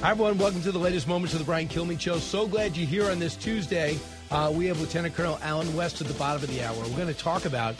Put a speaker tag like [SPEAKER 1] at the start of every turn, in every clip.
[SPEAKER 1] Hi, everyone. Welcome to the latest moments of the Brian Kilmeade Show. So glad you're here on this Tuesday. Uh, we have Lieutenant Colonel Allen West at the bottom of the hour. We're going to talk about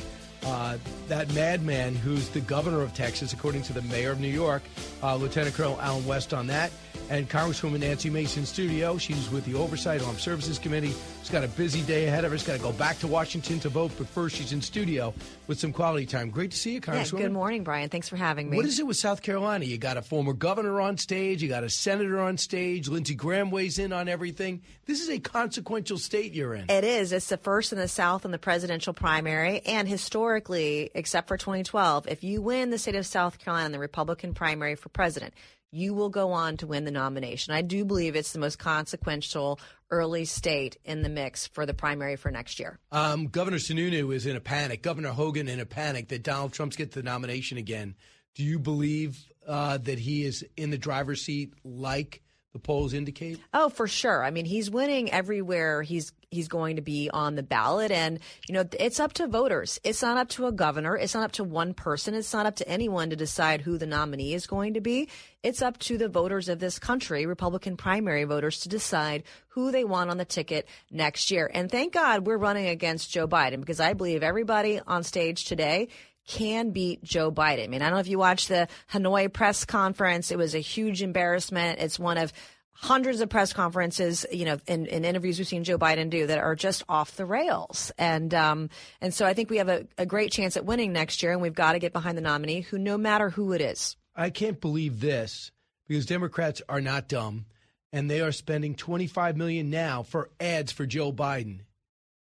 [SPEAKER 1] uh, that madman who's the governor of Texas, according to the mayor of New York. Uh, Lieutenant Colonel Allen West on that and Congresswoman Nancy Mace in studio. She's with the Oversight Armed Services Committee. She's got a busy day ahead of her. She's got to go back to Washington to vote, but first she's in studio with some quality time. Great to see you, Congresswoman.
[SPEAKER 2] Yeah, good morning, Brian. Thanks for having me.
[SPEAKER 1] What is it with South Carolina? You got a former governor on stage, you got a senator on stage, Lindsey Graham weighs in on everything. This is a consequential state you're in.
[SPEAKER 2] It is. It's the first in the South in the presidential primary, and historically, except for 2012, if you win the state of South Carolina in the Republican primary for president, you will go on to win the nomination. I do believe it's the most consequential early state in the mix for the primary for next year.
[SPEAKER 1] Um, Governor Sununu is in a panic. Governor Hogan in a panic that Donald Trump's get the nomination again. Do you believe uh, that he is in the driver's seat like the polls indicate?
[SPEAKER 2] Oh, for sure. I mean, he's winning everywhere he's he's going to be on the ballot and you know, it's up to voters. It's not up to a governor, it's not up to one person, it's not up to anyone to decide who the nominee is going to be. It's up to the voters of this country, Republican primary voters to decide who they want on the ticket next year. And thank God we're running against Joe Biden because I believe everybody on stage today can beat Joe Biden. I mean, I don't know if you watched the Hanoi press conference. It was a huge embarrassment. It's one of hundreds of press conferences, you know, in, in, interviews we've seen Joe Biden do that are just off the rails. And um, and so I think we have a, a great chance at winning next year, and we've got to get behind the nominee, who no matter who it is.
[SPEAKER 1] I can't believe this because Democrats are not dumb, and they are spending 25 million now for ads for Joe Biden.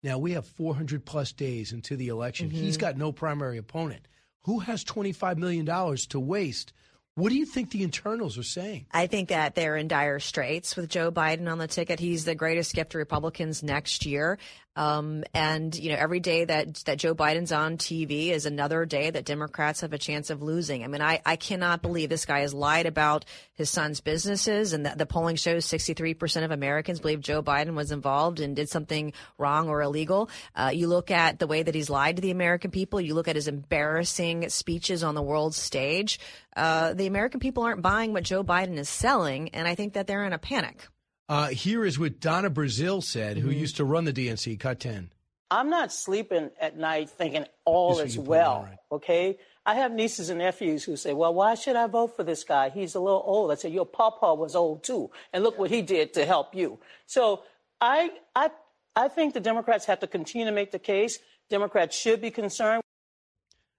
[SPEAKER 1] Now we have 400 plus days into the election. Mm-hmm. He's got no primary opponent. Who has 25 million dollars to waste what do you think the internals are saying?
[SPEAKER 2] I think that they're in dire straits with Joe Biden on the ticket. He's the greatest gift to Republicans next year. Um, and you know, every day that that Joe Biden's on TV is another day that Democrats have a chance of losing. I mean, I, I cannot believe this guy has lied about his son's businesses, and the, the polling shows 63% of Americans believe Joe Biden was involved and did something wrong or illegal. Uh, you look at the way that he's lied to the American people. You look at his embarrassing speeches on the world stage. Uh, the American people aren't buying what Joe Biden is selling, and I think that they're in a panic.
[SPEAKER 1] Uh, here is what Donna Brazile said, mm-hmm. who used to run the DNC. Cut 10.
[SPEAKER 3] I'm not sleeping at night thinking all is well, right. okay? I have nieces and nephews who say, well, why should I vote for this guy? He's a little old. I say, your papa was old too, and look what he did to help you. So I, I, I think the Democrats have to continue to make the case. Democrats should be concerned.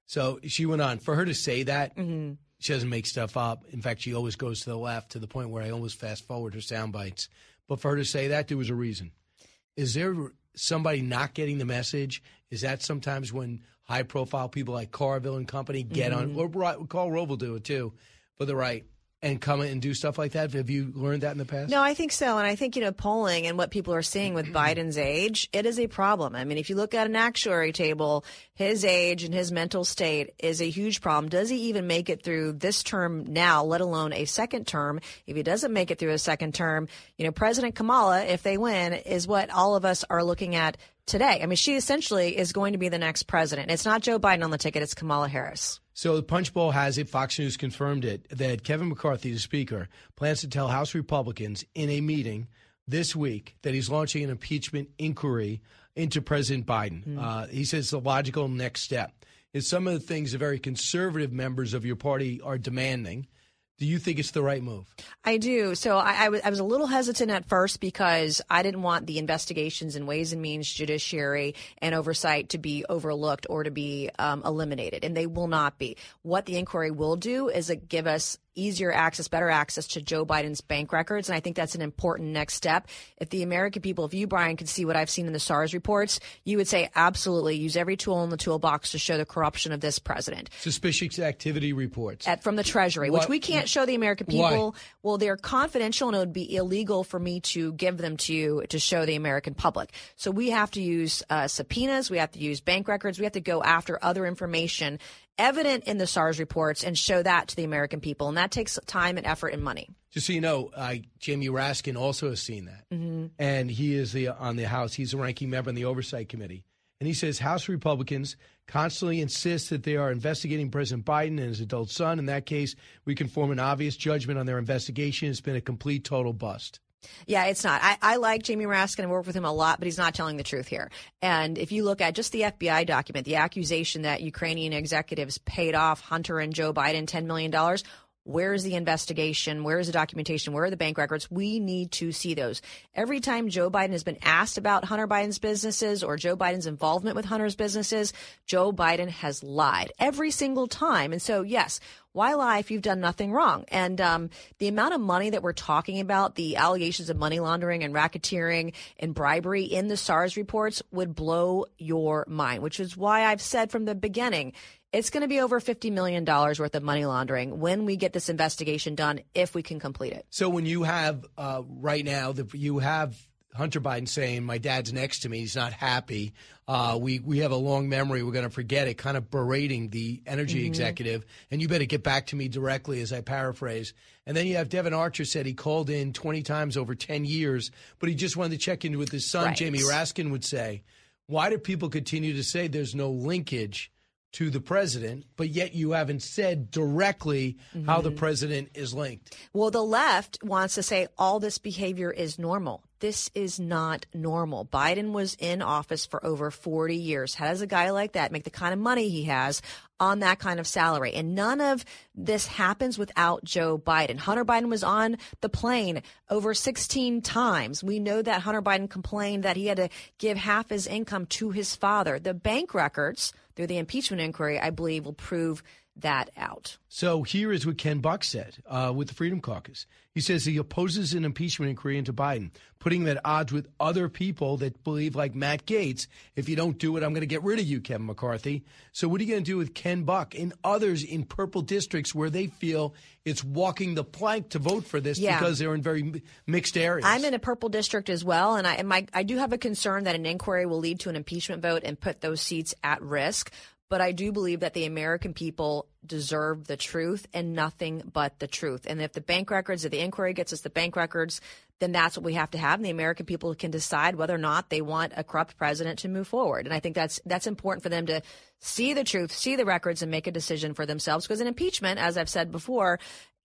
[SPEAKER 1] So she went on. For her to say that, mm-hmm she doesn't make stuff up. In fact, she always goes to the left to the point where I always fast forward her sound bites. But for her to say that, there was a reason. Is there somebody not getting the message? Is that sometimes when high profile people like Carville and company get mm-hmm. on, or Rove will do it too, for the right and come and do stuff like that? Have you learned that in the past?
[SPEAKER 2] No, I think so. And I think, you know, polling and what people are seeing with mm-hmm. Biden's age, it is a problem. I mean, if you look at an actuary table, his age and his mental state is a huge problem. Does he even make it through this term now, let alone a second term? If he doesn't make it through a second term, you know, President Kamala, if they win, is what all of us are looking at today. I mean, she essentially is going to be the next president. It's not Joe Biden on the ticket, it's Kamala Harris.
[SPEAKER 1] So the Punchbowl has it, Fox News confirmed it, that Kevin McCarthy, the Speaker, plans to tell House Republicans in a meeting this week that he's launching an impeachment inquiry into President Biden. Mm. Uh, he says it's a logical next step. Is some of the things the very conservative members of your party are demanding. Do you think it's the right move?
[SPEAKER 2] I do. So I, I, was, I was a little hesitant at first because I didn't want the investigations in Ways and Means, Judiciary, and Oversight to be overlooked or to be um, eliminated, and they will not be. What the inquiry will do is it give us easier access, better access to Joe Biden's bank records. And I think that's an important next step. If the American people, if you, Brian, could see what I've seen in the SARs reports, you would say absolutely use every tool in the toolbox to show the corruption of this president.
[SPEAKER 1] Suspicious activity reports.
[SPEAKER 2] At, from the Treasury, which we can't show the American people.
[SPEAKER 1] Why?
[SPEAKER 2] Well, they're confidential and it would be illegal for me to give them to you to show the American public. So we have to use uh, subpoenas, we have to use bank records, we have to go after other information evident in the SARs reports and show that to the American people. And that takes time and effort and money.
[SPEAKER 1] Just so you know, uh, Jamie Raskin also has seen that.
[SPEAKER 2] Mm-hmm.
[SPEAKER 1] And he is the on the House. He's a ranking member in the Oversight Committee. And he says House Republicans constantly insist that they are investigating President Biden and his adult son. In that case, we can form an obvious judgment on their investigation. It's been a complete, total bust.
[SPEAKER 2] Yeah, it's not. I, I like Jamie Raskin and work with him a lot, but he's not telling the truth here. And if you look at just the FBI document, the accusation that Ukrainian executives paid off Hunter and Joe Biden $10 million, where is the investigation? Where is the documentation? Where are the bank records? We need to see those. Every time Joe Biden has been asked about Hunter Biden's businesses or Joe Biden's involvement with Hunter's businesses, Joe Biden has lied every single time. And so, yes, why lie if you've done nothing wrong? And um, the amount of money that we're talking about, the allegations of money laundering and racketeering and bribery in the SARs reports would blow your mind, which is why I've said from the beginning it's going to be over $50 million worth of money laundering when we get this investigation done, if we can complete it.
[SPEAKER 1] So when you have uh, right now, the, you have Hunter Biden saying, "My dad's next to me. He's not happy. Uh, we we have a long memory. We're going to forget it." Kind of berating the energy mm-hmm. executive, and you better get back to me directly, as I paraphrase. And then you have Devon Archer said he called in twenty times over ten years, but he just wanted to check in with his son.
[SPEAKER 2] Right.
[SPEAKER 1] Jamie Raskin would say, "Why do people continue to say there's no linkage?" To the president, but yet you haven't said directly mm-hmm. how the mm-hmm. president is linked.
[SPEAKER 2] Well, the left wants to say all this behavior is normal. This is not normal. Biden was in office for over 40 years. How does a guy like that make the kind of money he has on that kind of salary? And none of this happens without Joe Biden. Hunter Biden was on the plane over 16 times. We know that Hunter Biden complained that he had to give half his income to his father. The bank records through the impeachment inquiry, I believe, will prove that out.
[SPEAKER 1] So here is what Ken Buck said uh, with the Freedom Caucus. He says he opposes an impeachment inquiry into Biden, putting that at odds with other people that believe, like Matt Gaetz, if you don't do it, I'm going to get rid of you, Kevin McCarthy. So what are you going to do with Ken Buck and others in purple districts where they feel it's walking the plank to vote for this yeah. because they're in very mixed areas?
[SPEAKER 2] I'm in a purple district as well, and I, my, I do have a concern that an inquiry will lead to an impeachment vote and put those seats at risk. But I do believe that the American people deserve the truth and nothing but the truth. And if the bank records, if the inquiry gets us the bank records, then that's what we have to have. And the American people can decide whether or not they want a corrupt president to move forward. And I think that's that's important for them to see the truth, see the records, and make a decision for themselves. Because an impeachment, as I've said before,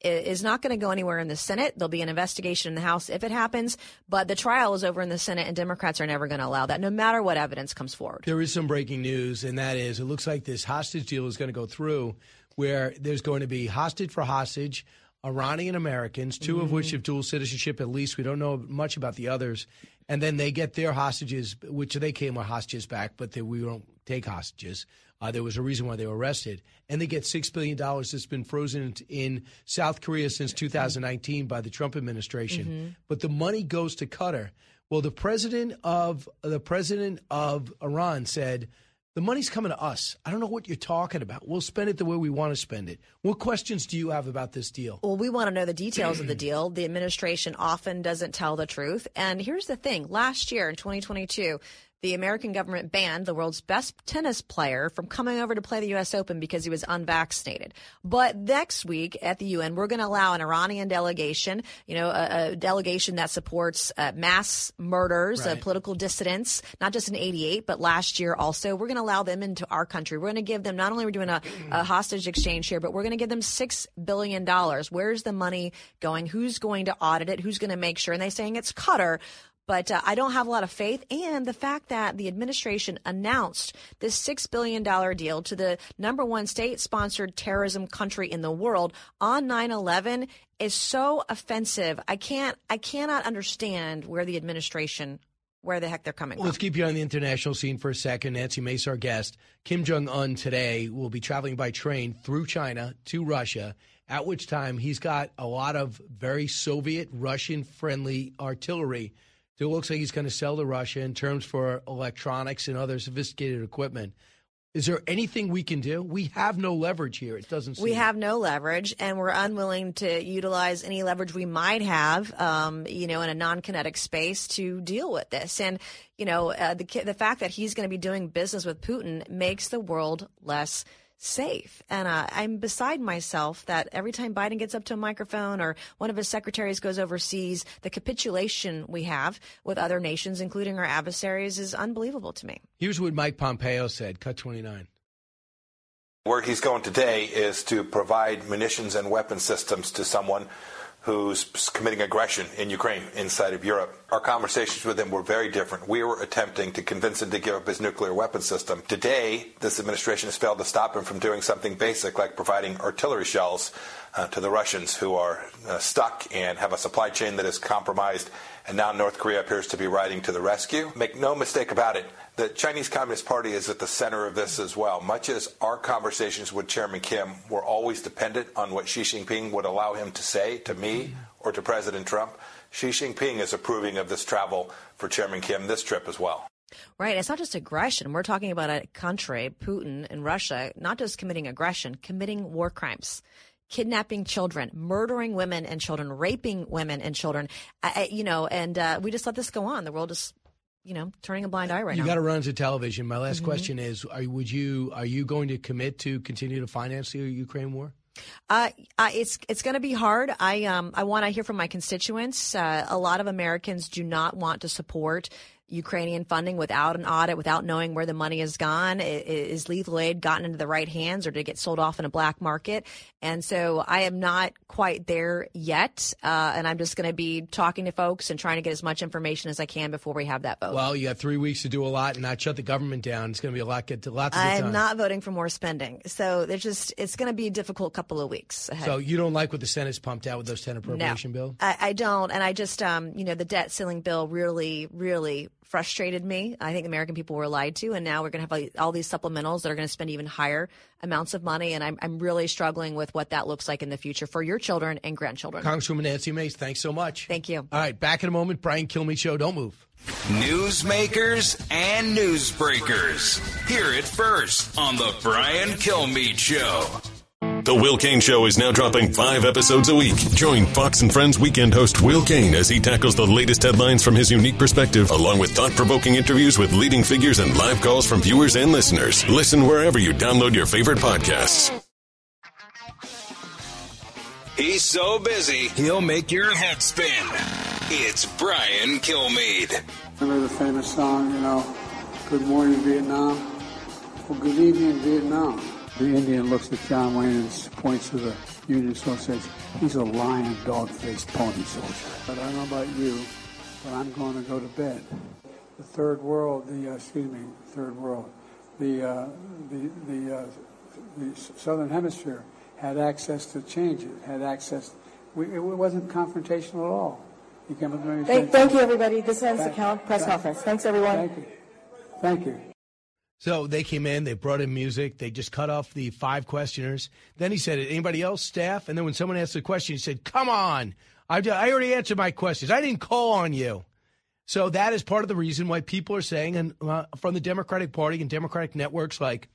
[SPEAKER 2] is not going to go anywhere in the Senate. There'll be an investigation in the House if it happens, but the trial is over in the Senate, and Democrats are never going to allow that, no matter what evidence comes forward.
[SPEAKER 1] There is some breaking news, and that is it looks like this hostage deal is going to go through where there's going to be hostage for hostage. Iranian Americans, 2 mm-hmm. of which have dual citizenship at least. We don't know much about the others. And then they get their hostages, which they came with hostages back, but they, we don't take hostages. Uh, there was a reason why they were arrested. And they get $6 billion that's been frozen in South Korea since 2019 by the Trump administration. Mm-hmm. But the money goes to Qatar. Well, the president of the president of Iran said, the money's coming to us. I don't know what you're talking about. We'll spend it the way we want to spend it. What questions do you have about this deal?
[SPEAKER 2] Well, we want to know the details of the deal. The administration often doesn't tell the truth. And here's the thing last year in 2022, the American government banned the world's best tennis player from coming over to play the U.S. Open because he was unvaccinated. But next week at the UN, we're going to allow an Iranian delegation, you know, a, a delegation that supports uh, mass murders right. of political dissidents, not just in 88, but last year also. We're going to allow them into our country. We're going to give them, not only we're doing a, a hostage exchange here, but we're going to give them $6 billion. Where's the money going? Who's going to audit it? Who's going to make sure? And they're saying it's Qatar. But uh, I don't have a lot of faith. And the fact that the administration announced this $6 billion deal to the number one state sponsored terrorism country in the world on 9 11 is so offensive. I can't, I cannot understand where the administration where the heck they're coming
[SPEAKER 1] well,
[SPEAKER 2] from.
[SPEAKER 1] Let's keep you on the international scene for a second. Nancy Mace, our guest. Kim Jong un today will be traveling by train through China to Russia At which time he's got a lot of very Soviet, Russian friendly artillery. So it looks like he's going to sell to Russia in terms for electronics and other sophisticated equipment. Is there anything we can do? We have no leverage here. It doesn't. Seem.
[SPEAKER 2] We have no leverage, and we're unwilling to utilize any leverage we might have, um, you know, in a non-kinetic space to deal with this. And you know, uh, the the fact that he's going to be doing business with Putin makes the world less safe. And uh, I'm beside myself that every time Biden gets up to a microphone or one of his secretaries goes overseas, the capitulation we have with other nations, including our adversaries, is unbelievable to me.
[SPEAKER 1] Here's what Mike Pompeo said, cut 29.
[SPEAKER 4] Where he's going today is to provide munitions and weapon systems to someone who's committing aggression in Ukraine inside of Europe. Our conversations with him were very different. We were attempting to convince him to give up his nuclear weapon system. Today, this administration has failed to stop him from doing something basic like providing artillery shells uh, to the Russians who are uh, stuck and have a supply chain that is compromised. And now North Korea appears to be riding to the rescue. Make no mistake about it, the Chinese Communist Party is at the center of this as well. Much as our conversations with Chairman Kim were always dependent on what Xi Jinping would allow him to say to me or to President Trump, Xi Jinping is approving of this travel for Chairman Kim this trip as well.
[SPEAKER 2] Right. It's not just aggression. We're talking about a country, Putin and Russia, not just committing aggression, committing war crimes kidnapping children, murdering women and children, raping women and children. I, you know, and uh, we just let this go on. The world is you know, turning a blind eye right
[SPEAKER 1] you
[SPEAKER 2] now.
[SPEAKER 1] You got to run to television. My last mm-hmm. question is: Are would you are you going to commit to continue to finance the Ukraine war?
[SPEAKER 2] Uh, uh, it's it's going to be hard. I um I want to hear from my constituents. Uh, a lot of Americans do not want to support Ukrainian funding without an audit, without knowing where the money has gone. Is lethal aid gotten into the right hands or did it get sold off in a black market? And so I am not quite there yet. Uh, and I'm just going to be talking to folks and trying to get as much information as I can before we have that vote.
[SPEAKER 1] Well, you have three weeks to do a lot and not shut the government down. It's going to be a lot, get to lots of
[SPEAKER 2] I'm not voting for more spending. So there's just, it's going to be a difficult couple of weeks ahead.
[SPEAKER 1] So you don't like what the Senate's pumped out with those 10 appropriation bills
[SPEAKER 2] no,
[SPEAKER 1] bill?
[SPEAKER 2] I, I don't. And I just, um, you know, the debt ceiling bill really, really frustrated me. I think American people were lied to, and now we're going to have all these supplementals that are going to spend even higher amounts of money. And I'm, I'm really struggling with what that looks like in the future for your children and grandchildren.
[SPEAKER 1] Congresswoman Nancy Mace, thanks so much.
[SPEAKER 2] Thank you.
[SPEAKER 1] All right, back in a moment. Brian Kilmeade Show. Don't move.
[SPEAKER 5] Newsmakers and newsbreakers. Hear it first on the Brian Kilmeade Show.
[SPEAKER 6] The Will Cain Show is now dropping five episodes a week. Join Fox and Friends weekend host Will Cain as he tackles the latest headlines from his unique perspective, along with thought provoking interviews with leading figures and live calls from viewers and listeners. Listen wherever you download your favorite podcasts.
[SPEAKER 5] He's so busy, he'll make your head spin. It's Brian Kilmeade.
[SPEAKER 7] Remember the famous song, you know, Good Morning Vietnam? Well, good evening, Vietnam. The Indian looks at John Wayne and points to the Union soldier and says, he's a lion, dog-faced pony soldier. But I don't know about you, but I'm going to go to bed. The third world, the, uh, excuse me, third world, the, uh, the, the, uh, the southern hemisphere had access to changes, had access, we, it wasn't confrontational at all.
[SPEAKER 8] You came with thank, thank you, everybody. This ends the press conference. Thanks, everyone.
[SPEAKER 7] Thank you. Thank you.
[SPEAKER 1] So they came in, they brought in music, they just cut off the five questioners. Then he said, anybody else, staff? And then when someone asked a question, he said, come on, I, I already answered my questions. I didn't call on you. So that is part of the reason why people are saying, and uh, from the Democratic Party and Democratic networks like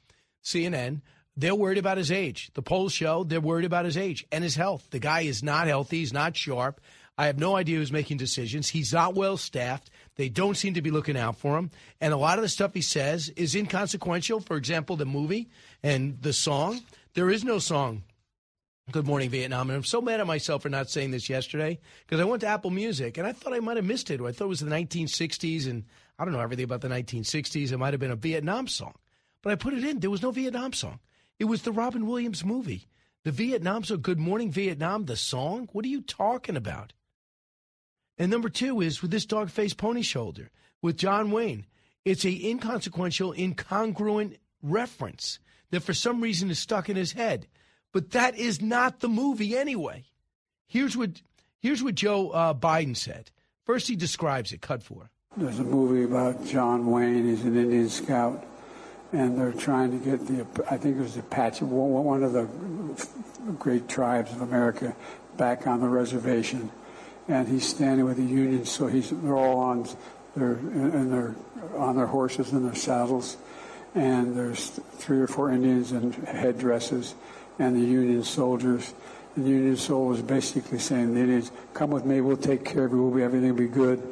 [SPEAKER 1] CNN, they're worried about his age. The polls show they're worried about his age and his health. The guy is not healthy. He's not sharp. I have no idea who's making decisions. He's not well staffed. They don't seem to be looking out for him. And a lot of the stuff he says is inconsequential. For example, the movie and the song. There is no song, Good Morning Vietnam. And I'm so mad at myself for not saying this yesterday because I went to Apple Music and I thought I might have missed it. I thought it was the 1960s and I don't know everything about the 1960s. It might have been a Vietnam song. But I put it in. There was no Vietnam song. It was the Robin Williams movie. The Vietnam song, Good Morning Vietnam, the song? What are you talking about? And number two is with this dog faced pony shoulder with John Wayne. It's a inconsequential, incongruent reference that four some reason is stuck in his head. But that is not the movie anyway. Here's what here's what Joe uh, Biden said. First, he describes it. Cut for.
[SPEAKER 7] There's a movie about John Wayne. He's an Indian scout, and they're trying to get the, I think it was the Apache, one of the great tribes of America, back on the reservation. And he's standing with the Union, so he's, they're all on their, and they're on their horses and their saddles. And there's three or four Indians in headdresses and the Union soldiers. The Union soldiers basically saying, the Indians, come with me, we'll take care of you, we'll be, everything will be good.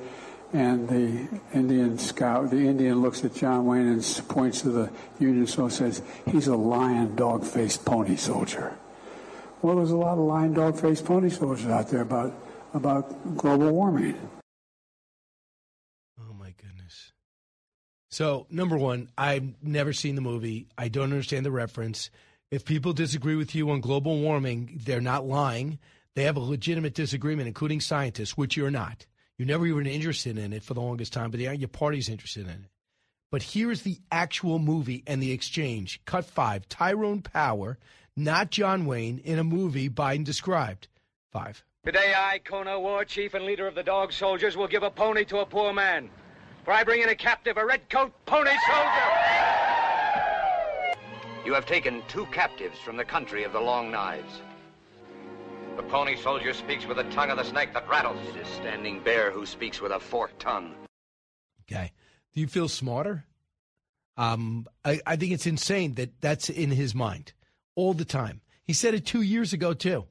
[SPEAKER 7] And the Indian scout, the Indian looks at John Wayne and points to the Union soldier and says, he's a lion, dog-faced pony soldier. Well, there's a lot of lion, dog-faced pony soldiers out there about, about global warming.
[SPEAKER 1] Oh, my goodness. So, number one, I've never seen the movie. I don't understand the reference. If people disagree with you on global warming, they're not lying. They have a legitimate disagreement, including scientists, which you're not. You never even interested in it for the longest time, but your party's interested in it. But here's the actual movie and the exchange. Cut five. Tyrone Power, not John Wayne, in a movie Biden described. Five.
[SPEAKER 9] Today I, Kona, war chief and leader of the dog soldiers, will give a pony to a poor man. For I bring in a captive, a redcoat pony soldier.
[SPEAKER 10] You have taken two captives from the country of the long knives.
[SPEAKER 9] The pony soldier speaks with the tongue of the snake that rattles.
[SPEAKER 10] It is Standing Bear who speaks with a forked tongue.
[SPEAKER 1] Okay. Do you feel smarter? Um, I, I think it's insane that that's in his mind all the time. He said it two years ago, too.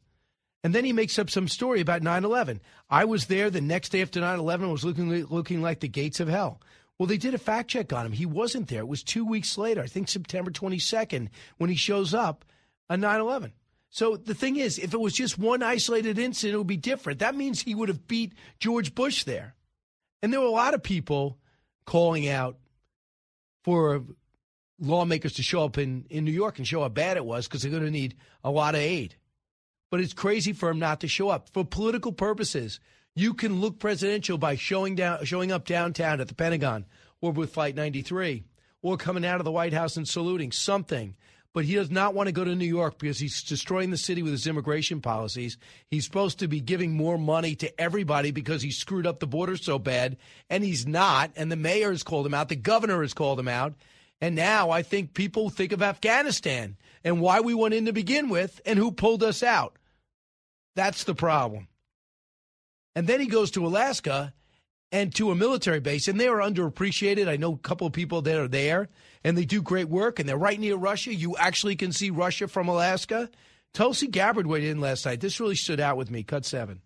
[SPEAKER 1] And then he makes up some story about 9 11. I was there the next day after 9 11, was looking, looking like the gates of hell. Well, they did a fact check on him. He wasn't there. It was two weeks later, I think September 22nd, when he shows up on 9 11. So the thing is, if it was just one isolated incident, it would be different. That means he would have beat George Bush there. And there were a lot of people calling out for lawmakers to show up in, in New York and show how bad it was because they're going to need a lot of aid. But it's crazy for him not to show up. For political purposes, you can look presidential by showing down, showing up downtown at the Pentagon or with Flight 93 or coming out of the White House and saluting something but he does not want to go to New York because he's destroying the city with his immigration policies. He's supposed to be giving more money to everybody because he screwed up the border so bad, and he's not. And the mayor has called him out, the governor has called him out. And now I think people think of Afghanistan and why we went in to begin with and who pulled us out. That's the problem. And then he goes to Alaska and to a military base, and they are underappreciated. I know a couple of people that are there, and they do great work, and they're right near Russia. You actually can see Russia from Alaska. Tulsi Gabbard weighed in last night. This really stood out with me. Cut seven.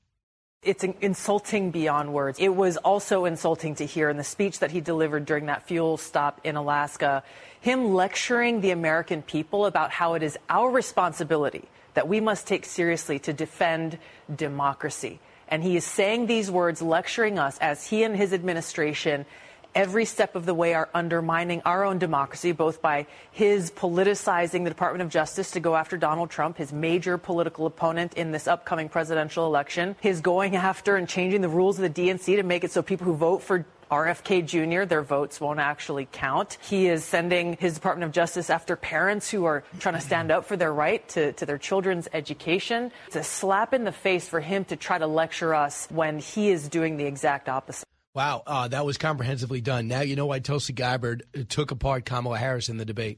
[SPEAKER 11] It's insulting beyond words. It was also insulting to hear in the speech that he delivered during that fuel stop in Alaska, him lecturing the American people about how it is our responsibility that we must take seriously to defend democracy. And he is saying these words, lecturing us as he and his administration every step of the way are undermining our own democracy, both by his politicizing the Department of Justice to go after Donald Trump, his major political opponent in this upcoming presidential election, his going after and changing the rules of the DNC to make it so people who vote for RFK Jr., their votes won't actually count. He is sending his Department of Justice after parents who are trying to stand up for their right to, to their children's education. It's a slap in the face for him to try to lecture us when he is doing the exact opposite.
[SPEAKER 1] Wow, uh, that was comprehensively done. Now you know why Tulsi Gabbard took apart Kamala Harris in the debate.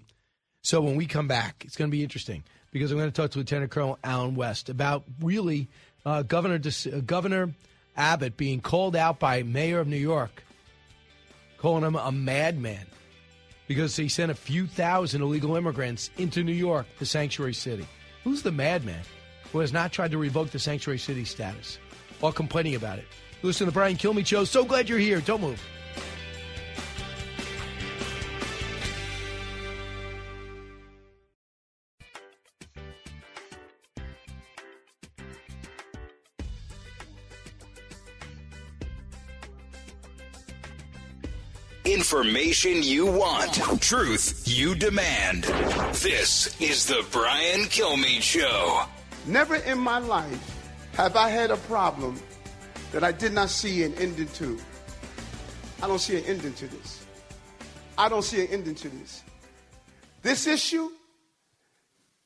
[SPEAKER 1] So when we come back, it's going to be interesting because I'm going to talk to Lieutenant Colonel Allen West about really uh, Governor uh, Governor Abbott being called out by Mayor of New York calling him a madman because he sent a few thousand illegal immigrants into New York, the sanctuary city. Who's the madman who has not tried to revoke the sanctuary city status while complaining about it? Listen to the Brian Kilmeade Show. So glad you're here. Don't move.
[SPEAKER 5] Information you want, truth you demand. This is the Brian Kilmeade Show.
[SPEAKER 12] Never in my life have I had a problem that I did not see an ending to. I don't see an ending to this. I don't see an ending to this. This issue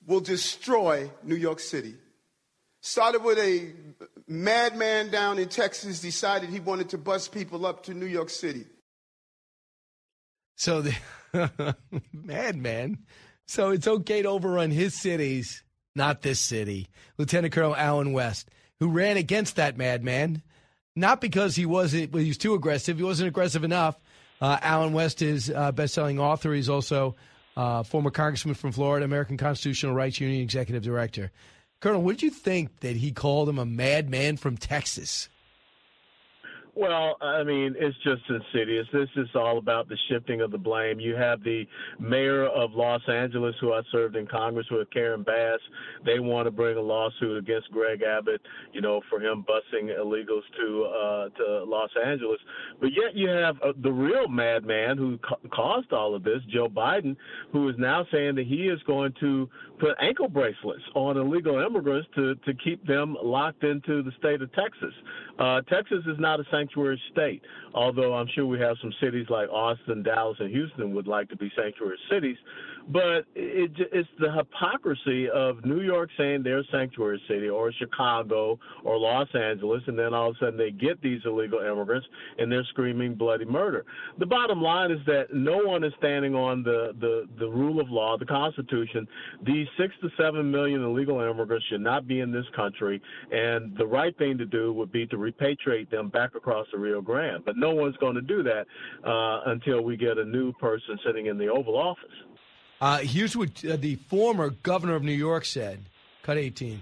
[SPEAKER 12] will destroy New York City. Started with a madman down in Texas decided he wanted to bus people up to New York City.
[SPEAKER 1] So the madman. So it's okay to overrun his cities, not this city. Lieutenant Colonel Allen West, who ran against that madman, not because he wasn't he was too aggressive. He wasn't aggressive enough. Uh, Allen West is a best-selling author. He's also uh, former congressman from Florida, American Constitutional Rights Union executive director. Colonel, what did you think that he called him a madman from Texas?
[SPEAKER 13] Well, I mean, it's just insidious. This is all about the shifting of the blame. You have the mayor of Los Angeles, who I served in Congress with, Karen Bass. They want to bring a lawsuit against Greg Abbott, you know, for him busing illegals to uh, to Los Angeles. But yet you have uh, the real madman who ca- caused all of this, Joe Biden, who is now saying that he is going to put ankle bracelets on illegal immigrants to to keep them locked into the state of Texas. Uh, Texas is not a sanctuary state, although I'm sure we have some cities like Austin, Dallas, and Houston would like to be sanctuary cities. But it, it's the hypocrisy of New York saying they're a sanctuary city, or Chicago, or Los Angeles, and then all of a sudden they get these illegal immigrants and they're screaming bloody murder. The bottom line is that no one is standing on the, the, the rule of law, the Constitution. These six to seven million illegal immigrants should not be in this country, and the right thing to do would be to repatriate them back across the Rio Grande. But no one's going to do that uh, until we get a new person sitting in the Oval Office.
[SPEAKER 1] Uh, here's what uh, the former governor of New York said. Cut 18.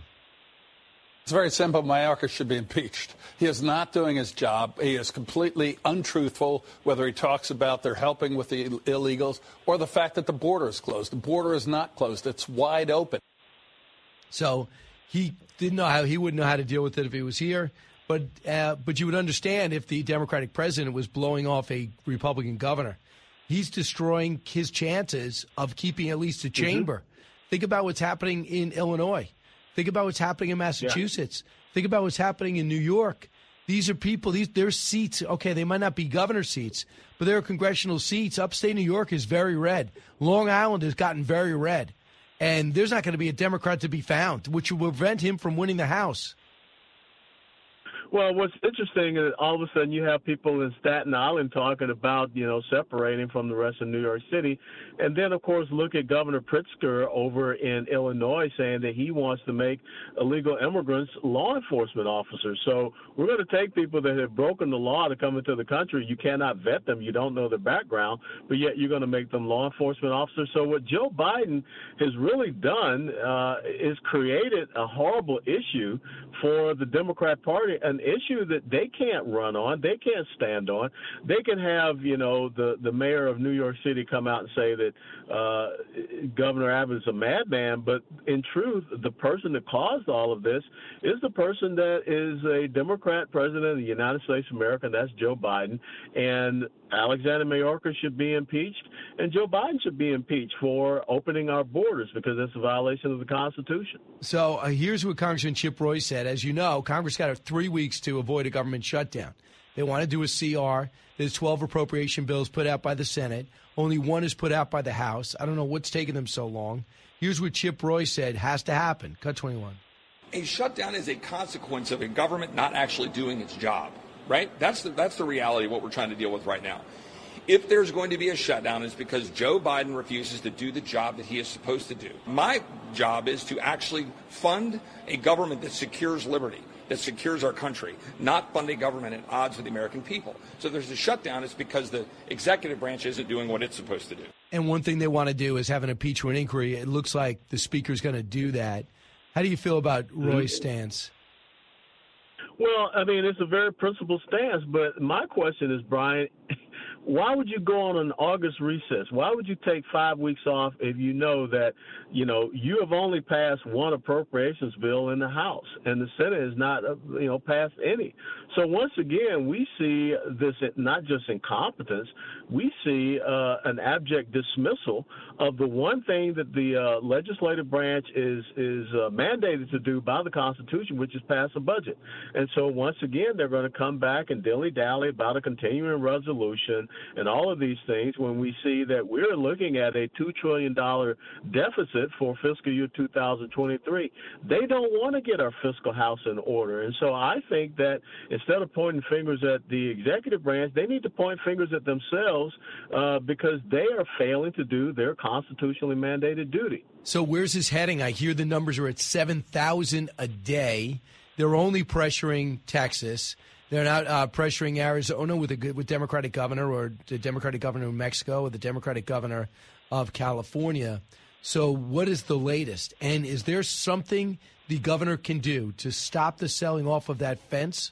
[SPEAKER 14] It's very simple. Mayorkas should be impeached. He is not doing his job. He is completely untruthful, whether he talks about they're helping with the illegals or the fact that the border is closed. The border is not closed, it's wide open.
[SPEAKER 1] So he didn't know how he wouldn't know how to deal with it if he was here. But uh, but you would understand if the Democratic president was blowing off a Republican governor he's destroying his chances of keeping at least a mm-hmm. chamber. Mm-hmm. Think about what's happening in Illinois. Think about what's happening in Massachusetts. Yeah. Think about what's happening in New York. These are people, these their seats, okay, they might not be governor seats, but they're congressional seats. Upstate New York is very red. Long Island has gotten very red. And there's not going to be a Democrat to be found, which will prevent him from winning the House.
[SPEAKER 13] Well, what's interesting is all of a sudden you have people in Staten Island talking about, you know, separating from the rest of New York City. And then, of course, look at Governor Pritzker over in Illinois saying that he wants to make illegal immigrants law enforcement officers. So we're going to take people that have broken the law to come into the country. You cannot vet them. You don't know their background, but yet you're going to make them law enforcement officers. So what Joe Biden has really done uh, is created a horrible issue for the Democrat Party, an issue that they can't run on, they can't stand on. They can have, you know, the the mayor of New York City come out and say that uh, Governor Abbott is a madman, but in truth, the person that caused all of this is the person that is a Democrat president of the United States of America, and that's Joe Biden. And Alexander Mayorkas should be impeached, and Joe Biden should be impeached for opening our borders because that's a violation of the Constitution.
[SPEAKER 1] So uh, here's what Congressman Chip Roy said. As you know, Congress got three weeks to avoid a government shutdown. They want to do a CR. There's 12 appropriation bills put out by the Senate. Only one is put out by the House. I don't know what's taking them so long. Here's what Chip Roy said has to happen. Cut 21.
[SPEAKER 15] A shutdown is a consequence of a government not actually doing its job right? That's the, that's the reality of what we're trying to deal with right now. If there's going to be a shutdown, it's because Joe Biden refuses to do the job that he is supposed to do. My job is to actually fund a government that secures liberty, that secures our country, not fund a government at odds with the American people. So if there's a shutdown, it's because the executive branch isn't doing what it's supposed to do.
[SPEAKER 1] And one thing they want to do is have an impeachment inquiry. It looks like the speaker's going to do that. How do you feel about Roy's stance?
[SPEAKER 13] Well, I mean, it's a very principled stance, but my question is, Brian, why would you go on an August recess? Why would you take five weeks off if you know that, you know, you have only passed one appropriations bill in the House and the Senate has not, uh, you know, passed any? So once again, we see this not just incompetence, we see uh, an abject dismissal of the one thing that the uh, legislative branch is is uh, mandated to do by the Constitution, which is pass a budget. And so once again, they're going to come back and dilly dally about a continuing resolution and all of these things when we see that we're looking at a $2 trillion deficit for fiscal year 2023. They don't want to get our fiscal house in order. And so I think that instead of pointing fingers at the executive branch, they need to point fingers at themselves uh, because they are failing to do their constitutionally mandated duty.
[SPEAKER 1] So where's this heading? I hear the numbers are at 7,000 a day. They're only pressuring Texas. They're not uh, pressuring Arizona with a with Democratic governor or the Democratic governor of Mexico or the Democratic governor of California. So, what is the latest? And is there something the governor can do to stop the selling off of that fence?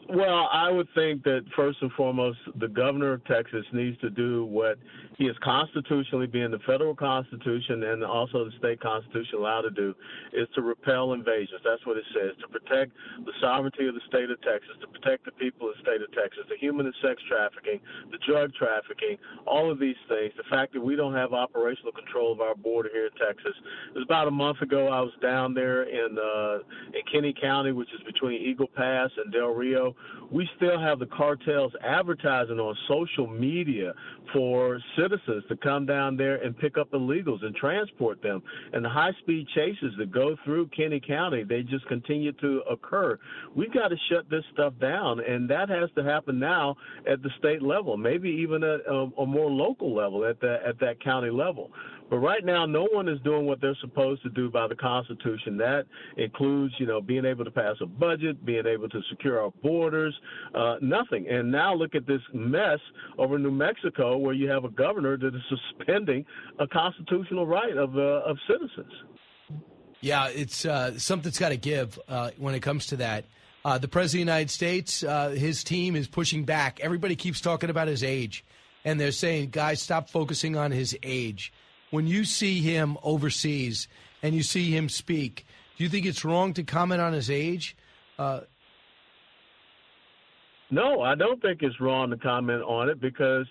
[SPEAKER 13] Well, I would think that first and foremost, the governor of Texas needs to do what he is constitutionally, being the federal constitution and also the state constitution allowed to do, is to repel invasions. That's what it says to protect the sovereignty of the state of Texas, to protect the people of the state of Texas, the human and sex trafficking, the drug trafficking, all of these things. The fact that we don't have operational control of our border here in Texas. It was about a month ago. I was down there in uh, in Kinney County, which is between Eagle Pass and Del Rio we still have the cartels advertising on social media for citizens to come down there and pick up illegals and transport them. And the high speed chases that go through Kinney County, they just continue to occur. We've got to shut this stuff down, and that has to happen now at the state level, maybe even at a, a more local level, at the at that county level. But right now, no one is doing what they're supposed to do by the Constitution. That includes, you know, being able to pass a budget, being able to secure our borders, uh, nothing. And now look at this mess over New Mexico, where you have a governor that is suspending a constitutional right of uh, of citizens.
[SPEAKER 1] Yeah, it's uh, something's got to give uh, when it comes to that. Uh, the president of the United States, uh, his team is pushing back. Everybody keeps talking about his age, and they're saying, guys, stop focusing on his age when you see him overseas and you see him speak, do you think it's wrong to comment on his age? Uh,
[SPEAKER 13] no, I don't think it's wrong to comment on it because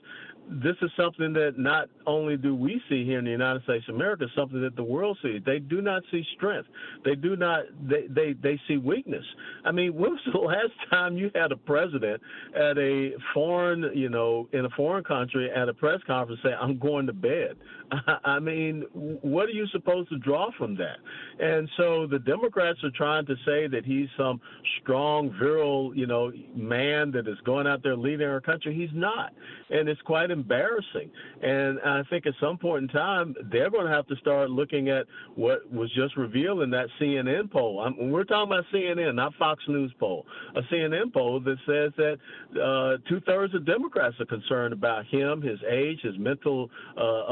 [SPEAKER 13] this is something that not only do we see here in the United States of America, something that the world sees. They do not see strength. They do not. They they they see weakness. I mean, when was the last time you had a president at a foreign, you know, in a foreign country at a press conference say, "I'm going to bed"? I mean, what are you supposed to draw from that? And so the Democrats are trying to say that he's some strong, virile, you know, man that is going out there leading our country. He's not, and it's quite embarrassing. And I think at some point in time, they're going to have to start looking at what was just revealed in that CNN poll. I'm, we're talking about CNN, not Fox News poll. A CNN poll that says that uh, two thirds of Democrats are concerned about him, his age, his mental uh,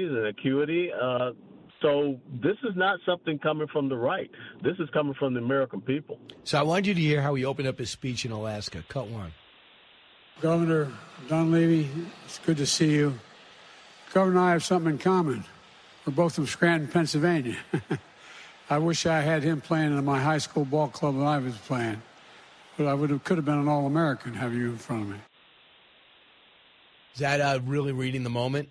[SPEAKER 13] abilities and acuity. Uh, so this is not something coming from the right. This is coming from the American people.
[SPEAKER 1] So I want you to hear how he opened up his speech in Alaska. Cut one.
[SPEAKER 7] Governor Dunleavy, it's good to see you. Governor and I have something in common. We're both from Scranton, Pennsylvania. I wish I had him playing in my high school ball club that I was playing, but I would have could have been an All American have you in front of me.
[SPEAKER 1] Is that uh, really reading the moment?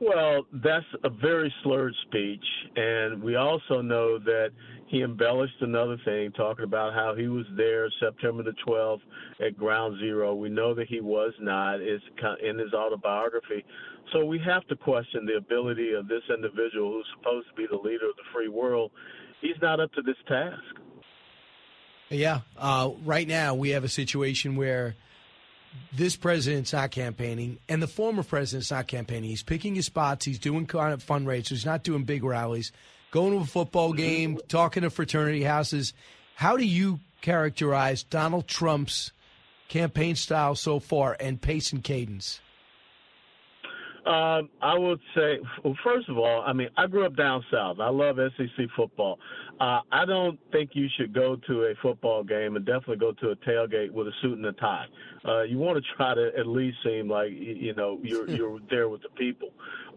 [SPEAKER 13] Well, that's a very slurred speech, and we also know that he embellished another thing, talking about how he was there September the 12th at Ground Zero. We know that he was not. It's in his autobiography. So we have to question the ability of this individual who's supposed to be the leader of the free world. He's not up to this task.
[SPEAKER 1] Yeah. Uh, right now, we have a situation where this president's not campaigning, and the former president's not campaigning. He's picking his spots. He's doing kind of fundraisers. He's not doing big rallies. Going to a football game, talking to fraternity houses. How do you characterize Donald Trump's campaign style so far and pace and cadence?
[SPEAKER 13] Um, I would say, well, first of all, I mean, I grew up down south. I love SEC football. Uh, I don't think you should go to a football game and definitely go to a tailgate with a suit and a tie. Uh, you want to try to at least seem like you know you're you're there with the people.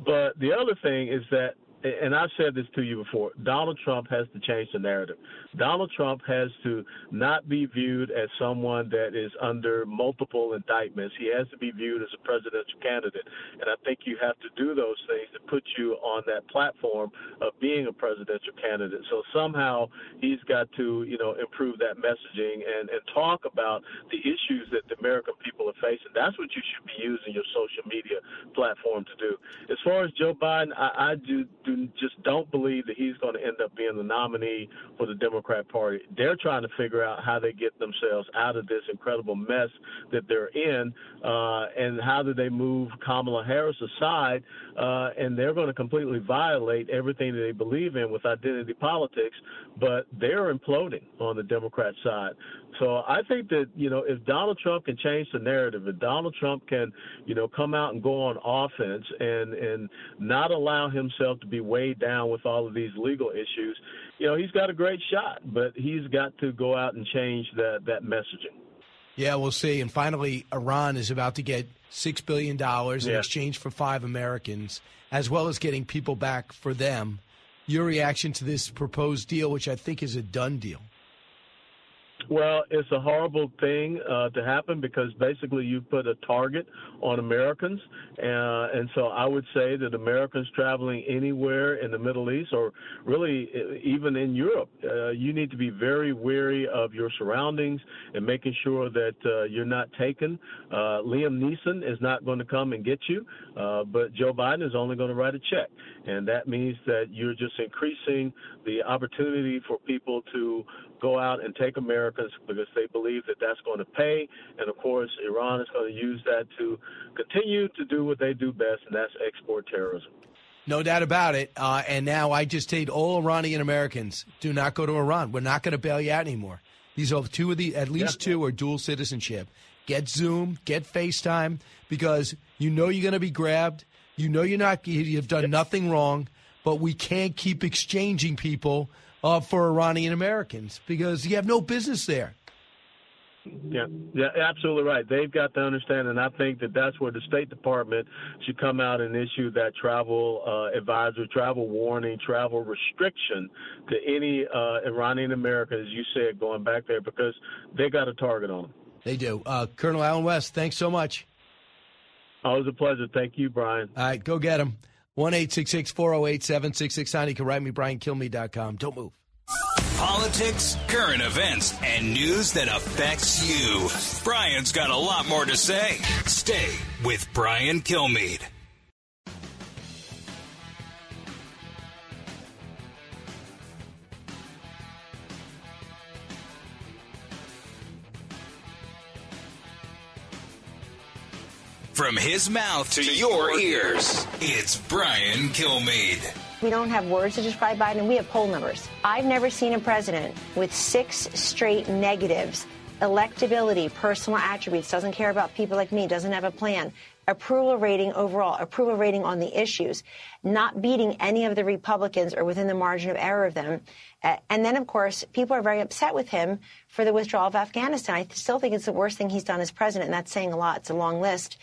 [SPEAKER 13] But the other thing is that and I've said this to you before, Donald Trump has to change the narrative. Donald Trump has to not be viewed as someone that is under multiple indictments. He has to be viewed as a presidential candidate. And I think you have to do those things to put you on that platform of being a presidential candidate. So somehow he's got to, you know, improve that messaging and, and talk about the issues that the American people are facing. That's what you should be using your social media platform to do. As far as Joe Biden, I, I do, do just don't believe that he's going to end up being the nominee for the Democrat Party. They're trying to figure out how they get themselves out of this incredible mess that they're in, uh, and how do they move Kamala Harris aside, uh, and they're going to completely violate everything that they believe in with identity politics. But they're imploding on the Democrat side. So I think that you know if Donald Trump can change the narrative, if Donald Trump can you know come out and go on offense and and not allow himself to be weighed down with all of these legal issues, you know he's got a great shot. But he's got to go out and change that that messaging.
[SPEAKER 1] Yeah, we'll see. And finally, Iran is about to get six billion dollars in
[SPEAKER 13] Yeah.
[SPEAKER 1] exchange for five Americans, as well as getting people back for them. Your reaction to this proposed deal, which I think is a done deal?
[SPEAKER 13] Well, it's a horrible thing uh, to happen because basically you put a target on Americans, uh, and so I would say that Americans traveling anywhere in the Middle East or really uh, even in Europe, uh, you need to be very wary of your surroundings and making sure that uh, you're not taken. Uh, Liam Neeson is not going to come and get you, but Joe Biden is only going to write a check, and that means that you're just increasing the opportunity for people to go out and take Americans because they believe that that's going to pay. And of course, Iran is going to use that to continue to do what they do best, and that's export terrorism.
[SPEAKER 1] No doubt about it. Uh, and now I just take all Iranian Americans do not go to Iran. We're not going to bail you out anymore. These are two of the at least two are dual citizenship. Get Zoom, get FaceTime because you know you're going to be grabbed. You know you're not. You've done nothing wrong, but we can't keep exchanging people uh, for Iranian Americans because you have no business there.
[SPEAKER 13] Yeah, yeah, absolutely right. They've got to understand, and I think that that's where the State Department should come out and issue that travel uh, advisory, travel warning, travel restriction to any uh, Iranian American, as you said, going back there because they got a target on them.
[SPEAKER 1] They do. Uh, Colonel Allen West, thanks so much.
[SPEAKER 13] Always a pleasure. Thank you, Brian.
[SPEAKER 1] All right, go get him. 1 408 7669. You can write me, briankilmeade.com. Don't move.
[SPEAKER 5] Politics, current events, and news that affects you. Brian's got a lot more to say. Stay with Brian Kilmeade. From his mouth to your ears, it's Brian Kilmeade.
[SPEAKER 16] We don't have words to describe Biden. We have poll numbers. I've never seen a president with six straight negatives. Electability, personal attributes, doesn't care about people like me, doesn't have a plan. Approval rating overall, approval rating on the issues, not beating any of the Republicans or within the margin of error of them. Uh, and then, of course, people are very upset with him for the withdrawal of Afghanistan. I still think it's the worst thing he's done as president, and that's saying a lot. It's a long list.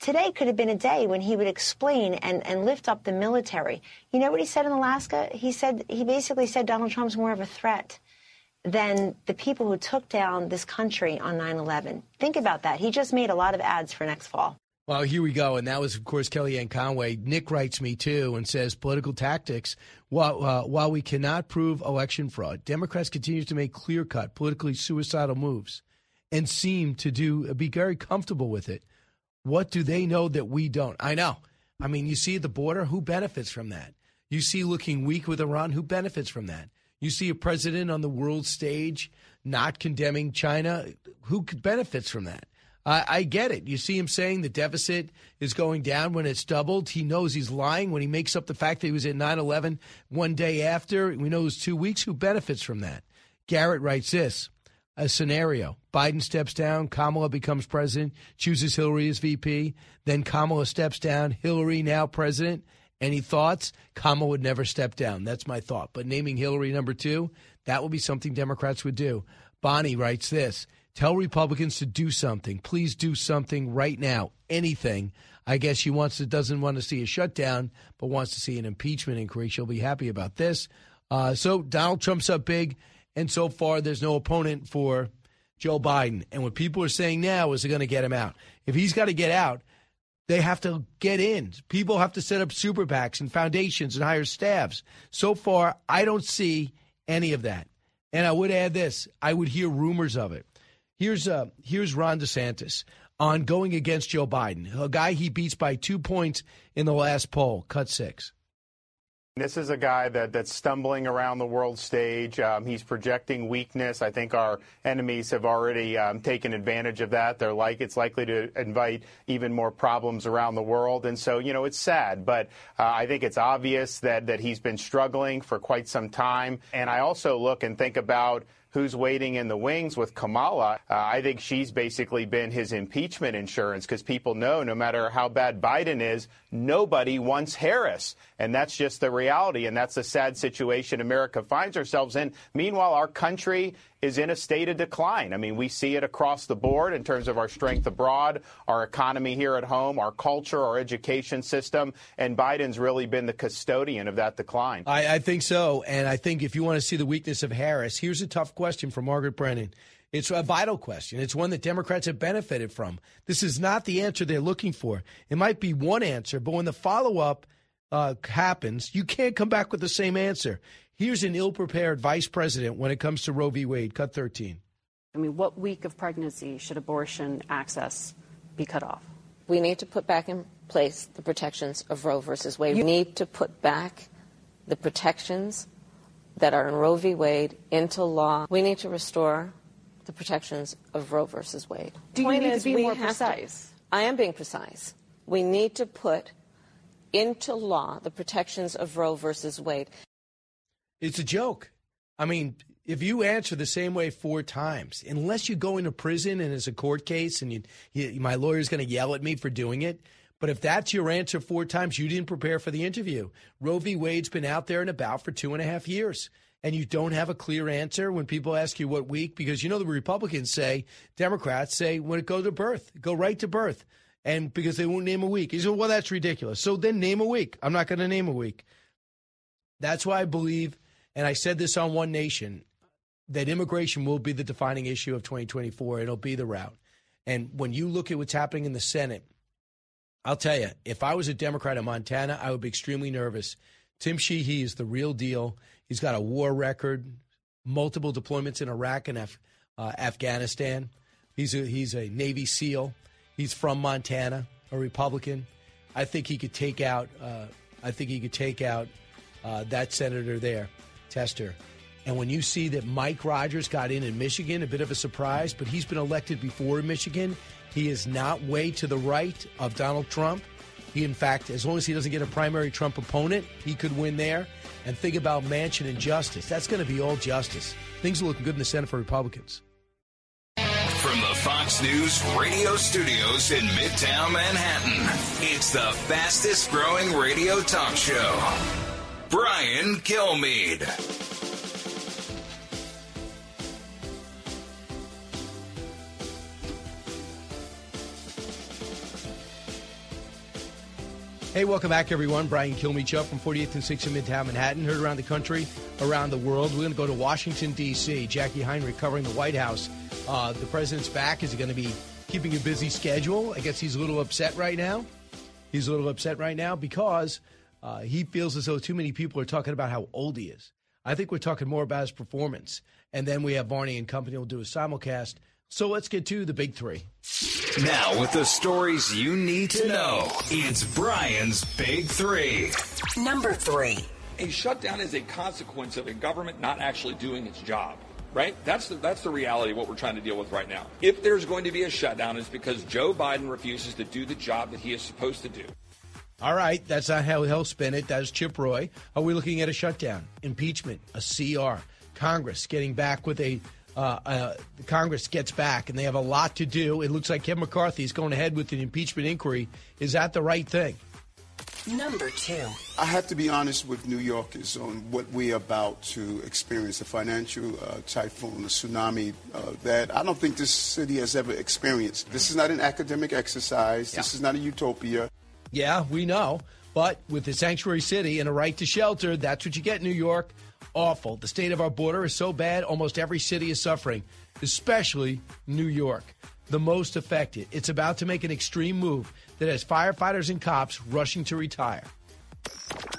[SPEAKER 16] Today could have been a day when he would explain and, and lift up the military. You know what he said in Alaska? He said he basically said Donald Trump's more of a threat than the people who took down this country on 9/11. Think about that. He just made a lot of ads for next fall.
[SPEAKER 1] Well, here we go. And that was, of course, Kellyanne Conway. Nick writes me, too, and says political tactics. While, uh, while we cannot prove election fraud, Democrats continue to make clear cut, politically suicidal moves and seem to do be very comfortable with it. What do they know that we don't? I know. I mean, you see the border, who benefits from that? You see looking weak with Iran, who benefits from that? You see a president on the world stage not condemning China, who benefits from that? I, I get it. You see him saying the deficit is going down when it's doubled. He knows he's lying when he makes up the fact that he was at 9 11 one day after. We know it was two weeks. Who benefits from that? Garrett writes this a scenario. Biden steps down, Kamala becomes president, chooses Hillary as VP, then Kamala steps down, Hillary now president. Any thoughts? Kamala would never step down. That's my thought. But naming Hillary number two, that would be something Democrats would do. Bonnie writes this Tell Republicans to do something. Please do something right now. Anything. I guess she wants to, doesn't want to see a shutdown, but wants to see an impeachment inquiry. She'll be happy about this. Uh, so Donald Trump's up big, and so far there's no opponent for Joe Biden. And what people are saying now is they're going to get him out. If he's got to get out, they have to get in. People have to set up super PACs and foundations and hire staffs. So far, I don't see any of that. And I would add this: I would hear rumors of it. Here's uh, here's Ron DeSantis on going against Joe Biden, a guy he beats by two points in the last poll, cut six.
[SPEAKER 17] This is a guy that, that's stumbling around the world stage. Um, he's projecting weakness. I think our enemies have already um, taken advantage of that. They're like it's likely to invite even more problems around the world, and so you know it's sad. But uh, I think it's obvious that that he's been struggling for quite some time. And I also look and think about who's waiting in the wings with Kamala. Uh, I think she's basically been his impeachment insurance because people know no matter how bad Biden is, nobody wants Harris. And that's just the reality. And that's the sad situation America finds ourselves in. Meanwhile, our country is in a state of decline. I mean, we see it across the board in terms of our strength abroad, our economy here at home, our culture, our education system. And Biden's really been the custodian of that decline.
[SPEAKER 1] I, I think so. And I think if you want to see the weakness of Harris, here's a tough question for Margaret Brennan. It's a vital question. It's one that Democrats have benefited from. This is not the answer they're looking for. It might be one answer, but when the follow up uh, happens, you can't come back with the same answer. Here's an ill prepared vice president when it comes to Roe v. Wade. Cut 13.
[SPEAKER 18] I mean, what week of pregnancy should abortion access be cut off?
[SPEAKER 19] We need to put back in place the protections of Roe versus Wade. We need to put back the protections that are in Roe v. Wade into law. We need to restore the protections of Roe versus Wade.
[SPEAKER 18] Do you need to be more precise?
[SPEAKER 19] To, I am being precise. We need to put into law the protections of Roe versus Wade.
[SPEAKER 1] It's a joke. I mean, if you answer the same way four times, unless you go into prison and it's a court case and you, you, my lawyer's going to yell at me for doing it. But if that's your answer four times, you didn't prepare for the interview. Roe v. Wade's been out there and about for two and a half years. And you don't have a clear answer when people ask you what week, because you know the Republicans say, Democrats say, when it goes to birth, go right to birth and because they won't name a week. He said, well, that's ridiculous. So then name a week. I'm not going to name a week. That's why I believe, and I said this on One Nation, that immigration will be the defining issue of 2024. It'll be the route. And when you look at what's happening in the Senate, I'll tell you, if I was a Democrat in Montana, I would be extremely nervous. Tim Sheehy is the real deal. He's got a war record, multiple deployments in Iraq and Af- uh, Afghanistan. He's a, he's a Navy SEAL. He's from Montana, a Republican. I think he could take out. Uh, I think he could take out uh, that senator there, Tester. And when you see that Mike Rogers got in in Michigan, a bit of a surprise, but he's been elected before in Michigan. He is not way to the right of Donald Trump. He, in fact, as long as he doesn't get a primary Trump opponent, he could win there. And think about Manchin and justice. That's going to be all justice. Things are looking good in the Senate for Republicans.
[SPEAKER 5] From the Fox News radio studios in Midtown Manhattan, it's the fastest growing radio talk show. Brian Kilmeade.
[SPEAKER 1] Hey, welcome back, everyone. Brian Kilmeade from 48th and 6th in Midtown Manhattan. Heard around the country, around the world. We're going to go to Washington, D.C. Jacqui Heinrich covering the White House uh, the president's back. Is he going to be keeping a busy schedule? I guess he's a little upset right now. He's a little upset right now because uh, he feels as though too many people are talking about how old he is. I think we're talking more about his performance. And then we have Varney and company will do a simulcast. So let's get to the big three.
[SPEAKER 5] Now, with the stories you need to know, it's Brian's Big Three.
[SPEAKER 20] Number three.
[SPEAKER 15] A shutdown is a consequence of a government not actually doing its job right? That's the, that's the reality of what we're trying to deal with right now. If there's going to be a shutdown, it's because Joe Biden refuses to do the job that he is supposed to do.
[SPEAKER 1] All right, that's not how he'll spin it. That's Chip Roy. Are we looking at a shutdown, impeachment, a CR, Congress getting back with a uh, uh, Congress gets back and they have a lot to do. It looks like Kevin McCarthy is going ahead with an impeachment inquiry. Is that the right thing?
[SPEAKER 21] Number two.
[SPEAKER 12] I have to be honest with New Yorkers on what we're about to experience a financial uh, typhoon, a tsunami uh, that I don't think this city has ever experienced. This is not an academic exercise, this is not a utopia.
[SPEAKER 1] Yeah, we know. But with the sanctuary city and a right to shelter, that's what you get in New York. Awful. The state of our border is so bad, almost every city is suffering, especially New York, the most affected. It's about to make an extreme move that has firefighters and cops rushing to retire.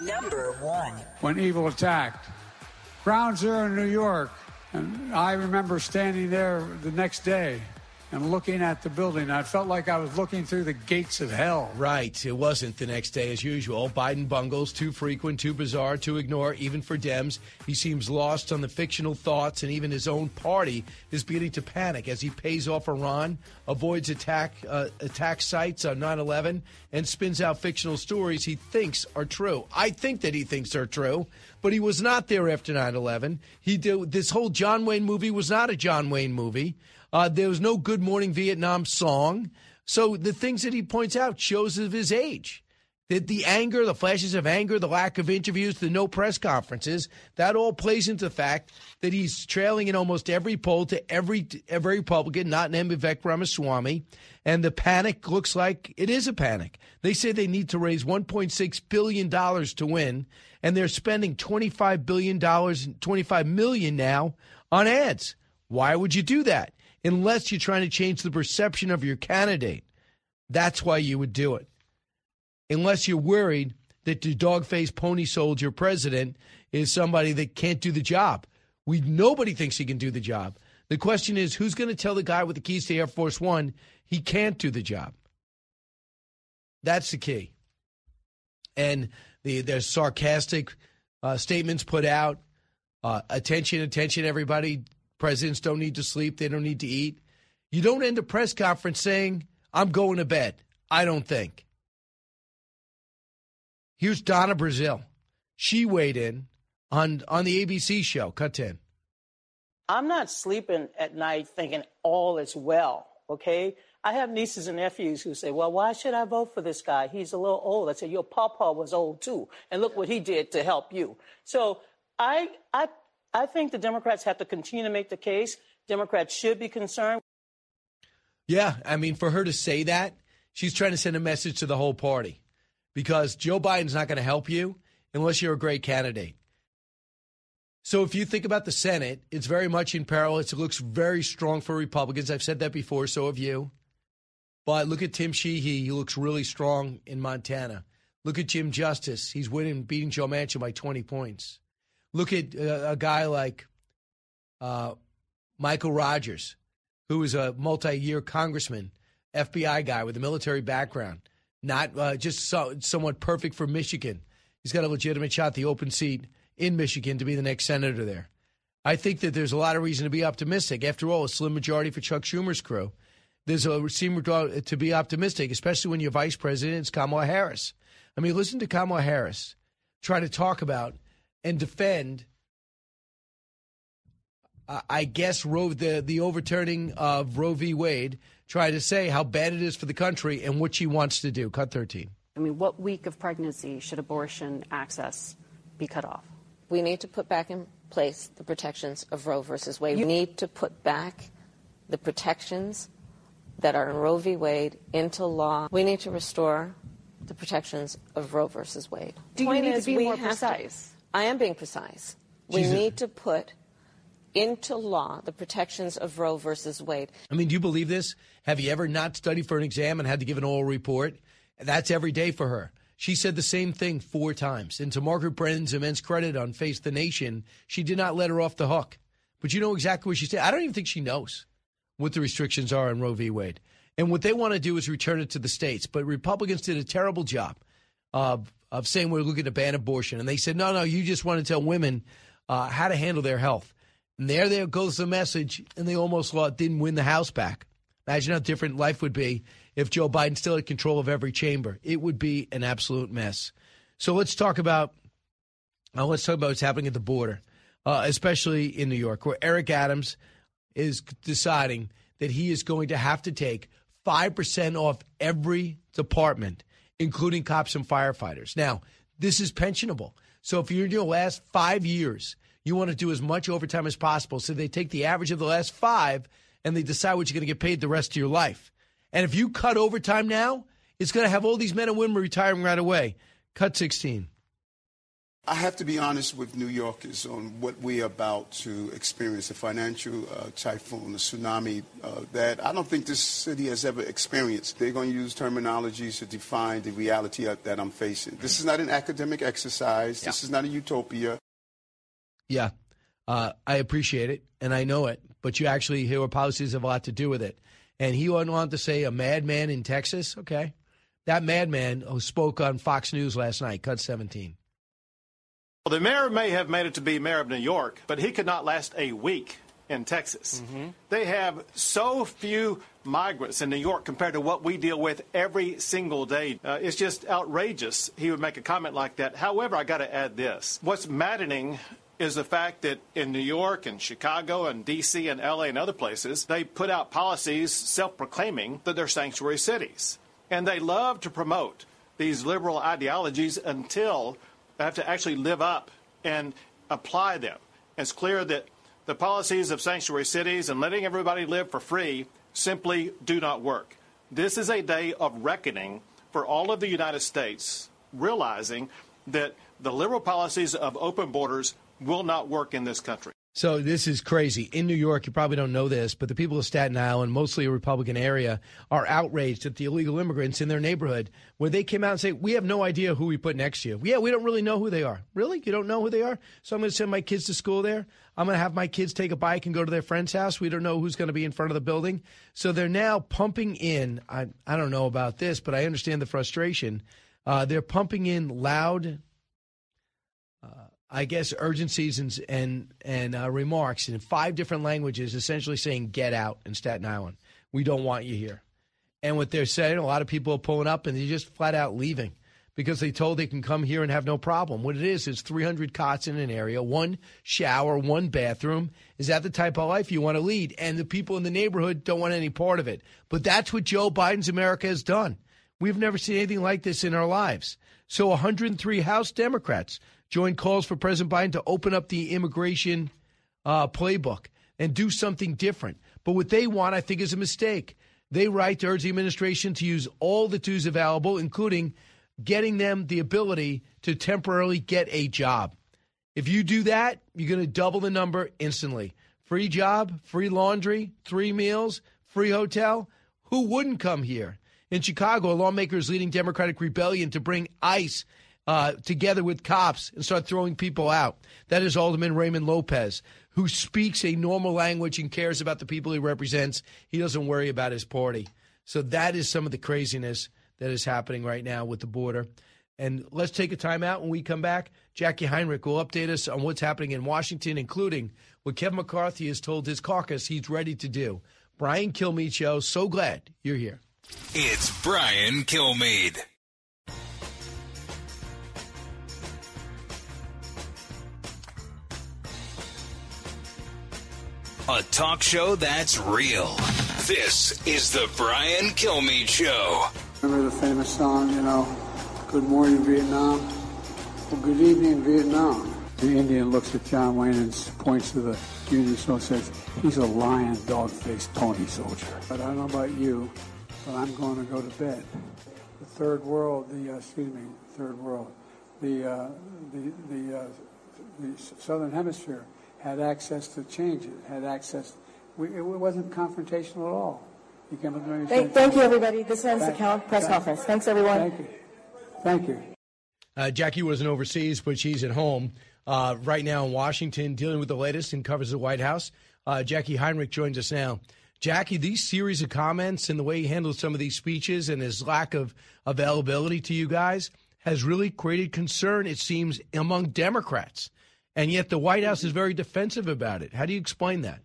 [SPEAKER 21] Number one.
[SPEAKER 7] when evil attacked. Ground Zero in New York. And I remember standing there the next day and looking at the building. I felt like I was looking through the gates of hell.
[SPEAKER 1] Right. It wasn't the next day as usual. Biden bungles, too frequent, too bizarre, to ignore, even for Dems. He seems lost on the fictional thoughts, and even his own party is beginning to panic as he pays off Iran, avoids attack, uh, attack sites on 9 11, and spins out fictional stories he thinks are true. I think that he thinks they're true, but he was not there after 9 11. He did, this whole John Wayne movie was not a John Wayne movie. Uh, there was no Good Morning Vietnam song. So the things that he points out shows of his age. That the anger, the flashes of anger, the lack of interviews, the no press conferences, that all plays into the fact that he's trailing in almost every poll to every every Republican, not named Vivek Ramaswamy. And the panic looks like it is a panic. They say they need to raise $1.6 billion to win, and they're spending $25 billion, 25 million now on ads. Why would you do that? Unless you're trying to change the perception of your candidate. That's why you would do it unless you're worried that the dog faced pony soldier president is somebody that can't do the job. We nobody thinks he can do the job. The question is who's going to tell the guy with the keys to Air Force One he can't do the job? That's the key. And the, there's sarcastic uh, statements put out. Uh, attention, attention, everybody. Presidents don't need to sleep. They don't need to eat. You don't end a press conference saying, I'm going to bed. I don't think. Here's Donna Brazile. She weighed in on on the ABC show. Cut 10.
[SPEAKER 3] I'm not sleeping at night thinking all is well, okay? I have nieces and nephews who say, well, why should I vote for this guy? He's a little old. I say, your papa was old too. And look what he did to help you. So I, I, I think the Democrats have to continue to make the case. Democrats should be concerned.
[SPEAKER 1] Yeah, I mean, for her to say that, she's trying to send a message to the whole party because Joe Biden's not going to help you unless you're a great candidate. So if you think about the Senate, it's very much in peril. It looks very strong for Republicans. I've said that before, so have you. But look at Tim Sheehy. He looks really strong in Montana. Look at Jim Justice. He's winning, beating Joe Manchin by 20 points. Look at uh, a guy like uh, Michael Rogers, who is a multi year congressman, FBI guy with a military background not uh, just so, somewhat perfect for Michigan. He's got a legitimate shot, the open seat in Michigan, to be the next senator there. I think that there's a lot of reason to be optimistic. After all, a slim majority for Chuck Schumer's crew. There's a seem to be optimistic, especially when your vice president is Kamala Harris. I mean, listen to Kamala Harris try to talk about and defend. I guess Roe, the the overturning of Roe v. Wade try to say how bad it is for the country and what she wants to do. Cut 13.
[SPEAKER 18] I mean, what week of pregnancy should abortion access be cut off?
[SPEAKER 19] We need to put back in place the protections of Roe versus Wade. We need to put back the protections that are in Roe v. Wade into law. We need to restore the protections of Roe versus Wade.
[SPEAKER 18] Do you
[SPEAKER 19] Point
[SPEAKER 18] need to be more
[SPEAKER 19] have
[SPEAKER 18] precise?
[SPEAKER 19] I am being precise. We
[SPEAKER 1] a-
[SPEAKER 19] need to put into law the protections of Roe versus Wade.
[SPEAKER 1] I mean, do you believe this? Have you ever not studied for an exam and had to give an oral report? That's every day for her. She said the same thing four times. And to Margaret Brennan's immense credit on Face the Nation, she did not let her off the hook. But you know exactly what she said. I don't even think she knows what the restrictions are on Roe v. Wade. And what they want to do is return it to the states. But Republicans did a terrible job of, of saying we're looking to ban abortion. And they said, no, no, you just want to tell women uh, how to handle their health. And there, there goes the message, and they almost lost, didn't win the House back. Imagine how different life would be if Joe Biden still had control of every chamber. It would be an absolute mess. So let's talk about uh, let's talk about what's happening at the border, uh, especially in New York, where Eric Adams is deciding that he is going to have to take five percent off every department including cops and firefighters. Now, this is pensionable. So if you're in your last five years, you want to do as much overtime as possible. So they take the average of the last five and they decide what you're going to get paid the rest of your life. And if you cut overtime now, it's going to have all these men and women retiring right away. Cut 16.
[SPEAKER 12] I have to be honest with New Yorkers on what we're about to experience a financial uh, typhoon, a tsunami uh, that I don't think this city has ever experienced. They're going to use terminologies to define the reality that I'm facing. This is not an academic exercise, yeah. this is not a utopia.
[SPEAKER 1] Yeah, uh, I appreciate it and I know it, but you actually, your policies have a lot to do with it. And he went on to say, a madman in Texas? Okay. That madman who spoke on Fox News last night, cut 17.
[SPEAKER 22] Well, the mayor may have made it to be mayor of New York, but he could not last a week in Texas. Mm-hmm. They have so few migrants in New York compared to what we deal with every single day. Uh, it's just outrageous. He would make a comment like that. However, I got to add this. What's maddening is the fact that in New York and Chicago and D.C. and L.A. and other places, they put out policies self proclaiming that they're sanctuary cities. And they love to promote these liberal ideologies until have to actually live up and apply them. It's clear that the policies of sanctuary cities and letting everybody live for free simply do not work. This is a day of reckoning for all of the United States, realizing that the liberal policies of open borders will not work in this country.
[SPEAKER 1] So this is crazy. In New York, you probably don't know this, but the people of Staten Island, mostly a Republican area, are outraged at the illegal immigrants in their neighborhood where they came out and say, "We have no idea who we put next to you. Yeah, we don't really know who they are. Really, you don't know who they are? So I'm going to send my kids to school there. I'm going to have my kids take a bike and go to their friend's house. We don't know who's going to be in front of the building. So they're now pumping in. I I don't know about this, but I understand the frustration. Uh, they're pumping in loud I guess, urgencies and and, and uh, remarks in five different languages, essentially saying "Get out" in Staten Island. We don't want you here. And what they're saying, a lot of people are pulling up and they're just flat out leaving because they told they can come here and have no problem. What it is is 300 cots in an area, one shower, one bathroom. Is that the type of life you want to lead? And the people in the neighborhood don't want any part of it. But that's what Joe Biden's America has done. We've never seen anything like this in our lives. So 103 House Democrats joined calls for President Biden to open up the immigration uh, playbook and do something different. But what they want, I think, is a mistake. They write to urge the administration to use all the tools available, including getting them the ability to temporarily get a job. If you do that, you're going to double the number instantly. Free job, free laundry, three meals, free hotel. Who wouldn't come here? In Chicago, a lawmaker is leading Democratic rebellion to bring ICE uh, together with cops and start throwing people out. That is Alderman Raymond Lopez, who speaks a normal language and cares about the people he represents. He doesn't worry about his party. So that is some of the craziness that is happening right now with the border. And let's take a time out when we come back. Jacqui Heinrich will update us on what's happening in Washington, including what Kevin McCarthy has told his caucus he's ready to do. Brian Kilmeade Show, so glad you're here.
[SPEAKER 5] It's Brian Kilmeade. A talk show that's real. This is the Brian Kilmeade Show.
[SPEAKER 7] Remember the famous song, you know, Good Morning Vietnam? Well, good evening Vietnam. The Indian looks at John Wayne and points to the Union soldier and says, he's a lion, dog-faced pony soldier. But I don't know about you, but I'm going to go to bed. The third world, the, uh, excuse me, third world, the, uh, the, the, uh, the southern hemisphere had access to change it, had access. We, it wasn't confrontational at all.
[SPEAKER 8] You came thank, thank you, everybody. This ends the count press thank, conference. Thanks, everyone.
[SPEAKER 7] Thank you. Thank you.
[SPEAKER 1] Uh, Jacqui wasn't overseas, but she's at home uh, right now in Washington dealing with the latest and covers the White House. Uh, Jacqui Heinrich joins us now. Jacqui, these series of comments and the way he handled some of these speeches and his lack of availability to you guys has really created concern, it seems, among Democrats and yet the White House is very defensive about it. How do you explain that?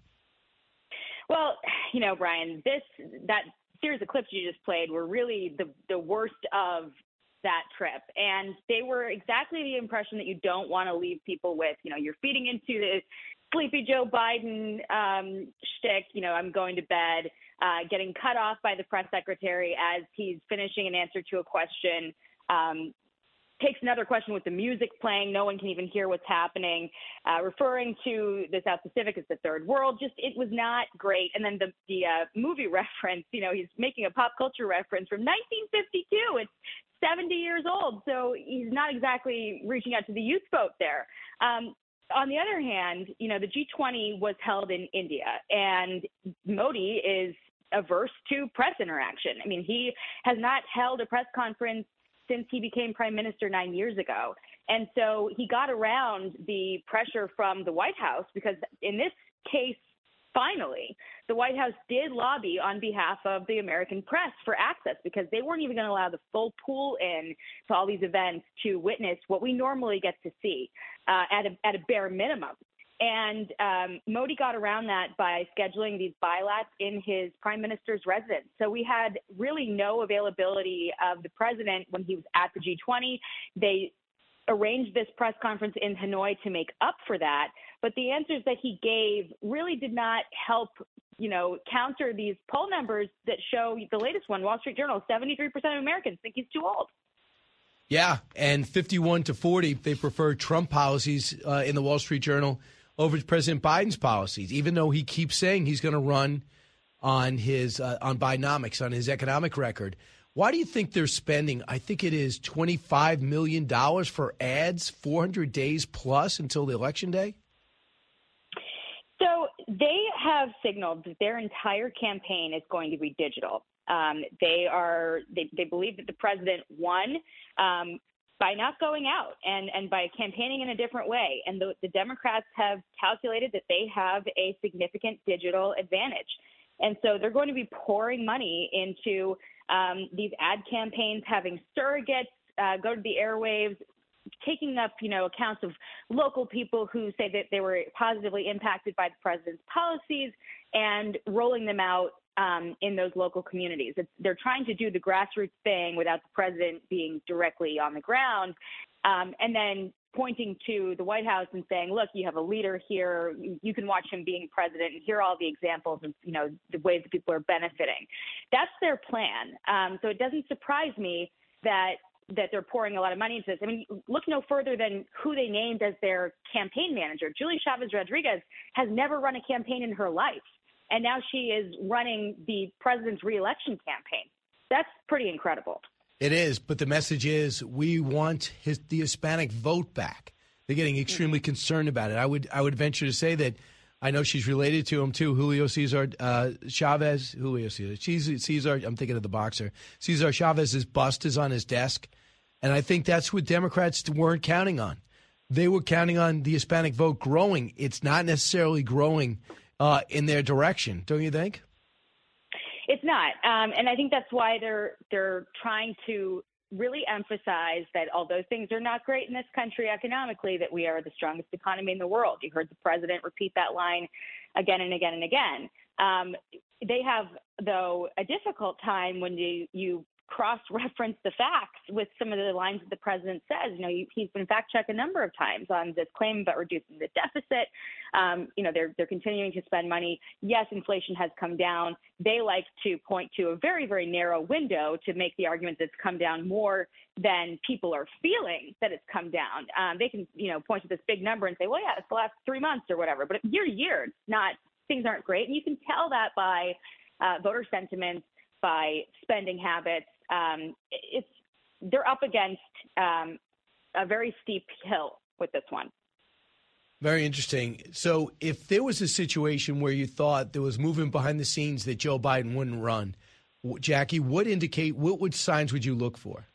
[SPEAKER 23] Well, you know, Brian, this that series of clips you just played were really the the worst of that trip, and they were exactly the impression that you don't want to leave people with. You know, you're feeding into the sleepy Joe Biden um, shtick, you know, I'm going to bed, uh, getting cut off by the press secretary as he's finishing an answer to a question. Um, takes another question with the music playing. No one can even hear what's happening. Uh, referring to the South Pacific as the third world, just it was not great. And then the the uh, movie reference, you know, he's making a pop culture reference from 1952. It's 70 years old, so he's not exactly reaching out to the youth vote there. Um, on the other hand, you know, the G20 was held in India, and Modi is averse to press interaction. I mean, he has not held a press conference since he became prime minister nine years ago. And so he got around the pressure from the White House because in this case, finally, the White House did lobby on behalf of the American press for access because they weren't even going to allow the full pool in to all these events to witness what we normally get to see uh, at, a, at a bare minimum. And um, Modi got around that by scheduling these bilats in his prime minister's residence. So we had really no availability of the president when he was at the G20. They arranged this press conference in Hanoi to make up for that. But the answers that he gave really did not help, you know, counter these poll numbers that show the latest one, Wall Street Journal, 73% of Americans think he's too old.
[SPEAKER 1] Yeah, and 51 to 40, they prefer Trump policies uh, in the Wall Street Journal over President Biden's policies, even though he keeps saying he's going to run on his uh, on Bidenomics on his economic record. Why do you think they're spending? I think it is twenty five million dollars for ads, four hundred days plus until the election day.
[SPEAKER 23] So they have signaled that their entire campaign is going to be digital. Um, they are they, they believe that the president won um, by not going out and, and by campaigning in a different way. And the, the Democrats have calculated that they have a significant digital advantage. And so they're going to be pouring money into um, these ad campaigns, having surrogates uh, go to the airwaves, taking up, you know, accounts of local people who say that they were positively impacted by the president's policies and rolling them out um, in those local communities. It's, they're trying to do the grassroots thing without the president being directly on the ground, um, and then pointing to the White House and saying, "Look, you have a leader here. You, can watch him being president, and here are all the examples of you know the ways that people are benefiting." That's their plan. Um, so it doesn't surprise me that that they're pouring a lot of money into this. I mean, look no further than who they named as their campaign manager. Julie Chavez Rodriguez has never run a campaign in her life and now she is running the president's reelection campaign. That's pretty incredible.
[SPEAKER 1] It is, but the message is we want his, the Hispanic vote back. They're getting extremely mm-hmm. concerned about it. I would I would venture to say that I know she's related to him too, Julio Cesar uh, Chavez. Julio Cesar. Cesar. I'm thinking of the boxer. Cesar Chavez's bust is on his desk, and I think that's what Democrats weren't counting on. They were counting on the Hispanic vote growing. It's not necessarily growing uh, in their direction, don't you think?
[SPEAKER 23] It's not, um, and I think that's why they're they're trying to really emphasize that although things are not great in this country economically, that we are the strongest economy in the world. You heard the president repeat that line again and again and again. Um, they have, though, a difficult time when you you cross-reference the facts with some of the lines that the president says. You know, he's been fact-checked a number of times on this claim about reducing the deficit. Um, you know, they're they're continuing to spend money. Yes, inflation has come down. They like to point to a very very narrow window to make the argument that it's come down more than people are feeling that it's come down. Um, they can you know point to this big number and say, well, yeah, it's the last three months or whatever. But year to year, it's not things aren't great, and you can tell that by uh, voter sentiment by spending habits um, it's they're up against um, a very steep hill with this one.
[SPEAKER 1] Very interesting. So, if there was a situation where you thought there was movement behind the scenes that Joe Biden wouldn't run, Jacqui, what indicate what, what signs would you look for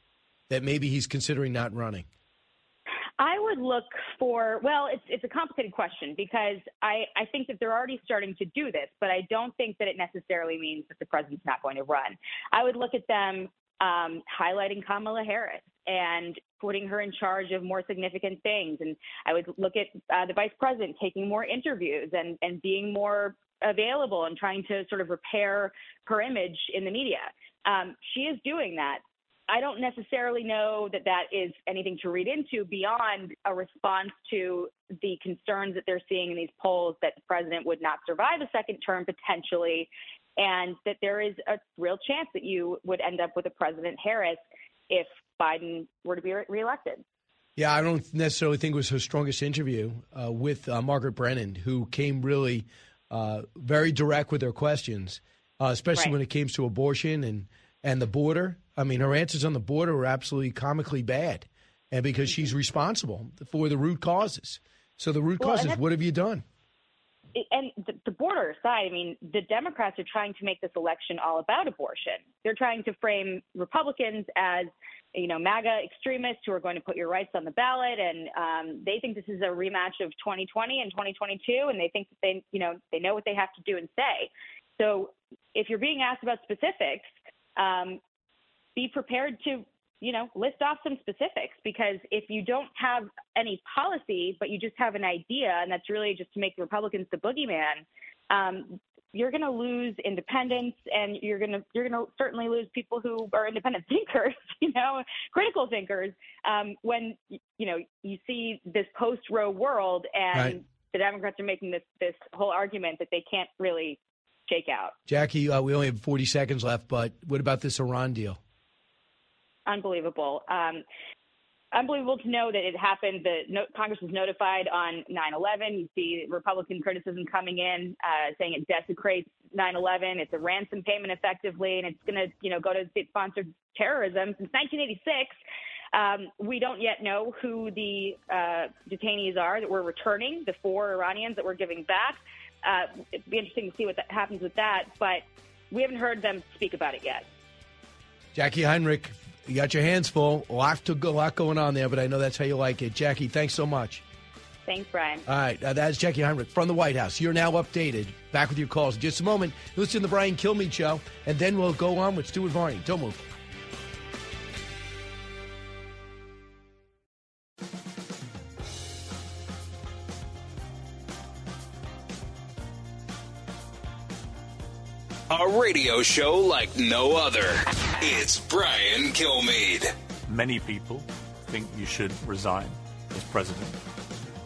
[SPEAKER 1] that maybe he's considering not running?
[SPEAKER 23] I would look for well, it's it's a complicated question because I I think that they're already starting to do this, but I don't think that it necessarily means that the president's not going to run. I would look at them um, highlighting Kamala Harris and putting her in charge of more significant things. And I would look at uh, the vice president taking more interviews and, and being more available and trying to sort of repair her image in the media. Um, she is doing that. I don't necessarily know that that is anything to read into beyond a response to the concerns that they're seeing in these polls that the president would not survive a second term potentially, and that there is a real chance that you would end up with a President Harris if Biden were to be re- reelected.
[SPEAKER 1] Yeah, I don't necessarily think it was her strongest interview uh, with uh, Margaret Brennan, who came really uh, very direct with her questions, uh, especially
[SPEAKER 23] Right.
[SPEAKER 1] when it came to abortion and, and the border. I mean, her answers on the border were absolutely comically bad, and because she's responsible for the root causes. So the root
[SPEAKER 23] Well,
[SPEAKER 1] causes, what have you done?
[SPEAKER 23] And the, border aside, I mean, the Democrats are trying to make this election all about abortion. They're trying to frame Republicans as, you know, MAGA extremists who are going to put your rights on the ballot, and um, they think this is a rematch of 2020 and 2022, and they think that they, you know, they know what they have to do and say. So, if you're being asked about specifics, um, be prepared to you know, list off some specifics because if you don't have any policy, but you just have an idea, and that's really just to make the Republicans the boogeyman, um, you're going to lose independence, and you're going to you're going to certainly lose people who are independent thinkers, you know, critical thinkers. Um, when you know you see this post Roe world, and
[SPEAKER 1] Right.
[SPEAKER 23] the Democrats are making this this whole argument that they can't really shake out.
[SPEAKER 1] Jacqui, uh, we only have 40 seconds left, but what about this Iran deal?
[SPEAKER 23] Unbelievable. Um, unbelievable to know that it happened. The no, Congress was notified on 9/11. You see Republican criticism coming in, uh, saying it desecrates 9/11. It's a ransom payment, effectively, and it's going to, you know, go to state-sponsored terrorism since 1986. Um, we don't yet know who the uh, detainees are that we're returning, the four Iranians that we're giving back. Uh, it'd be interesting to see what happens with that, but we haven't heard them speak about it yet.
[SPEAKER 1] Jacqui Heinrich, you got your hands full. A lot, to go, a lot going on there, but I know that's how you like it. Jacqui, thanks so much.
[SPEAKER 23] Thanks, Brian.
[SPEAKER 1] All right, uh, that's Jacqui Heinrich from the White House. You're now updated. Back with your calls in just a moment. Listen to the Brian Kilmeade Show, and then we'll go on with Stuart Varney. Don't move.
[SPEAKER 5] A radio show like no other. It's Brian Kilmeade.
[SPEAKER 24] Many people think you should resign as president.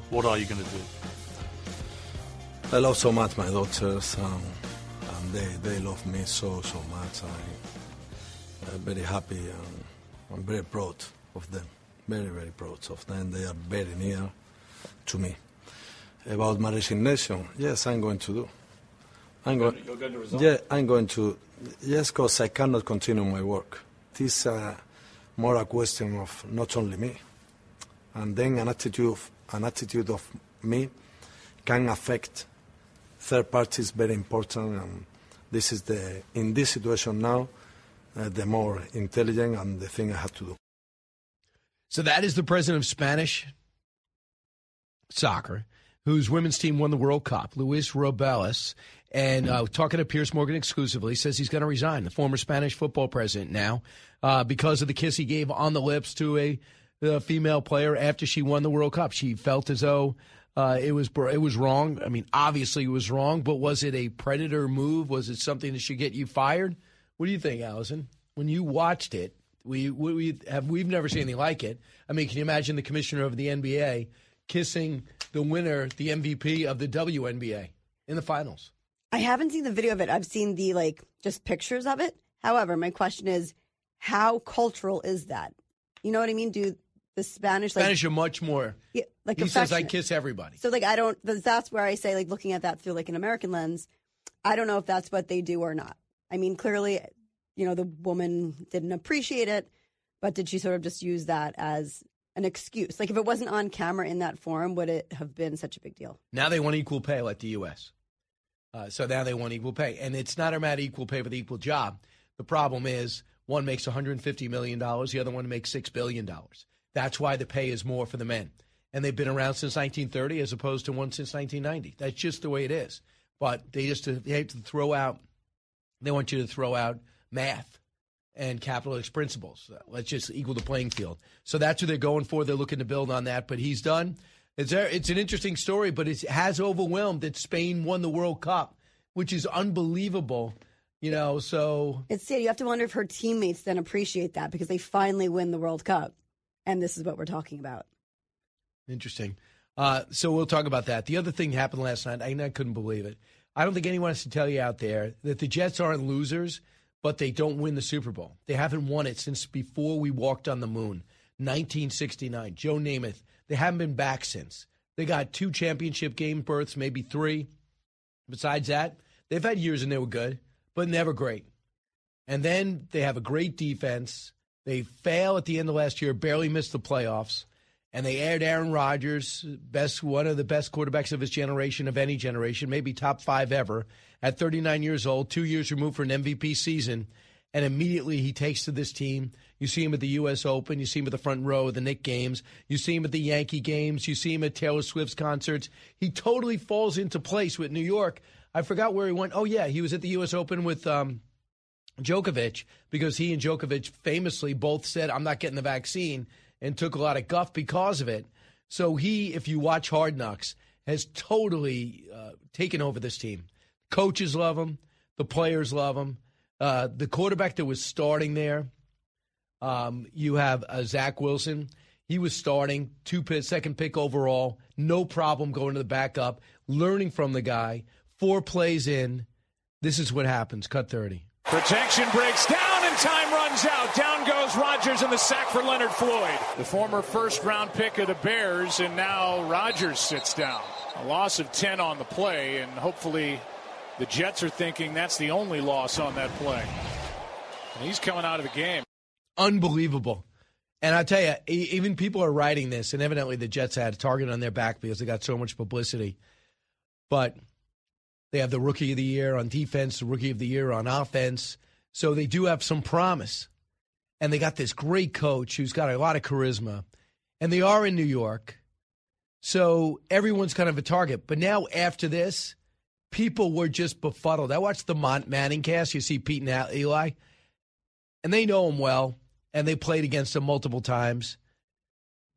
[SPEAKER 24] What are you going to do?
[SPEAKER 25] I love so much my daughters, um, and they, they love me so, so much. I, I'm very happy and I'm very proud of them. Very, very proud of them. They are very near to me. About my resignation, yes, I'm going to do. I'm going,
[SPEAKER 24] going- you're going to resign?
[SPEAKER 25] Yeah, I'm going to. Yes, because I cannot continue my work. This is uh, more a question of not only me, and then an attitude, of, an attitude of me can affect third parties. Very important, and this is the in this situation now, uh, the more intelligent and the thing I have to do.
[SPEAKER 1] So that is the president of Spanish soccer, whose women's team won the World Cup, Luis Rubiales. And uh, talking to Piers Morgan exclusively, says he's going to resign, the former Spanish football president now, uh, because of the kiss he gave on the lips to a, a female player after she won the World Cup. She felt as though uh, it was it was wrong. I mean, obviously it was wrong, but was it a predator move? Was it something that should get you fired? What do you think, Allison? When you watched it, we we have we've never seen anything like it. I mean, can you imagine the commissioner of the NBA kissing the winner, the MVP of the WNBA in the finals?
[SPEAKER 26] I haven't seen the video of it. I've seen the like just pictures of it. However, my question is, how cultural is that? You know what I mean? Do the Spanish like
[SPEAKER 1] Spanish are much more.
[SPEAKER 26] yeah, like
[SPEAKER 1] he says, "I kiss everybody."
[SPEAKER 26] So like I don't. That's where I say like looking at that through like an American lens. I don't know if that's what they do or not. I mean, clearly, you know, the woman didn't appreciate it, but did she sort of just use that as an excuse? Like if it wasn't on camera in that forum, would it have been such a big deal?
[SPEAKER 1] Now they want equal pay like the U.S. Uh, so now they want equal pay, and it's not a matter of equal pay for the equal job. The problem is one makes 150 million dollars, the other one makes six billion dollars. That's why the pay is more for the men, and they've been around since 1930 as opposed to one since 1990. That's just the way it is. But they just they have to throw out. They want you to throw out math and capitalist principles. Let's just equal the playing field. So that's what they're going for. They're looking to build on that. But he's done. It's a, it's an interesting story, but it has overwhelmed that Spain won the World Cup, which is unbelievable. You know, so
[SPEAKER 26] It's. You have to wonder if her teammates then appreciate that because they finally win the World Cup. And this is what we're talking about.
[SPEAKER 1] Interesting. Uh, so we'll talk about that. The other thing happened last night. I, I couldn't believe it. I don't think anyone has to tell you out there that the Jets aren't losers, but they don't win the Super Bowl. They haven't won it since before we walked on the moon, 1969. Joe Namath. They haven't been back since. They got two championship game berths, maybe three. Besides that, they've had years and they were good, but never great. And then they have a great defense. They fail at the end of last year, barely missed the playoffs and they aired Aaron Rodgers, best one of the best quarterbacks of his generation, of any generation, maybe top five ever, at 39 years old, two years removed for an MVP season, and immediately he takes to this team. You see him at the U.S. Open, you see him at the front row of the Knick games, you see him at the Yankee games, you see him at Taylor Swift's concerts. He totally falls into place with New York. I forgot where he went. Oh yeah, he was at the U.S. Open with. Um, Djokovic, because he and Djokovic famously both said, I'm not getting the vaccine and took a lot of guff because of it. So he, if you watch Hard Knocks, has totally uh, taken over this team. Coaches love him. The players love him. Uh, the quarterback that was starting there, um, you have uh, Zach Wilson. He was starting two pick, second pick overall, no problem going to the backup, learning from the guy. Four plays in, this is what happens. Cut thirty.
[SPEAKER 27] Protection breaks down and time runs out. Down goes Rodgers in the sack for Leonard Floyd, the former first round pick of the Bears, and now Rodgers sits down. A loss of 10 on the play, and hopefully the Jets are thinking that's the only loss on that play. And he's coming out of the game.
[SPEAKER 1] Unbelievable. And I tell you, even people are writing this, and evidently the Jets had a target on their back because they got so much publicity. But they have the rookie of the year on defense, the rookie of the year on offense. So they do have some promise. And they got this great coach who's got a lot of charisma. And they are in New York. So everyone's kind of a target. But now after this, people were just befuddled. I watched the Mont Manning cast. You see Pete and Eli. And they know him well. And they played against him multiple times.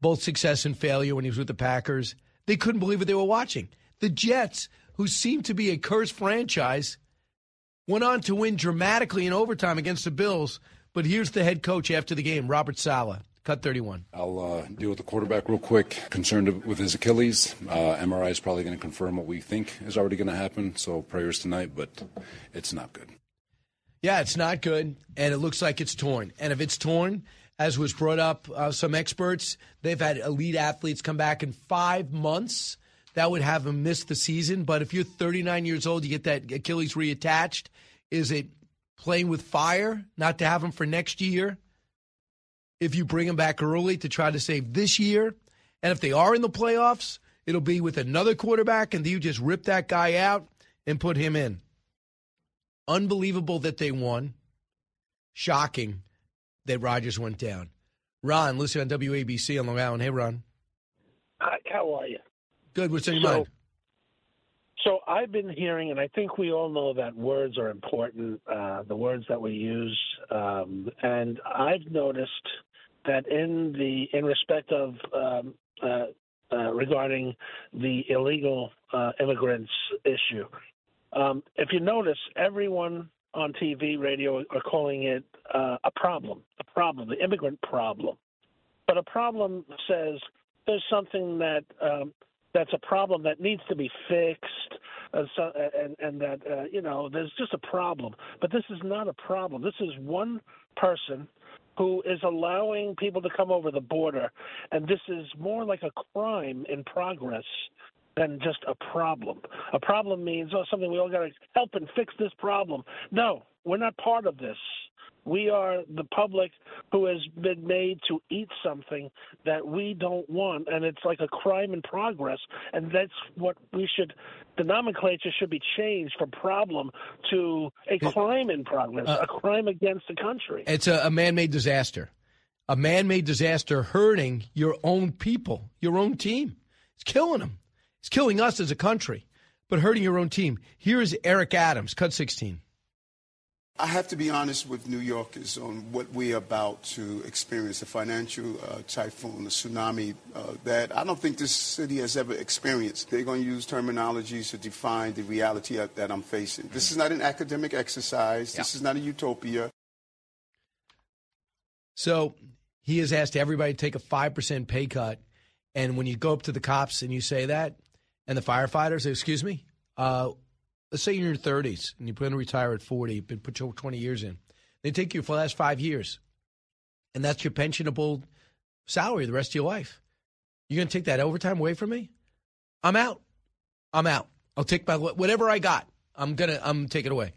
[SPEAKER 1] Both success and failure when he was with the Packers. They couldn't believe what they were watching. The Jets who seemed to be a cursed franchise, went on to win dramatically in overtime against the Bills. But here's the head coach after the game, Robert Saleh. Cut 31.
[SPEAKER 28] I'll uh, deal with the quarterback real quick. Concerned with his Achilles. Uh, MRI is probably going to confirm what we think is already going to happen. So prayers tonight, but it's not good.
[SPEAKER 1] Yeah, it's not good. And it looks like it's torn. And if it's torn, as was brought up, uh, some experts, they've had elite athletes come back in five months that would have him miss the season. But if you're 39 years old, you get that Achilles reattached. Is it playing with fire not to have him for next year? If you bring him back early to try to save this year, and if they are in the playoffs, it'll be with another quarterback, and you just rip that guy out and put him in. Unbelievable that they won. Shocking that Rodgers went down. Ron, listen on WABC on Long Island. Hey, Ron.
[SPEAKER 29] Hi, how are you?
[SPEAKER 1] Good. What's in your
[SPEAKER 29] so,
[SPEAKER 1] mind?
[SPEAKER 29] So I've been hearing, and I think we all know that words are important, uh, the words that we use. Um, and I've noticed that in the in respect of um, uh, uh, regarding the illegal uh, immigrants issue, um, if you notice, everyone on TV, radio are calling it uh, a problem, a problem, the immigrant problem. But a problem says there's something that um, that's a problem that needs to be fixed, and, so, and, and that uh, you know there's just a problem. But this is not a problem. This is one person who is allowing people to come over the border, and this is more like a crime in progress than just a problem. A problem means oh something we all got to help and fix this problem. No, we're not part of this. We are the public who has been made to eat something that we don't want, and it's like a crime in progress. And that's what we should. The nomenclature should be changed from problem to a crime in progress,
[SPEAKER 1] Uh,
[SPEAKER 29] a crime against the country.
[SPEAKER 1] It's a, a man-made disaster. A man-made disaster hurting your own people, your own team. It's killing them. It's killing us as a country, but hurting your own team. Here is Eric Adams, cut 16.
[SPEAKER 12] I have to be honest with New Yorkers on what we're about to experience a financial uh, typhoon, a tsunami uh, that I don't think this city has ever experienced. They're going to use terminologies to define the reality that I'm facing. This is not an academic exercise, this is not a utopia.
[SPEAKER 1] So he has asked everybody to take a 5% pay cut. And when you go up to the cops and you say that, and the firefighters excuse me, uh, let's say you're in your 30s and you're going to retire at 40, been put 20 years in. They take you for the last five years, and that's your pensionable salary the rest of your life. You're going to take that overtime away from me? I'm out. I'm out. I'll take my whatever I got. I'm gonna I'm take it away.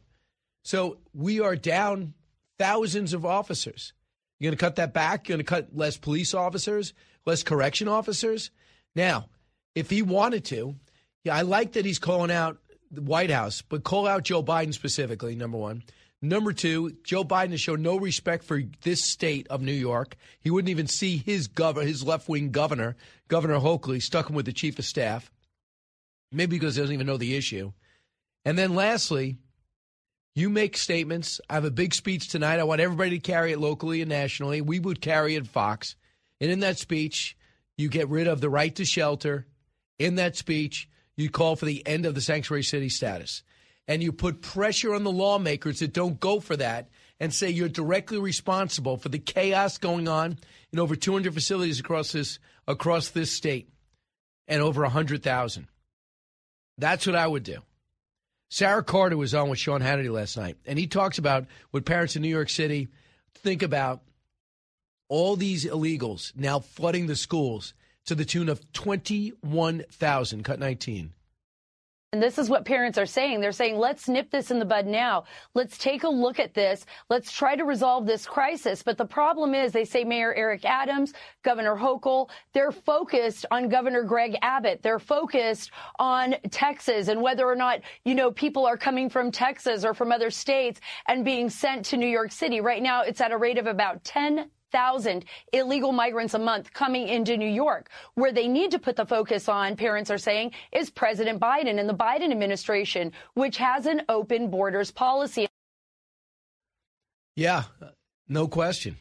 [SPEAKER 1] So we are down thousands of officers. You're gonna cut that back. You're gonna cut less police officers, less correction officers. Now, if he wanted to, yeah, I like that he's calling out the White House, but call out Joe Biden specifically, number one. Number two, Joe Biden has shown no respect for this state of New York. He wouldn't even see his governor, his left wing governor, Governor Hochuli, stuck him with the chief of staff. Maybe because he doesn't even know the issue. And then lastly, you make statements. I have a big speech tonight. I want everybody to carry it locally and nationally. We would carry it Fox. And in that speech, you get rid of the right to shelter. In that speech, you call for the end of the sanctuary city status. And you put pressure on the lawmakers that don't go for that and say you're directly responsible for the chaos going on in over 200 facilities across this across this state and over 100,000. That's what I would do. Sarah Carter was on with Sean Hannity last night, and he talks about what parents in New York City think about all these illegals now flooding the schools to the tune of 21,000. Cut 19.
[SPEAKER 30] And this is what parents are saying. They're saying, let's nip this in the bud now. Let's take a look at this. Let's try to resolve this crisis. But the problem is, they say Mayor Eric Adams, Governor Hochul, they're focused on Governor Greg Abbott. They're focused on Texas and whether or not, you know, people are coming from Texas or from other states and being sent to New York City. Right now, it's at a rate of about 10 thousand illegal migrants a month coming into New York. Where they need to put the focus on, parents are saying, is President Biden and the Biden administration, which has an open borders policy.
[SPEAKER 1] Yeah, no question.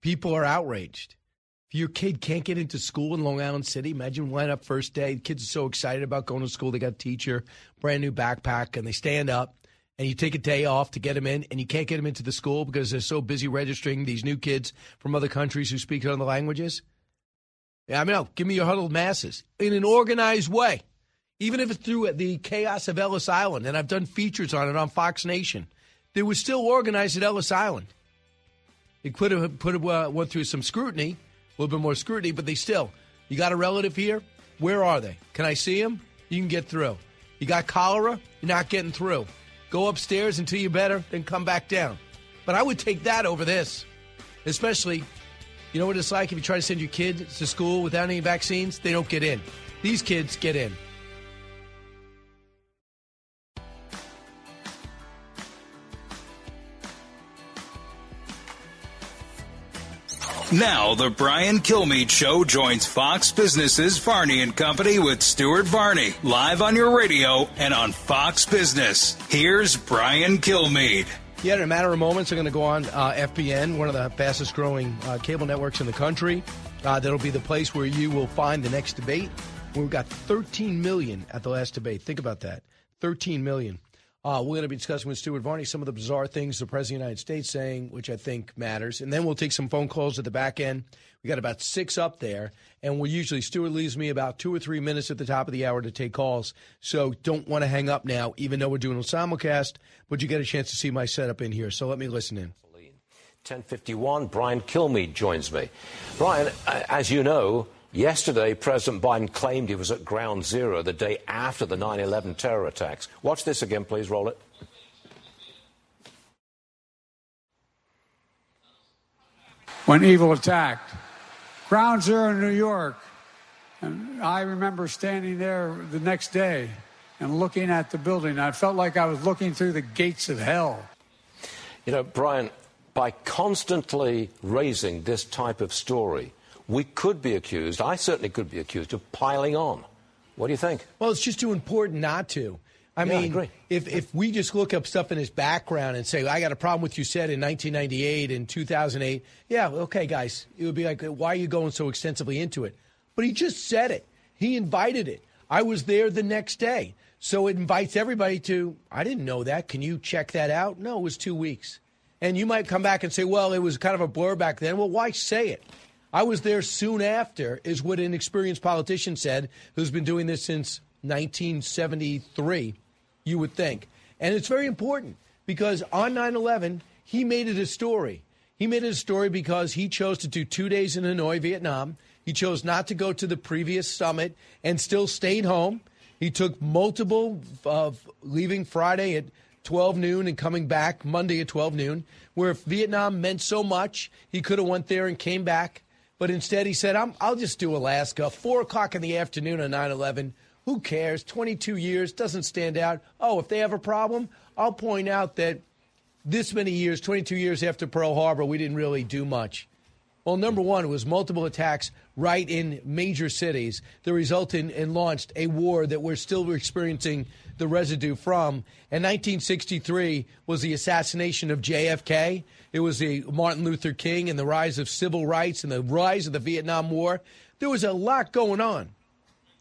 [SPEAKER 1] People are outraged. If your kid can't get into school in Long Island City, imagine line up first day. Kids are so excited about going to school. They got a teacher, brand new backpack, and they stand up and you take a day off to get them in, and you can't get them into the school because they're so busy registering these new kids from other countries who speak other languages? Yeah, I mean, no, give me your huddled masses in an organized way, even if it's through the chaos of Ellis Island. And I've done features on it on Fox Nation. They were still organized at Ellis Island. They could have put uh, went through some scrutiny, a little bit more scrutiny, but they still. You got a relative here? Where are they? Can I see them? You can get through. You got cholera? You're not getting through. Go upstairs until you're better, then come back down. But I would take that over this, especially, you know what it's like if you try to send your kids to school without any vaccines? They don't get in. These kids get in.
[SPEAKER 5] Now, the Brian Kilmeade Show joins Fox Business's Varney and Company with Stuart Varney, live on your radio and on Fox Business. Here's Brian Kilmeade.
[SPEAKER 1] Yeah, in a matter of moments, I'm going to go on uh, FBN, one of the fastest growing uh, cable networks in the country. Uh, that'll be the place where you will find the next debate. We've got 13 million at the last debate. Think about that 13 million. Uh, we're going to be discussing with Stuart Varney some of the bizarre things the President of the United States saying, which I think matters. And then we'll take some phone calls at the back end. We got about six up there, and we usually Stuart leaves me about two or three minutes at the top of the hour to take calls. So don't want to hang up now, even though we're doing a simulcast. But you get a chance to see my setup in here. So let me listen in.
[SPEAKER 31] 1051, Brian Kilmeade joins me. Brian, as you know, Yesterday, President Biden claimed he was at ground zero the day after the 9 11 terror attacks. Watch this again, please. Roll it.
[SPEAKER 7] When evil attacked, ground zero in New York. And I remember standing there the next day and looking at the building. I felt like I was looking through the gates of hell.
[SPEAKER 31] You know, Brian, by constantly raising this type of story, we could be accused, I certainly could be accused, of piling on. What do you think?
[SPEAKER 1] Well, it's just too important not to. I
[SPEAKER 31] Yeah,
[SPEAKER 1] mean,
[SPEAKER 31] agree.
[SPEAKER 1] if if we just look up stuff in his background and say, I got a problem with you said in 1998 and 2008, yeah, okay, guys, it would be like, why are you going so extensively into it? But he just said it. He invited it. I was there the next day. So it invites everybody to, I didn't know that. Can you check that out? No, it was two weeks. And you might come back and say, well, it was kind of a blur back then. Well, why say it? I was there soon after, is what an experienced politician said who's been doing this since 1973, you would think. And it's very important because on 9 11, he made it a story. He made it a story because he chose to do two days in Hanoi, Vietnam. He chose not to go to the previous summit and still stayed home. He took multiple of leaving Friday at 12 noon and coming back Monday at 12 noon, where if Vietnam meant so much, he could have went there and came back. But instead, he said, I'm, I'll just do Alaska. Four o'clock in the afternoon on 9 11. Who cares? 22 years doesn't stand out. Oh, if they have a problem, I'll point out that this many years, 22 years after Pearl Harbor, we didn't really do much. Well, number one, it was multiple attacks right in major cities that resulted and launched a war that we're still experiencing the residue from. And 1963 was the assassination of JFK. It was the Martin Luther King and the rise of civil rights and the rise of the Vietnam War. There was a lot going on.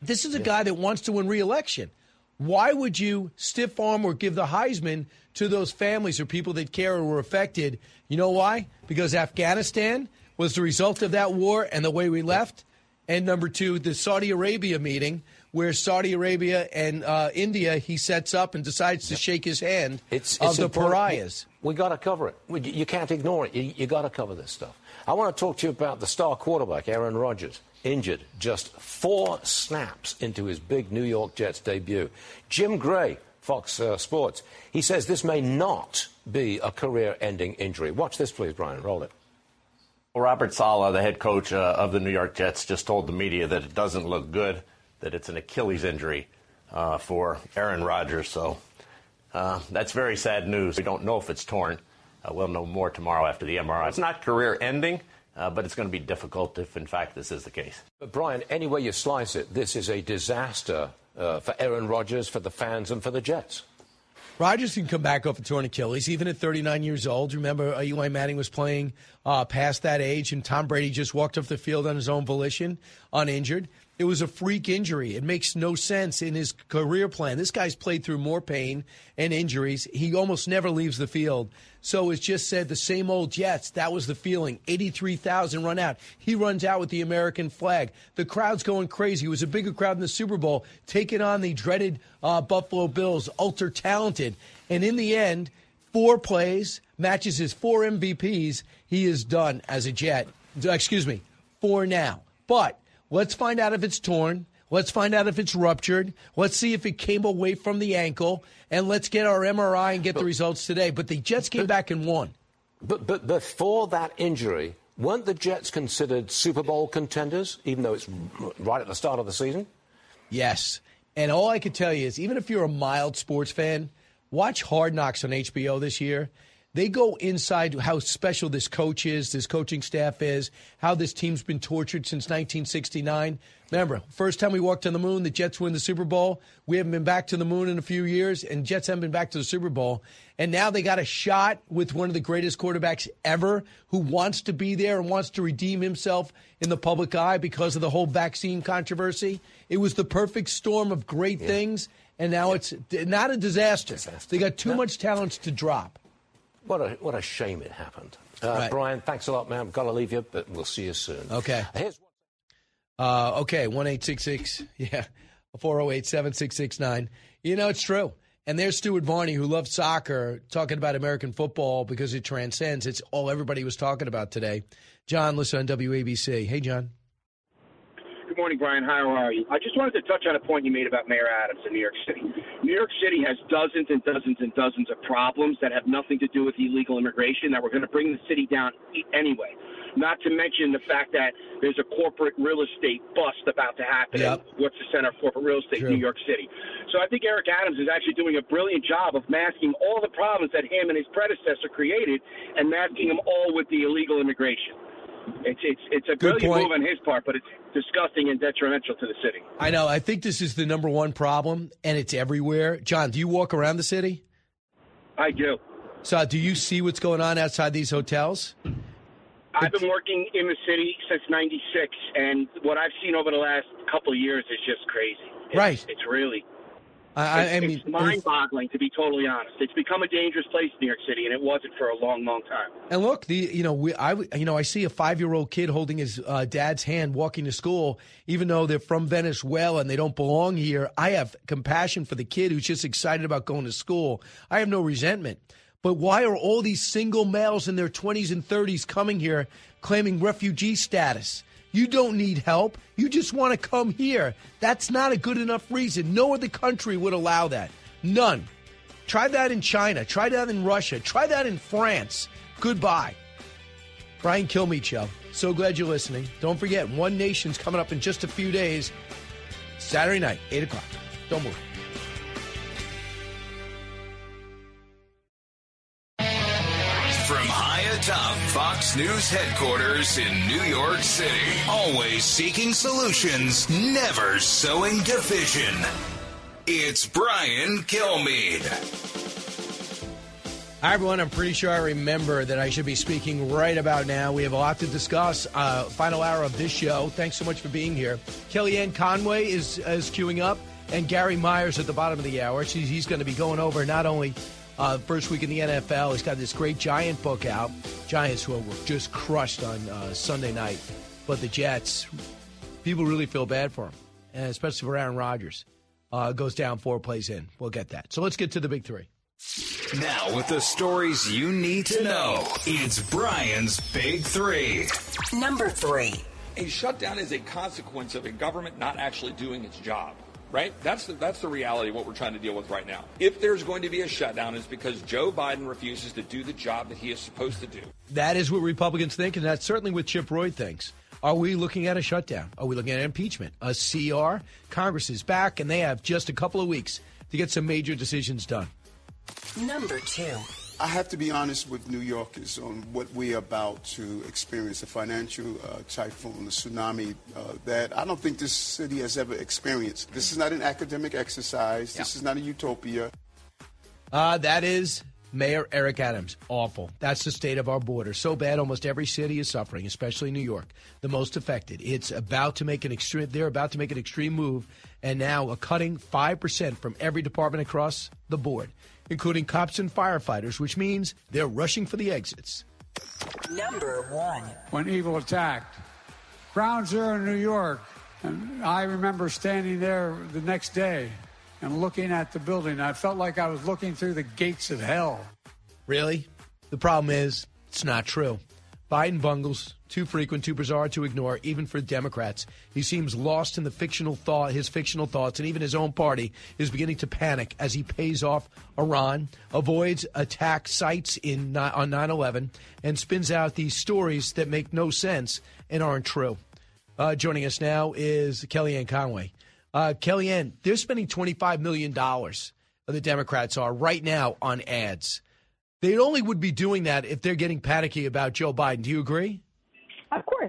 [SPEAKER 1] This is a guy that wants to win re-election. Why would you stiff arm or give the Heisman to those families or people that care or were affected? You know why? Because Afghanistan was the result of that war and the way we left. And number two, the Saudi Arabia meeting, where Saudi Arabia and uh, India, he sets up and decides to shake his hand
[SPEAKER 31] It's,
[SPEAKER 1] of
[SPEAKER 31] it's
[SPEAKER 1] the
[SPEAKER 31] important.
[SPEAKER 1] pariahs.
[SPEAKER 31] We got to cover it. We, you can't ignore it. You, you got to cover this stuff. I want to talk to you about the star quarterback, Aaron Rodgers, injured just four snaps into his big New York Jets debut. Jim Gray, Fox uh, Sports, he says this may not be a career-ending injury. Watch this, please, Brian. Roll it.
[SPEAKER 32] Robert Saleh, the head coach uh, of the New York Jets, just told the media that it doesn't look good, that it's an Achilles injury uh, for Aaron Rodgers. So uh, that's very sad news. We don't know if it's torn. Uh, we'll know more tomorrow after the MRI. It's not career ending, uh, but it's going to be difficult if, in fact, this is the case.
[SPEAKER 31] But Brian, any way you slice it, this is a disaster uh, for Aaron Rodgers, for the fans, and for the Jets.
[SPEAKER 1] Rodgers can come back off a torn Achilles, even at 39 years old. Remember, uh, Eli Manning was playing uh, past that age, and Tom Brady just walked off the field on his own volition, uninjured. It was a freak injury. It makes no sense in his career plan. This guy's played through more pain and injuries. He almost never leaves the field. So it's just said the same old Jets. That was the feeling. 83,000 run out. He runs out with the American flag. The crowd's going crazy. It was a bigger crowd in the Super Bowl, taking on the dreaded uh, Buffalo Bills, ultra talented. And in the end, four plays, matches his four MVPs. He is done as a Jet. Excuse me, four now. But let's find out if it's torn. Let's find out if it's ruptured. Let's see if it came away from the ankle. And let's get our MRI and get the results today. But the Jets came back and won.
[SPEAKER 31] But, but before that injury, weren't the Jets considered Super Bowl contenders, even though it's right at the start of the season?
[SPEAKER 1] Yes. And all I can tell you is, even if you're a mild sports fan, watch Hard Knocks on HBO this year. They go inside how special this coach is, this coaching staff is, how this team's been tortured since 1969. Remember, first time we walked on the moon, the Jets win the Super Bowl. We haven't been back to the moon in a few years, and Jets haven't been back to the Super Bowl. And now they got a shot with one of the greatest quarterbacks ever who wants to be there and wants to redeem himself in the public eye because of the whole vaccine controversy. It was the perfect storm of great things, and now it's not a disaster. They got too much talent to drop.
[SPEAKER 31] What a, what a shame it happened. Uh,
[SPEAKER 1] Right.
[SPEAKER 31] Brian, thanks a lot, man. I've got to leave you, but we'll see you soon.
[SPEAKER 1] Okay.
[SPEAKER 31] Here's
[SPEAKER 1] Uh, okay, one eight six six, yeah, four zero eight seven six six nine. You know it's true. And there's Stuart Varney, who loves soccer, talking about American football because it transcends. It's all everybody was talking about today. John, listen on WABC. Hey, John.
[SPEAKER 33] Good morning, Brian. Hi, How are you? I just wanted to touch on a point you made about Mayor Adams in New York City. New York City has dozens and dozens and dozens of problems that have nothing to do with illegal immigration that we're going to bring the city down anyway. Not to mention the fact that there's a corporate real estate bust about to happen.
[SPEAKER 1] Yep.
[SPEAKER 33] What's the center of corporate real estate
[SPEAKER 1] True.
[SPEAKER 33] in New York City? So I think Eric Adams is actually doing a brilliant job of masking all the problems that him and his predecessor created and masking them all with the illegal immigration. It's it's it's a
[SPEAKER 1] Good
[SPEAKER 33] brilliant move on his part, but it's disgusting and detrimental to the city.
[SPEAKER 1] I know. I think this is the number one problem, and it's everywhere. John, do you walk around the city?
[SPEAKER 33] I do.
[SPEAKER 1] So, do you see what's going on outside these hotels?
[SPEAKER 33] I've been working in the city since '96, and what I've seen over the last couple of years is just crazy. It's,
[SPEAKER 1] Right.
[SPEAKER 33] It's really.
[SPEAKER 1] I, I, mean,
[SPEAKER 33] it's mind-boggling to be totally honest. It's become a dangerous place, New York City, and it wasn't for a long, long time.
[SPEAKER 1] And look, the you know we I you know I see a five year old kid holding his uh, dad's hand walking to school, even though they're from Venezuela and they don't belong here. I have compassion for the kid who's just excited about going to school. I have no resentment. But why are all these single males in their twenties and thirties coming here claiming refugee status? You don't need help. You just want to come here. That's not a good enough reason. No other country would allow that. None. Try that in China. Try that in Russia. Try that in France. Goodbye. Brian Kilmeade Show. So glad you're listening. Don't forget, One Nation's coming up in just a few days. Saturday night, 8 o'clock. Don't move.
[SPEAKER 5] Atop Fox News headquarters in New York City, always seeking solutions, never sowing division. It's Brian Kilmeade.
[SPEAKER 1] Hi, everyone. I'm pretty sure I remember that I should be speaking right about now. We have a lot to discuss. Uh, final hour of this show. Thanks so much for being here. Kellyanne Conway is, is queuing up, and Gary Myers at the bottom of the hour. She's, he's going to be going over not only uh, first week in the NFL, he's got this great Giant book out. Giants who were just crushed on uh, Sunday night, but the Jets, people really feel bad for them, and especially for Aaron Rodgers. Uh, goes down four plays in. We'll get that. So let's get to the big three.
[SPEAKER 5] Now, with the stories you need to know, it's Brian's Big Three.
[SPEAKER 34] Number three.
[SPEAKER 35] A shutdown is a consequence of a government not actually doing its job. Right? That's the, that's the reality of what we're trying to deal with right now. If there's going to be a shutdown, it's because Joe Biden refuses to do the job that he is supposed to do.
[SPEAKER 1] That is what Republicans think, and that's certainly what Chip Roy thinks. Are we looking at a shutdown? Are we looking at impeachment? A CR? Congress is back, and they have just a couple of weeks to get some major decisions done.
[SPEAKER 34] Number two.
[SPEAKER 12] I have to be honest with New Yorkers on what we're about to experience a financial uh, typhoon, a tsunami uh, that I don't think this city has ever experienced. This is not an academic exercise, this is not a utopia.
[SPEAKER 1] Uh, that is Mayor Eric Adams. Awful. That's the state of our border. So bad, almost every city is suffering, especially New York, the most affected. It's about to make an extreme. They're about to make an extreme move, and now a cutting five percent from every department across the board, including cops and firefighters, which means they're rushing for the exits.
[SPEAKER 34] Number one.
[SPEAKER 7] when evil attacked. Ground Zero in New York. And I remember standing there the next day and looking at the building. I felt like I was looking through the gates of hell.
[SPEAKER 1] Really? The problem is, it's not true. Biden bungles, too frequent, too bizarre to ignore, even for Democrats. He seems lost in the fictional thought, his fictional thoughts, and even his own party is beginning to panic as he pays off Iran, avoids attack sites in on 9/11, and spins out these stories that make no sense and aren't true. Uh, joining us now is Kellyanne Conway. Uh, Kellyanne, they're spending $25 million, the Democrats are, right now on ads. They only would be doing that if they're getting panicky about Joe Biden. Do you agree?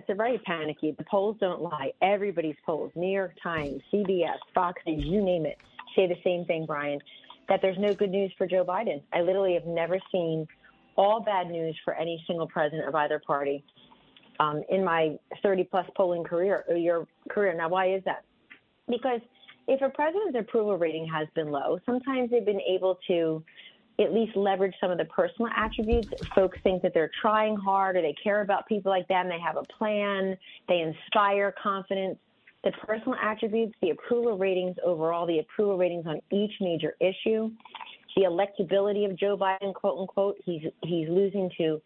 [SPEAKER 36] They're very panicky. The polls don't lie. Everybody's polls, New York Times, CBS, Fox News, you name it, say the same thing, Brian, that there's no good news for Joe Biden. I literally have never seen all bad news for any single president of either party um, in my 30 plus polling career or your career. Now, why is that? Because if a president's approval rating has been low, sometimes they've been able to at least leverage some of the personal attributes. Folks think that they're trying hard or they care about people like them. They have a plan. They inspire confidence. The personal attributes, the approval ratings overall, the approval ratings on each major issue, the electability of Joe Biden, quote unquote, he's he's losing to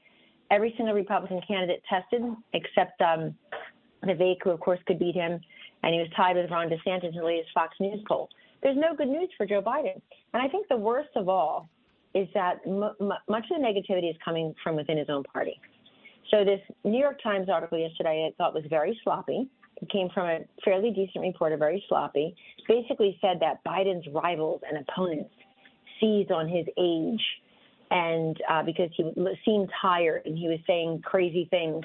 [SPEAKER 36] every single Republican candidate tested except um, Vivek, who of course could beat him, and he was tied with Ron DeSantis in the latest Fox News poll. There's no good news for Joe Biden, and I think the worst of all is that m- m- much of the negativity is coming from within his own party. So this New York Times article yesterday I thought was very sloppy. It came from a fairly decent reporter, very sloppy. Basically said that Biden's rivals and opponents seized on his age, and uh, because he seemed tired and he was saying crazy things,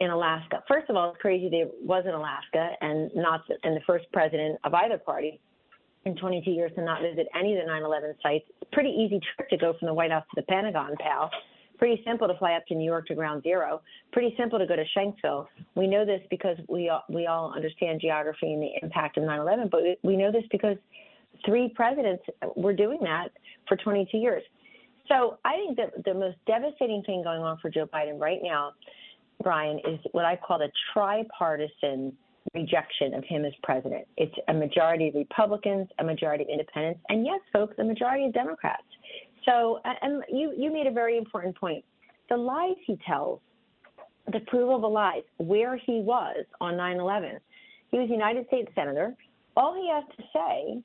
[SPEAKER 36] in Alaska. First of all, it's crazy that it was in Alaska and not and the first president of either party in 22 years to not visit any of the 9/11 sites. It's pretty easy trip to go from the White House to the Pentagon, pal. Pretty simple to fly up to New York to Ground Zero. Pretty simple to go to Shanksville. We know this because we all, we all understand geography and the impact of 9/11, but we, we know this because three presidents were doing that for 22 years. So I think that the most devastating thing going on for Joe Biden right now, Brian, is what I call the tripartisan rejection of him as president. It's a majority of Republicans, a majority of independents, and yes, folks, a majority of Democrats. So, and you, you made a very important point. The lies he tells, the provable lies, where he was on 9 11. He was United States Senator. All he has to say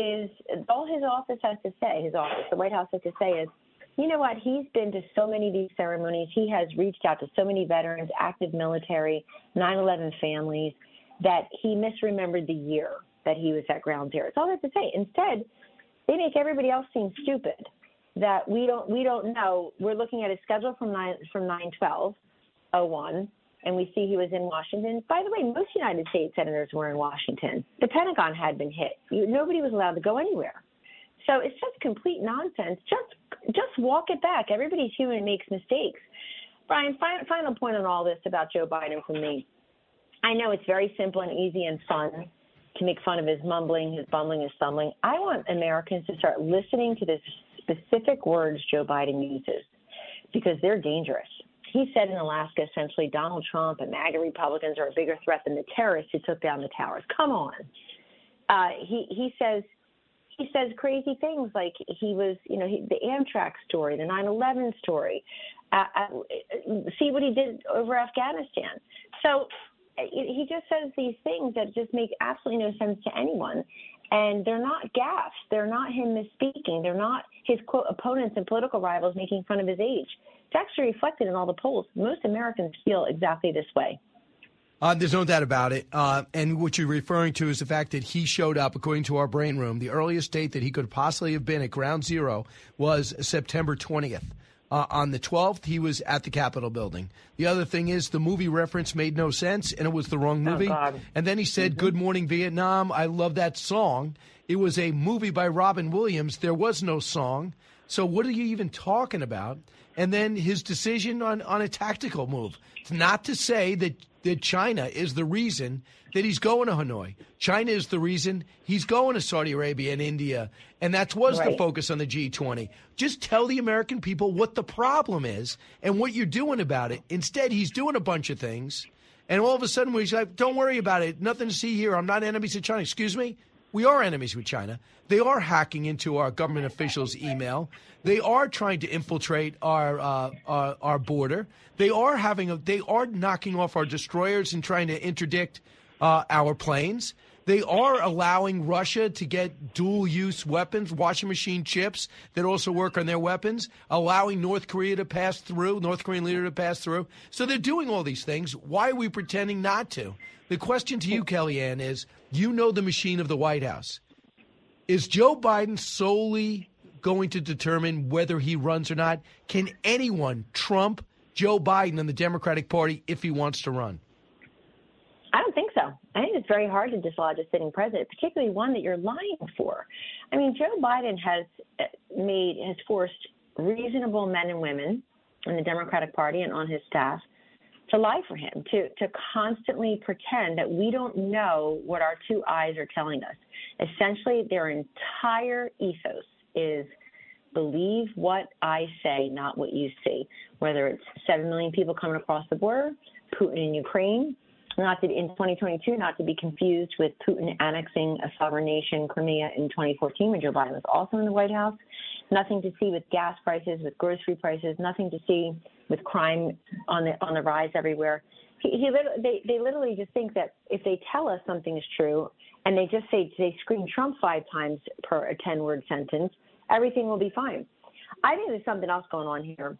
[SPEAKER 36] is, all his office has to say, his office, the White House has to say is, you know what? He's been to so many of these ceremonies. He has reached out to so many veterans, active military, 9 11 families, that he misremembered the year that he was at ground zero. It's all have to say. Instead, they make everybody else seem stupid. That we don't we don't know. We're looking at his schedule from nine from nine twelve oh one, and we see he was in Washington. By the way, most United States senators were in Washington. The Pentagon had been hit. You, nobody was allowed to go anywhere. So it's just complete nonsense. Just just walk it back. Everybody's human makes mistakes. Brian, final, final point on all this about Joe Biden from me. I know it's very simple and easy and fun to make fun of his mumbling, his bumbling, his stumbling. I want Americans to start listening to the specific words Joe Biden uses because they're dangerous. He said in Alaska essentially Donald Trump and MAGA Republicans are a bigger threat than the terrorists who took down the towers. Come on. Uh, he he says he says crazy things like he was, you know, he, the Amtrak story, the 9/11 story. Uh, uh, see what he did over Afghanistan. So he just says these things that just make absolutely no sense to anyone. And they're not gaffes. They're not him misspeaking. They're not his quote opponents and political rivals making fun of his age. It's actually reflected in all the polls. Most Americans feel exactly this way.
[SPEAKER 1] Uh, there's no doubt about it. Uh, and what you're referring to is the fact that he showed up, according to our brain room, the earliest date that he could possibly have been at ground zero was September 20th. Uh, on the 12th, he was at the Capitol building. The other thing is the movie reference made no sense and it was the wrong
[SPEAKER 36] Oh,
[SPEAKER 1] movie.
[SPEAKER 36] God.
[SPEAKER 1] and then he said,
[SPEAKER 36] Mm-hmm.
[SPEAKER 1] Good Morning Vietnam. I love that song. It was a movie by Robin Williams. There was no song. So what are you even talking about? And then his decision on, on a tactical move. It's not to say that, that China is the reason that he's going to Hanoi. China is the reason he's going to Saudi Arabia and India. And that was the focus on the G20. Just tell the American people what the problem is and what you're doing about it. Instead, he's doing a bunch of things. And all of a sudden, we're like, don't worry about it. Nothing to see here. I'm not enemies of China. Excuse me? We are enemies with China. They are hacking into our government officials' email. They are trying to infiltrate our uh, our, our border. They are having a, they are knocking off our destroyers and trying to interdict uh, our planes. They are allowing Russia to get dual use weapons, washing machine chips that also work on their weapons, allowing North Korea to pass through, North Korean leader to pass through. So they're doing all these things. Why are we pretending not to? The question to you, Kellyanne, is you know the machine of the White House. Is Joe Biden solely going to determine whether he runs or not? Can anyone trump Joe Biden and the Democratic Party if he wants to run?
[SPEAKER 36] I don't think so. I think it's very hard to dislodge a sitting president, particularly one that you're lying for. I mean, Joe Biden has uh, made has forced reasonable men and women in the Democratic Party and on his staff to lie for him, to to constantly pretend that we don't know what our two eyes are telling us. Essentially, their entire ethos is believe what I say, not what you see. Whether it's seven million people coming across the border, Putin in Ukraine, not to in 2022, not to be confused with Putin annexing a sovereign nation, Crimea, in 2014 when Joe Biden was also in the White House. Nothing to see with gas prices, with grocery prices. Nothing to see with crime on the on the rise everywhere. He, he they they literally just think that if they tell us something is true, and they just say they scream Trump five times per a 10 word sentence, everything will be fine. I think there's something else going on here,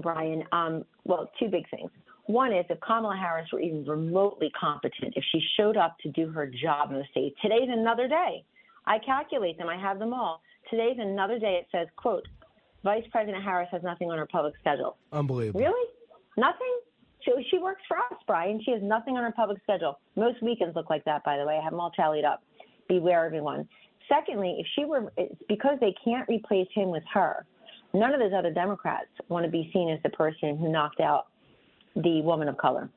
[SPEAKER 36] Brian. Um, well, two big things. One is if Kamala Harris were even remotely competent, if she showed up to do her job in the state, today's another day. I calculate them, I have them all. Today's another day. It says, quote, Vice President Harris has nothing on her public schedule.
[SPEAKER 1] Unbelievable.
[SPEAKER 36] Really? Nothing? So she works for us, Brian. She has nothing on her public schedule. Most weekends look like that, by the way. I have them all tallied up. Beware, everyone. Secondly, if she were, it's because they can't replace him with her. None of those other Democrats want to be seen as the person who knocked out the woman of color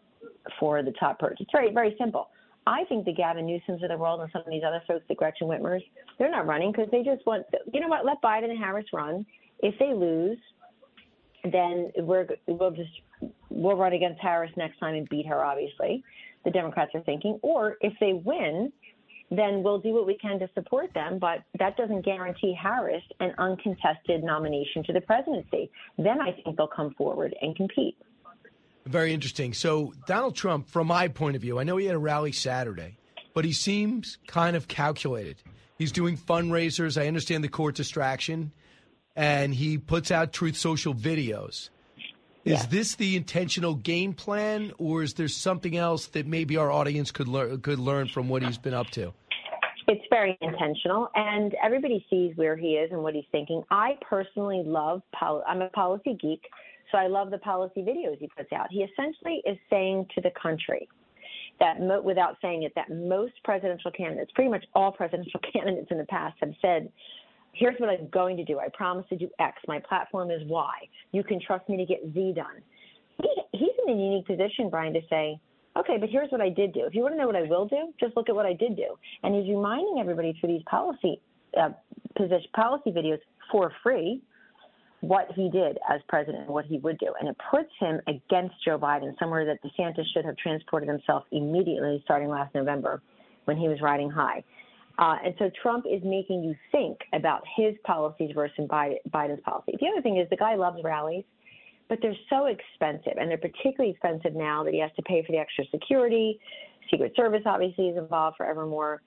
[SPEAKER 36] for the top perch. It's very, very simple. I think the Gavin Newsoms of the world and some of these other folks, the Gretchen Whitmers, they're not running because they just want, you know what, let Biden and Harris run. If they lose, then we're, we'll just, we'll run against Harris next time and beat her, obviously. The Democrats are thinking. Or if they win, then we'll do what we can to support them, but that doesn't guarantee Harris an uncontested nomination to the presidency. Then I think they'll come forward and compete.
[SPEAKER 1] Very interesting. So, Donald Trump, from my point of view, I know he had a rally Saturday, but he seems kind of calculated. He's doing fundraisers. I understand the court distraction, and he puts out Truth Social videos. Is this the intentional game plan, or is there something else that maybe our audience could learn could learn from what he's been up to?
[SPEAKER 36] It's very intentional, and everybody sees where he is and what he's thinking. I personally love, pol- I'm a policy geek, so I love the policy videos he puts out. He essentially is saying to the country that, mo- without saying it, that most presidential candidates, pretty much all presidential candidates in the past, have said, here's what I'm going to do. I promise to do X. My platform is Y. You can trust me to get Z done. He, he's in a unique position, Brian, to say, okay, but here's what I did do. If you want to know what I will do, just look at what I did do. And he's reminding everybody through these policy uh, position, policy videos for free what he did as president and what he would do. And it puts him against Joe Biden, somewhere that DeSantis should have transported himself immediately starting last November when he was riding high. Uh, and so Trump is making you think about his policies versus Biden's policy. The other thing is the guy loves rallies, but they're so expensive, and they're particularly expensive now that he has to pay for the extra security. Secret Service obviously is involved forevermore.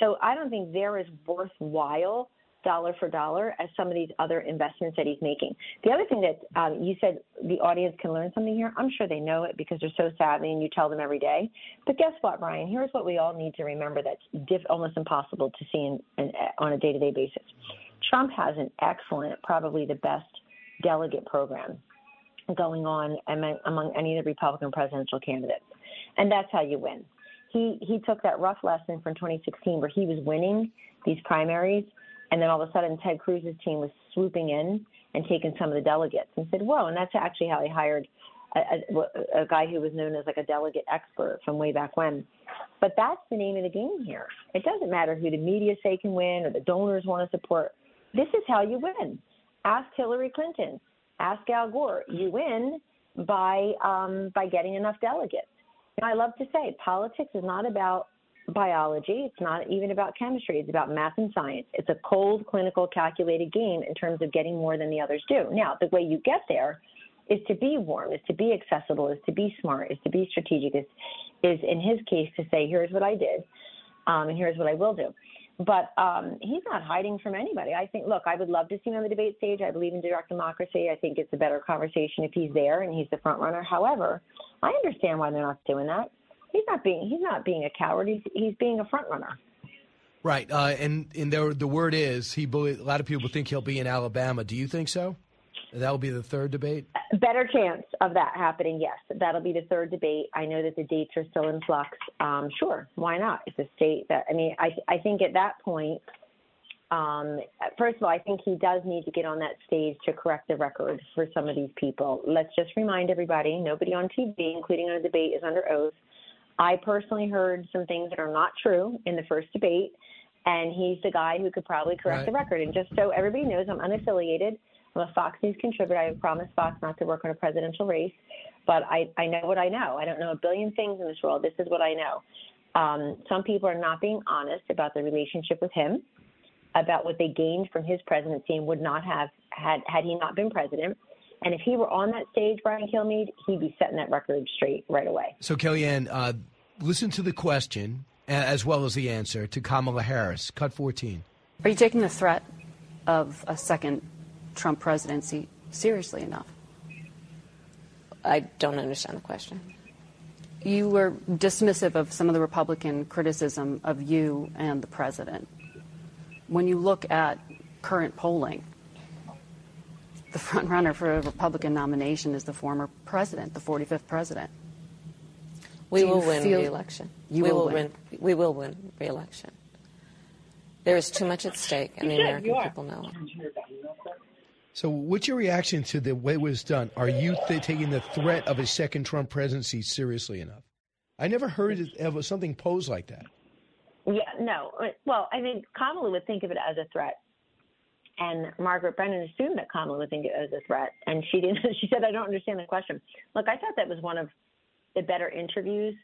[SPEAKER 36] So I don't think they're as worthwhile dollar for dollar as some of these other investments that he's making. The other thing that um, you said the audience can learn something here, I'm sure they know it because they're so savvy and you tell them every day. But guess what, Brian? Here's what we all need to remember that's diff- almost impossible to see in, in, on a day to day basis. Trump has an excellent, probably the best delegate program going on among, among any of the Republican presidential candidates. And that's how you win. He, he took that rough lesson from 2016 where he was winning these primaries and then all of a sudden, Ted Cruz's team was swooping in and taking some of the delegates and said, whoa. And that's actually how he hired a, a, a guy who was known as like a delegate expert from way back when. But that's the name of the game here. It doesn't matter who the media say can win or the donors want to support. This is how you win. Ask Hillary Clinton. Ask Al Gore. You win by um, by getting enough delegates. And I love to say politics is not about biology. It's not even about chemistry. It's about math and science. It's a cold, clinical, calculated game in terms of getting more than the others do. Now, the way you get there is to be warm, is to be accessible, is to be smart, is to be strategic, is, is in his case to say, here's what I did, um, and here's what I will do. But um, he's not hiding from anybody. I think, look, I would love to see him on the debate stage. I believe in direct democracy. I think it's a better conversation if he's there and he's the front runner. However, I understand why they're not doing that he's not being he's not being a coward. He's he's being a front runner.
[SPEAKER 1] Right, uh, and and there, the word is he. A lot of people think he'll be in Alabama. Do you think so? That will be the third debate.
[SPEAKER 36] Better chance of that happening. Yes, that'll be the third debate. I know that the dates are still in flux. Um, sure, why not? It's a state that I mean, I I think at that point, um, first of all, I think he does need to get on that stage to correct the record for some of these people. Let's just remind everybody: nobody on TV, including on a debate, is under oath. I personally heard some things that are not true in the first debate, and he's the guy who could probably correct right. the record. And just so everybody knows, I'm unaffiliated. I'm a Fox News contributor. I have promised Fox not to work on a presidential race, but I, I know what I know. I don't know a billion things in this world. This is what I know. Um, some people are not being honest about the relationship with him, about what they gained from his presidency and would not have had had he not been president. And if he were on that stage, Brian Kilmeade, he'd be setting that record straight right away.
[SPEAKER 1] So, Kellyanne, uh, listen to the question as well as the answer to Kamala Harris. Cut 14.
[SPEAKER 37] Are you taking the threat of a second Trump presidency seriously enough?
[SPEAKER 38] I don't understand the question.
[SPEAKER 37] You were dismissive of some of the Republican criticism of you and the president. When you look at current polling, the front runner for a Republican nomination is the former president, the 45th president.
[SPEAKER 38] We will win
[SPEAKER 37] feel-
[SPEAKER 38] re-election.
[SPEAKER 37] You
[SPEAKER 38] we
[SPEAKER 37] will
[SPEAKER 38] will
[SPEAKER 37] win.
[SPEAKER 38] win. We will win re-election. There is too much at stake, and the American people know it.
[SPEAKER 1] So, what's your reaction to the way it was done? Are you th- taking the threat of a second Trump presidency seriously enough? I never heard of something posed like that.
[SPEAKER 36] Yeah, no. Well, I mean, Kamala would think of it as a threat. And Margaret Brennan assumed that Kamala was think it as a threat. And she didn't she said, I don't understand the question. Look, I thought that was one of the better interviews.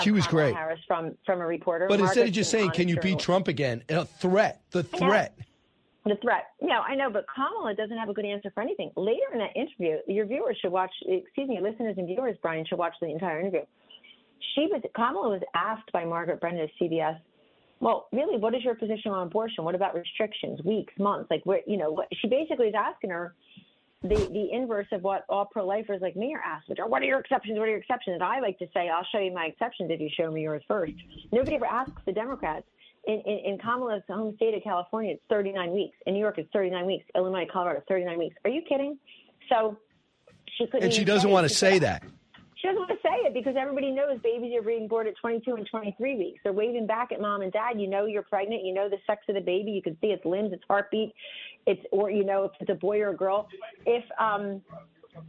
[SPEAKER 1] She was
[SPEAKER 36] Kamala
[SPEAKER 1] great.
[SPEAKER 36] Harris from from a reporter.
[SPEAKER 1] But instead of just saying, "Can you beat Trump again?" A threat, the threat.
[SPEAKER 36] The threat. No, I know, but Kamala doesn't have a good answer for anything. Later in that interview, your viewers should watch, excuse me, listeners and viewers, Brian, should watch the entire interview. She was, Kamala was asked by Margaret Brennan of CBS, well, really, what is your position on abortion? What about restrictions, weeks, months? Like, where, you know, what, she basically is asking her the, the inverse of what all pro-lifers like me are asked, which are, what are your exceptions? What are your exceptions? And I like to say, I'll show you my exceptions if you show me yours first. Nobody ever asks the Democrats. In, in, in Kamala's home state of California, it's 39 weeks. In New York, it's 39 weeks. Illinois, Colorado, 39 weeks. Are you kidding? So she couldn't.
[SPEAKER 1] And she doesn't want to say
[SPEAKER 36] said-
[SPEAKER 1] that.
[SPEAKER 36] She doesn't want to say it because everybody knows babies are being born at 22 and 23 weeks. They're waving back at mom and dad. You know you're pregnant. You know the sex of the baby. You can see its limbs, its heartbeat. It's or you know if it's a boy or a girl. If um,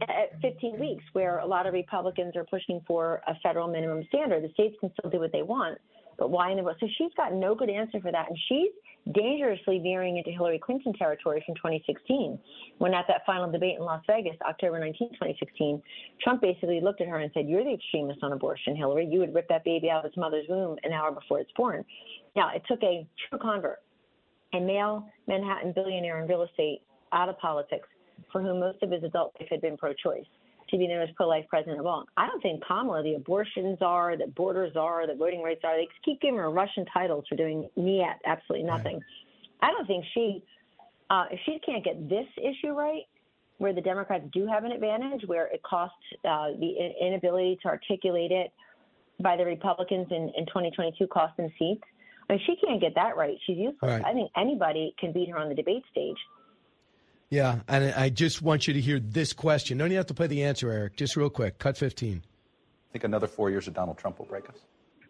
[SPEAKER 36] at 15 weeks, where a lot of Republicans are pushing for a federal minimum standard, the states can still do what they want. But why in the world? So she's got no good answer for that, and she's dangerously veering into Hillary Clinton territory from 2016, when at that final debate in Las Vegas, October 19, 2016, Trump basically looked at her and said, "You're the extremist on abortion, Hillary. You would rip that baby out of its mother's womb an hour before it's born." Now, it took a true convert, a male Manhattan billionaire in real estate, out of politics, for whom most of his adult life had been pro-choice to be known as pro-life president of all. I don't think Kamala, the abortions are, the borders are, the voting rights are. they keep giving her Russian titles for doing yet absolutely nothing. I don't think she, uh, if she can't get this issue right, where the Democrats do have an advantage, where it costs uh, the inability to articulate it by the Republicans in, in 2022 cost them seats. I mean, she can't get that right. She's useless.
[SPEAKER 1] Right.
[SPEAKER 36] I think anybody can beat her on the debate stage.
[SPEAKER 1] Yeah, and I just want you to hear this question. Don't you have to play the answer, Eric? Just real quick. Cut 15.
[SPEAKER 39] I think another four years of Donald Trump will break us.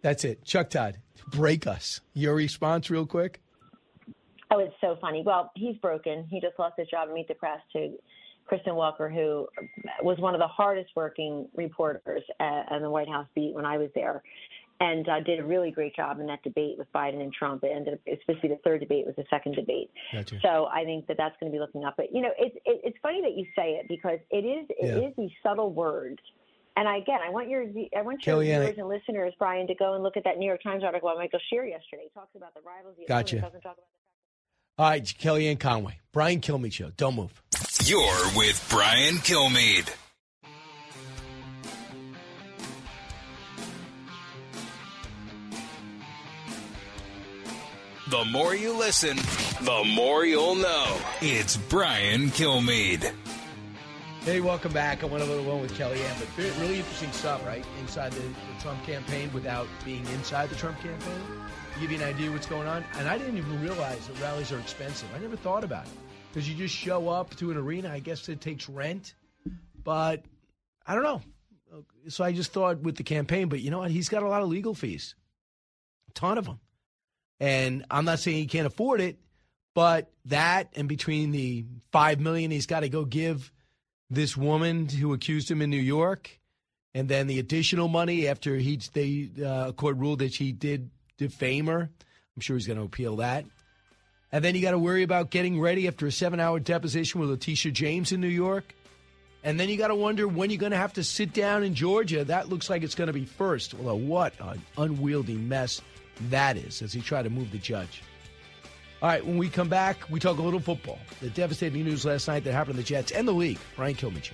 [SPEAKER 1] That's it. Chuck Todd, break us. Your response, real quick.
[SPEAKER 36] Oh, it's so funny. Well, he's broken. He just lost his job at Meet the Press to Kristen Welker, who was one of the hardest working reporters at, on the White House beat when I was there, and uh, did a really great job in that debate with Biden and Trump. It ended up it's supposed to be the third debate, it was the second debate.
[SPEAKER 1] Gotcha.
[SPEAKER 36] So I think that that's going to be looking up. But you know, it's it, it's funny that you say it because it is it
[SPEAKER 1] Yeah.
[SPEAKER 36] is these subtle words. And again, I want your I want your
[SPEAKER 1] Kellyanne,
[SPEAKER 36] viewers and listeners, Brian, to go and look at that New York Times article by Michael Shear yesterday. He talks about the rivals. The
[SPEAKER 1] Gotcha.
[SPEAKER 36] opponent doesn't talk about
[SPEAKER 1] All right, Kellyanne Conway. Brian Kilmeade Show. Don't move.
[SPEAKER 5] You're with Brian Kilmeade. The more you listen, the more you'll know. It's Brian Kilmeade.
[SPEAKER 1] Hey, welcome back. I went a little one with Kellyanne, but really interesting stuff, right? Inside the, the Trump campaign without being inside the Trump campaign. Give you an idea what's going on. And I didn't even realize that rallies are expensive. I never thought about it. Because you just show up to an arena, I guess it takes rent. But I don't know. So I just thought with the campaign, but you know what? He's got a lot of legal fees, a ton of them. And I'm not saying he can't afford it, but that and between the five million he's got to go give this woman who accused him in New York, and then the additional money after he they uh, court ruled that he did defame her. I'm sure he's going to appeal that. And then you got to worry about getting ready after a seven hour deposition with Letitia James in New York. And then you got to wonder when you're going to have to sit down in Georgia. That looks like it's going to be first. Well, what an unwieldy mess that is as he tried to move the judge. All right, when we come back, we talk a little football. The devastating news last night that happened to the Jets and the league. Brian Kilmeade.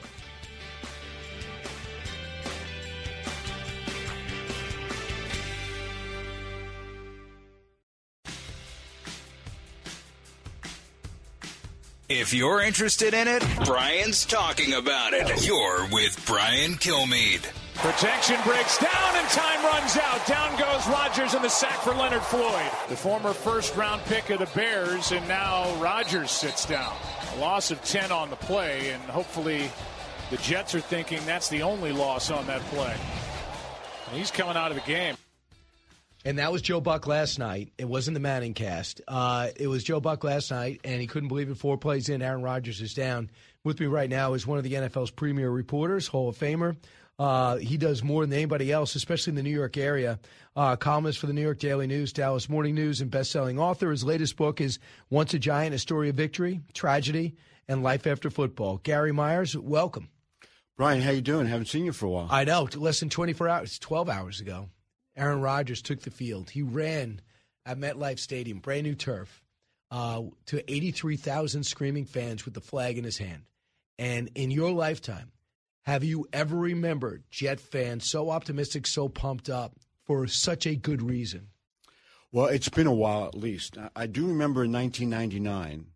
[SPEAKER 5] If you're interested in it, Brian's talking about it. You're with Brian Kilmeade.
[SPEAKER 27] Protection breaks down and time runs out. Down goes Rodgers in the sack for Leonard Floyd. The former first round pick of the Bears, and now Rodgers sits down. A loss of 10 on the play, and hopefully the Jets are thinking that's the only loss on that play. He's coming out of the game.
[SPEAKER 1] And that was Joe Buck last night. It wasn't the Manning cast. Uh, it was Joe Buck last night, and he couldn't believe it. Four plays in, Aaron Rodgers is down. With me right now is one of the NFL's premier reporters, Hall of Famer. Uh, he does more than anybody else, especially in the New York area. Uh, columnist for the New York Daily News, Dallas Morning News, and best-selling author. His latest book is Once a Giant: A Story of Victory, Tragedy, and Life After Football. Gary Myers, welcome.
[SPEAKER 40] Brian, how you doing? Haven't seen you for a while.
[SPEAKER 1] I know. Less than 24 hours, 12 hours ago, Aaron Rodgers took the field. He ran at MetLife Stadium, brand new turf, uh, to 83,000 screaming fans with the flag in his hand. And in your lifetime, have you ever remembered Jet fans so optimistic, so pumped up for such a good reason?
[SPEAKER 40] Well, it's been a while at least. I do remember in 1999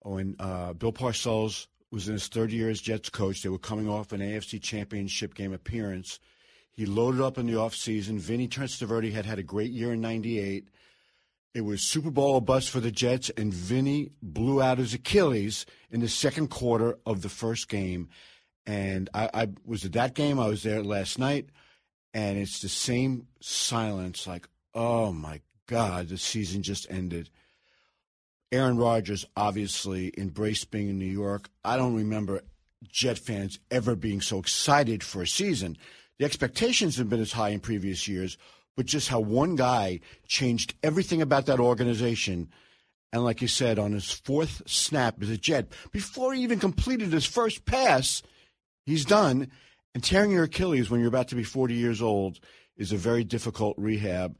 [SPEAKER 40] when uh, Bill Parcells was in his third year as Jets coach. They were coming off an AFC Championship game appearance. He loaded up in the offseason. Vinny Testaverde had had a great year in 98. It was Super Bowl bust for the Jets, and Vinny blew out his Achilles in the second quarter of the first game. And I, I was at that game. I was there last night, and it's the same silence like, oh my God, the season just ended. Aaron Rodgers obviously embraced being in New York. I don't remember Jet fans ever being so excited for a season. The expectations have been as high in previous years, but just how one guy changed everything about that organization. And like you said, on his fourth snap as a Jet, before he even completed his first pass, he's done. And tearing your Achilles when you're about to be 40 years old is a very difficult rehab.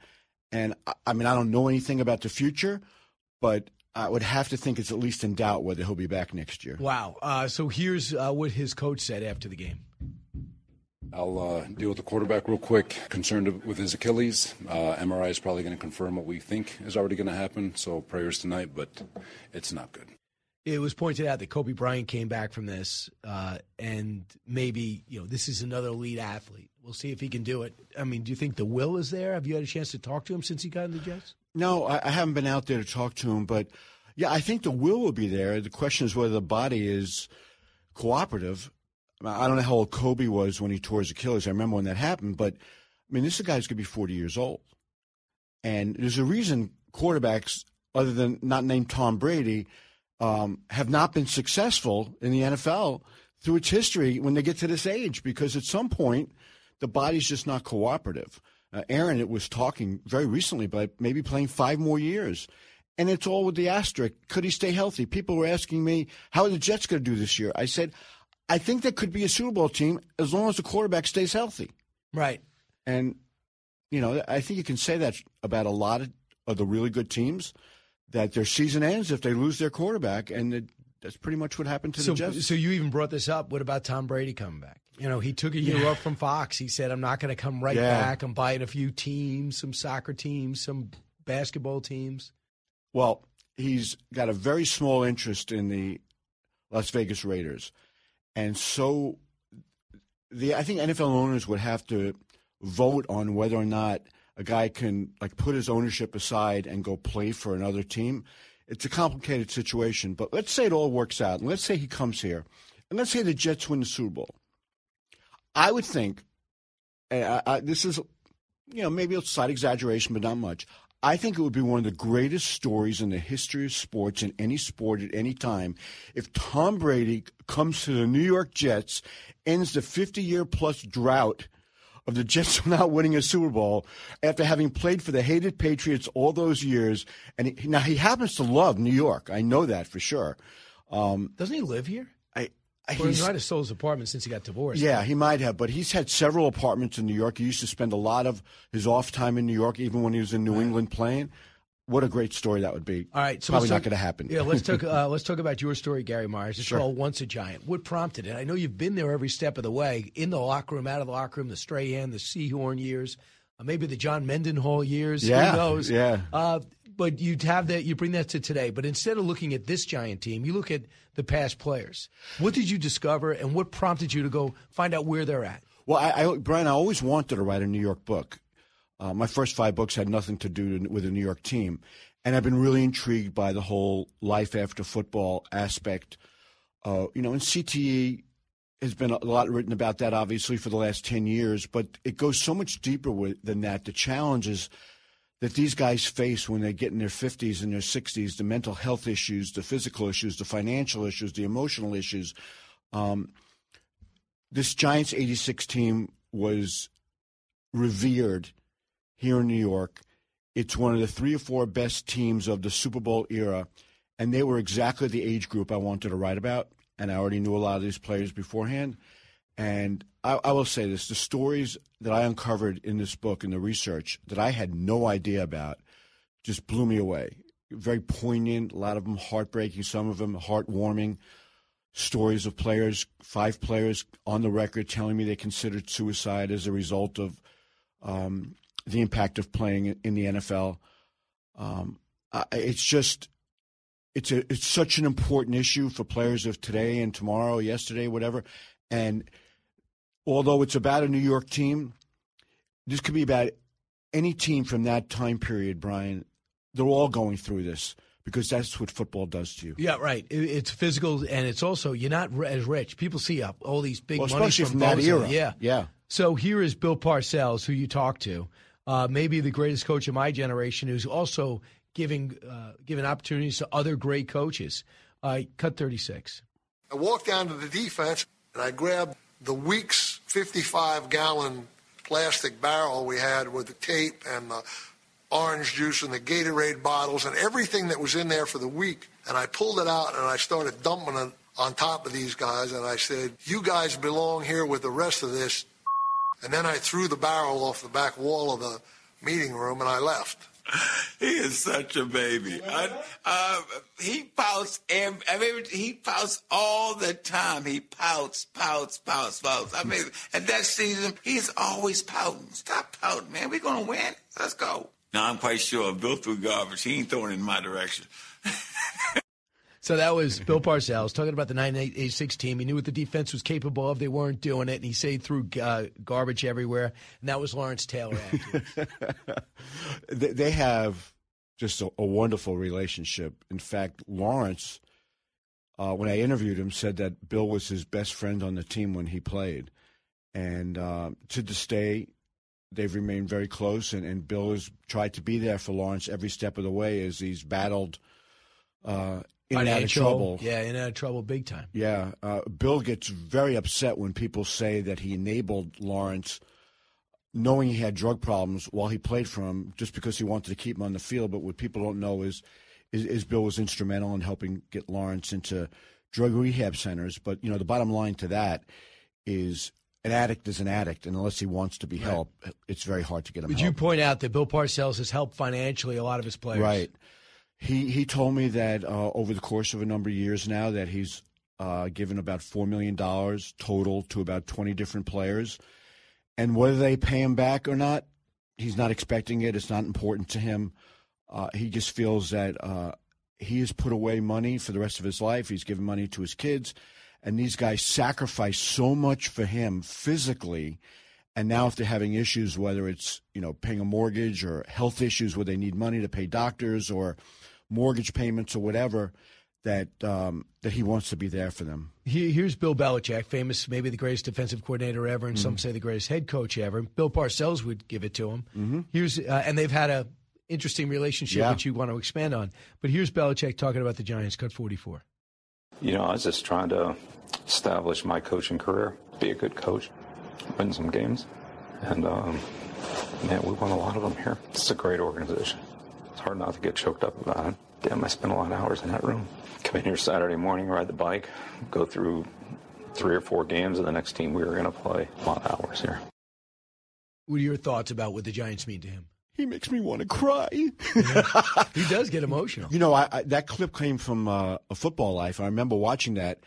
[SPEAKER 40] And I mean, I don't know anything about the future, but I would have to think it's at least in doubt whether he'll be back next year.
[SPEAKER 1] Wow. Uh, so here's uh, what his coach said after the game.
[SPEAKER 28] I'll uh, deal with the quarterback real quick. Concerned with his Achilles. Uh, MRI is probably going to confirm what we think is already going to happen. So prayers tonight, but it's not good.
[SPEAKER 1] It was pointed out that Kobe Bryant came back from this, uh, and maybe you know this is another elite athlete. We'll see if he can do it. I mean, do you think the will is there? Have you had a chance to talk to him since he got in the Jets?
[SPEAKER 40] No, I, I haven't been out there to talk to him, but yeah, I think the will will be there. The question is whether the body is cooperative. I don't know how old Kobe was when he tore his Achilles. I remember when that happened, but I mean, this is a guy who's going to be 40 years old. And there's a reason quarterbacks, other than not named Tom Brady, um, have not been successful in the NFL through its history when they get to this age because at some point the body's just not cooperative. Uh, Aaron, it was talking very recently about maybe playing five more years. And it's all with the asterisk. Could he stay healthy? People were asking me, how are the Jets going to do this year? I said, I think there could be a Super Bowl team as long as the quarterback stays healthy.
[SPEAKER 1] Right.
[SPEAKER 40] And, you know, I think you can say that about a lot of, of the really good teams that their season ends if they lose their quarterback. And it, that's pretty much what happened to
[SPEAKER 1] so,
[SPEAKER 40] the Jets.
[SPEAKER 1] So you even brought this up. What about Tom Brady coming back? You know, he took a year yeah. off from Fox. He said, I'm not going to come right yeah. back. I'm buying a few teams, some soccer teams, some basketball teams.
[SPEAKER 40] Well, he's got a very small interest in the Las Vegas Raiders. And so the I think NFL owners would have to vote on whether or not a guy can like put his ownership aside and go play for another team. It's a complicated situation, but let's say it all works out, and let's say he comes here, and let's say the Jets win the Super Bowl. I would think, I, I, this is, you know, maybe a slight exaggeration, but not much. I think it would be one of the greatest stories in the history of sports in any sport at any time if Tom Brady comes to the New York Jets, ends the 50 year plus drought of the Jets not winning a Super Bowl after having played for the hated Patriots all those years. And he, now he happens to love New York. I know that for sure. Um,
[SPEAKER 1] Doesn't he live here?
[SPEAKER 40] I,
[SPEAKER 1] well, he might have sold his apartment since he got divorced.
[SPEAKER 40] Yeah, he might have, but he's had several apartments in New York. He used to spend a lot of his off time in New York, even when he was in New right. England playing. What a great story that would be.
[SPEAKER 1] All right, so
[SPEAKER 40] probably
[SPEAKER 1] talk,
[SPEAKER 40] not going to happen.
[SPEAKER 1] Yeah, let's talk. Uh, let's talk about your story, Gary Myers. It's
[SPEAKER 40] sure.
[SPEAKER 1] called "Once a Giant." What prompted it? I know you've been there every step of the way, in the locker room, out of the locker room, the Strahan, the Sehorn years, uh, maybe the John Mendenhall years.
[SPEAKER 40] Yeah,
[SPEAKER 1] Who knows?
[SPEAKER 40] Yeah.
[SPEAKER 1] Uh, but you'd have that. You bring that to today. But instead of looking at this giant team, you look at the past players. What did you discover, and what prompted you to go find out where they're at?
[SPEAKER 40] Well, I, I Brian, I always wanted to write a New York book. Uh, my first five books had nothing to do with a New York team. And I've been really intrigued by the whole life after football aspect. Uh, you know, in CTE, has been a lot written about that, obviously, for the last 10 years, but it goes so much deeper with, than that. The challenges that these guys face when they get in their 50s and their 60s the mental health issues, the physical issues, the financial issues, the emotional issues. Um, this Giants 86 team was revered here in New York. It's one of the three or four best teams of the Super Bowl era, and they were exactly the age group I wanted to write about. And I already knew a lot of these players beforehand. And I, I will say this the stories that I uncovered in this book and the research that I had no idea about just blew me away. Very poignant, a lot of them heartbreaking, some of them heartwarming stories of players, five players on the record telling me they considered suicide as a result of um, the impact of playing in the NFL. Um, it's just it's a it's such an important issue for players of today and tomorrow, yesterday, whatever. And although it's about a New York team, this could be about any team from that time period, Brian. They're all going through this because that's what football does to you.
[SPEAKER 1] Yeah, right. It's physical, and it's also you're not as rich. People see up all these big
[SPEAKER 40] well,
[SPEAKER 1] money
[SPEAKER 40] especially
[SPEAKER 1] from
[SPEAKER 40] from that era.
[SPEAKER 1] Yeah,
[SPEAKER 40] yeah.
[SPEAKER 1] So here is Bill Parcells, who you talked to, uh, maybe the greatest coach of my generation, who's also giving uh, giving opportunities to other great coaches. Uh, cut thirty six.
[SPEAKER 41] I walked down to the defense and I grabbed the Weeks 55 gallon plastic barrel we had with the tape and the orange juice and the Gatorade bottles and everything that was in there for the week. And I pulled it out and I started dumping it on top of these guys. And I said, You guys belong here with the rest of this. And then I threw the barrel off the back wall of the meeting room and I left.
[SPEAKER 42] He is such a baby. I, uh, he pouts, and I mean, he pouts all the time. He pouts, pouts, pouts, pouts. I mean, at that season, he's always pouting. Stop pouting, man. We're gonna win. Let's go. Now I'm quite sure Bill threw garbage. He ain't throwing it in my direction.
[SPEAKER 1] So that was Bill Parcells talking about the 986 team. He knew what the defense was capable of. They weren't doing it, and he said threw uh, garbage everywhere. And that was Lawrence Taylor.
[SPEAKER 40] they have just a, a, wonderful relationship. In fact, Lawrence, uh, when I interviewed him, said that Bill was his best friend on the team when he played. And uh, to this day, they've remained very close, and, and Bill has tried to be there for Lawrence every step of the way as he's battled uh, in and out of trouble.
[SPEAKER 1] Yeah, in and out of trouble big time.
[SPEAKER 40] Yeah. Uh, Bill gets very upset when people say that he enabled Lawrence, knowing he had drug problems while he played for him, just because he wanted to keep him on the field. But what people don't know is, is, is Bill was instrumental in helping get Lawrence into drug rehab centers. But, you know, the bottom line to that is an addict is an addict, and unless he wants to be right. helped, it's very hard to get him
[SPEAKER 1] Would
[SPEAKER 40] help.
[SPEAKER 1] you point out that Bill Parcells has helped financially a lot of his players?
[SPEAKER 40] Right. He he told me that uh, over the course of a number of years now that he's uh, given about four million dollars total to about twenty different players, and whether they pay him back or not, he's not expecting it. It's not important to him. Uh, he just feels that uh, he has put away money for the rest of his life. He's given money to his kids, and these guys sacrifice so much for him physically. And now, if they're having issues, whether it's you know paying a mortgage or health issues where they need money to pay doctors or mortgage payments or whatever, that um, that he wants to be there for them.
[SPEAKER 1] Here's Bill Belichick, famous, maybe the greatest defensive coordinator ever, and mm-hmm. some say the greatest head coach ever. Bill Parcells would give it to him.
[SPEAKER 40] Mm-hmm.
[SPEAKER 1] Here's uh, and they've had a interesting relationship,
[SPEAKER 40] yeah.
[SPEAKER 1] which you want to expand on. But here's Belichick talking about the Giants. Cut 44.
[SPEAKER 43] You know, I was just trying to establish my coaching career, be a good coach, win some games, and um, man, we won a lot of them here. It's a great organization. It's hard not to get choked up about it. Damn, I spent a lot of hours in that room. Come in here Saturday morning, ride the bike, go through three or four games of the next team we were going to play. A lot of hours here.
[SPEAKER 1] What are your thoughts about what the Giants mean to him?
[SPEAKER 40] He makes me want to cry.
[SPEAKER 1] he does get emotional.
[SPEAKER 40] You know, I, I, that clip came from uh, a football life. I remember watching that.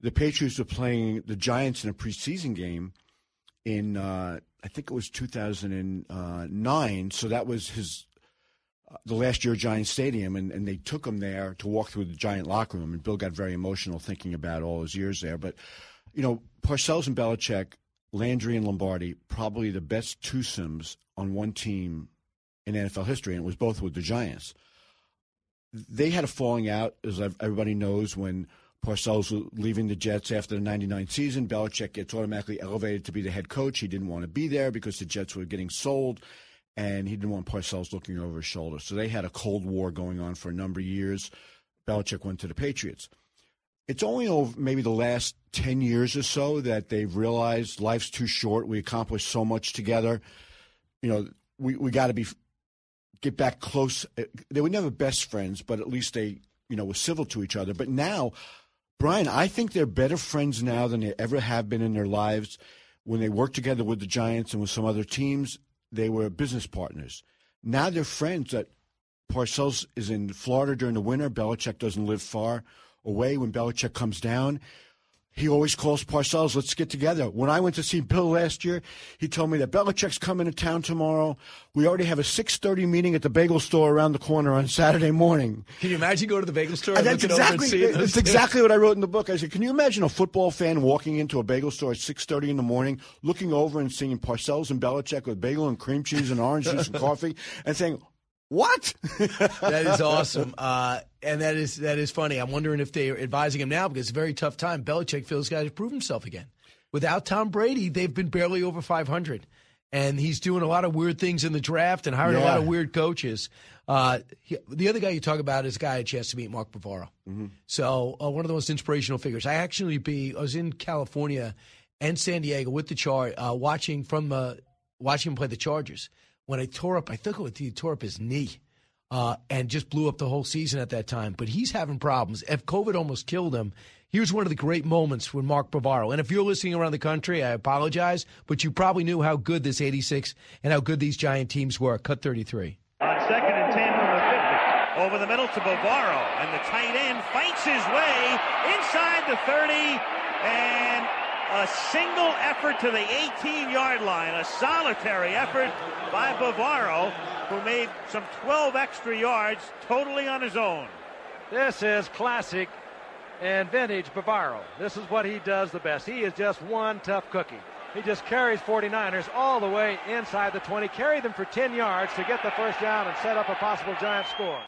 [SPEAKER 40] The Patriots were playing the Giants in a preseason game in, uh, I think it was 2009. So that was his uh, the last year at Giant Stadium, and, and they took him there to walk through the Giant locker room. And Bill got very emotional thinking about all his years there. But, you know, Parcells and Belichick, Landry and Lombardi, probably the best twosomes on one team in NFL history, and it was both with the Giants. They had a falling out, as everybody knows, when Parcells leaving the Jets after the 99 season. Belichick gets automatically elevated to be the head coach. He didn't want to be there because the Jets were getting sold, and he didn't want Parcells looking over his shoulder. So they had a Cold War going on for a number of years. Belichick went to the Patriots. It's only over maybe the last 10 years or so that they've realized life's too short. We accomplished so much together. You know, we, we got to be get back close. They were never best friends, but at least they, you know, were civil to each other. But now, Brian, I think they're better friends now than they ever have been in their lives. When they worked together with the Giants and with some other teams, they were business partners. Now they're friends. That Parcells is in Florida during the winter. Belichick doesn't live far away. When Belichick comes down, he always calls Parcells, let's get together. When I went to see Bill last year, he told me that Belichick's coming to town tomorrow. We already have a 6.30 meeting at the bagel store around the corner on Saturday morning.
[SPEAKER 1] Can you imagine going to the bagel store and
[SPEAKER 40] that's
[SPEAKER 1] looking over and
[SPEAKER 40] exactly,
[SPEAKER 1] seeing
[SPEAKER 40] that's exactly what I wrote in the book. I said, can you imagine a football fan walking into a bagel store at 6.30 in the morning, looking over and seeing Parcells and Belichick with bagel and cream cheese and orange juice and coffee and saying, what?
[SPEAKER 1] that is awesome, uh, and that is that is funny. I'm wondering if they're advising him now because it's a very tough time. Belichick feels got to prove himself again. Without Tom Brady, they've been barely over 500, and he's doing a lot of weird things in the draft and hiring a lot of weird coaches. Uh, he- the other guy you talk about is a guy I had a chance to meet, Mark Bavaro.
[SPEAKER 40] Mm-hmm.
[SPEAKER 1] So uh, one of the most inspirational figures. I actually be I was in California and San Diego with the char uh, watching from watching him play the Chargers. When I tore up, I think he tore up his knee. Uh, and just blew up the whole season at that time. But he's having problems. If COVID almost killed him, here's one of the great moments with Mark Bavaro. And if you're listening around the country, I apologize, but you probably knew how good this 86 and how good these Giant teams were. Cut 33.
[SPEAKER 44] On second and 10 from the 50. Over the middle to Bavaro. And the tight end fights his way inside the 30. And a single effort to the 18 yard line. A solitary effort by Bavaro, who made some 12 extra yards totally on his own.
[SPEAKER 45] This is classic and vintage Bavaro. This is what he does the best. He is just one tough cookie. He just carries 49ers all the way inside the 20, carried them for 10 yards to get the first down and set up a possible giant score.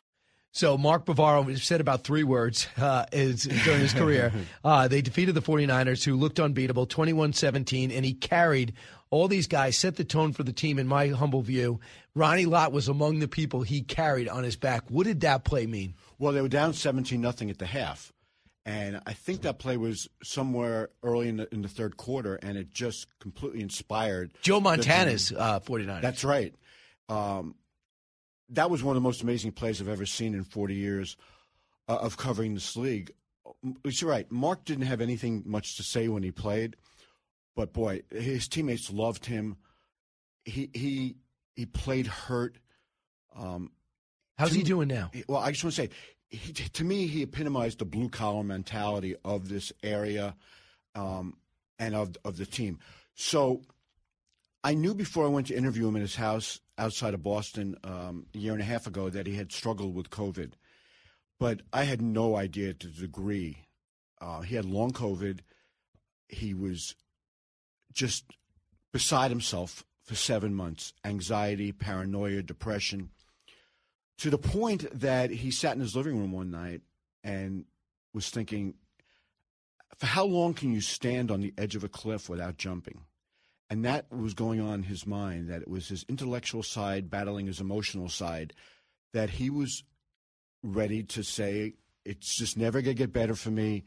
[SPEAKER 1] So Mark Bavaro said about three words uh, is, during his career. Uh, they defeated the 49ers, who looked unbeatable, 21-17, and he carried all these guys, set the tone for the team, in my humble view. Ronnie Lott was among the people he carried on his back. What did that play mean?
[SPEAKER 40] Well, they were down 17 nothing at the half. And I think that play was somewhere early in the, in the third quarter, and it just completely inspired
[SPEAKER 1] Joe Montana's uh, 49ers.
[SPEAKER 40] That's right. Um, that was one of the most amazing plays I've ever seen in 40 years uh, of covering this league. You're right. Mark didn't have anything much to say when he played, but boy, his teammates loved him. He he he played hurt. Um,
[SPEAKER 1] How's
[SPEAKER 40] to
[SPEAKER 1] he doing now?
[SPEAKER 40] Well, I just want to say, he, to me, he epitomized the blue collar mentality of this area um, and of of the team. So I knew before I went to interview him in his house outside of Boston um, a year and a half ago that he had struggled with COVID, but I had no idea to the degree. Uh, he had long COVID. He was just beside himself for seven months anxiety, paranoia, depression to the point that he sat in his living room one night and was thinking, for how long can you stand on the edge of a cliff without jumping? And that was going on in his mind, that it was his intellectual side battling his emotional side, that he was ready to say, it's just never going to get better for me.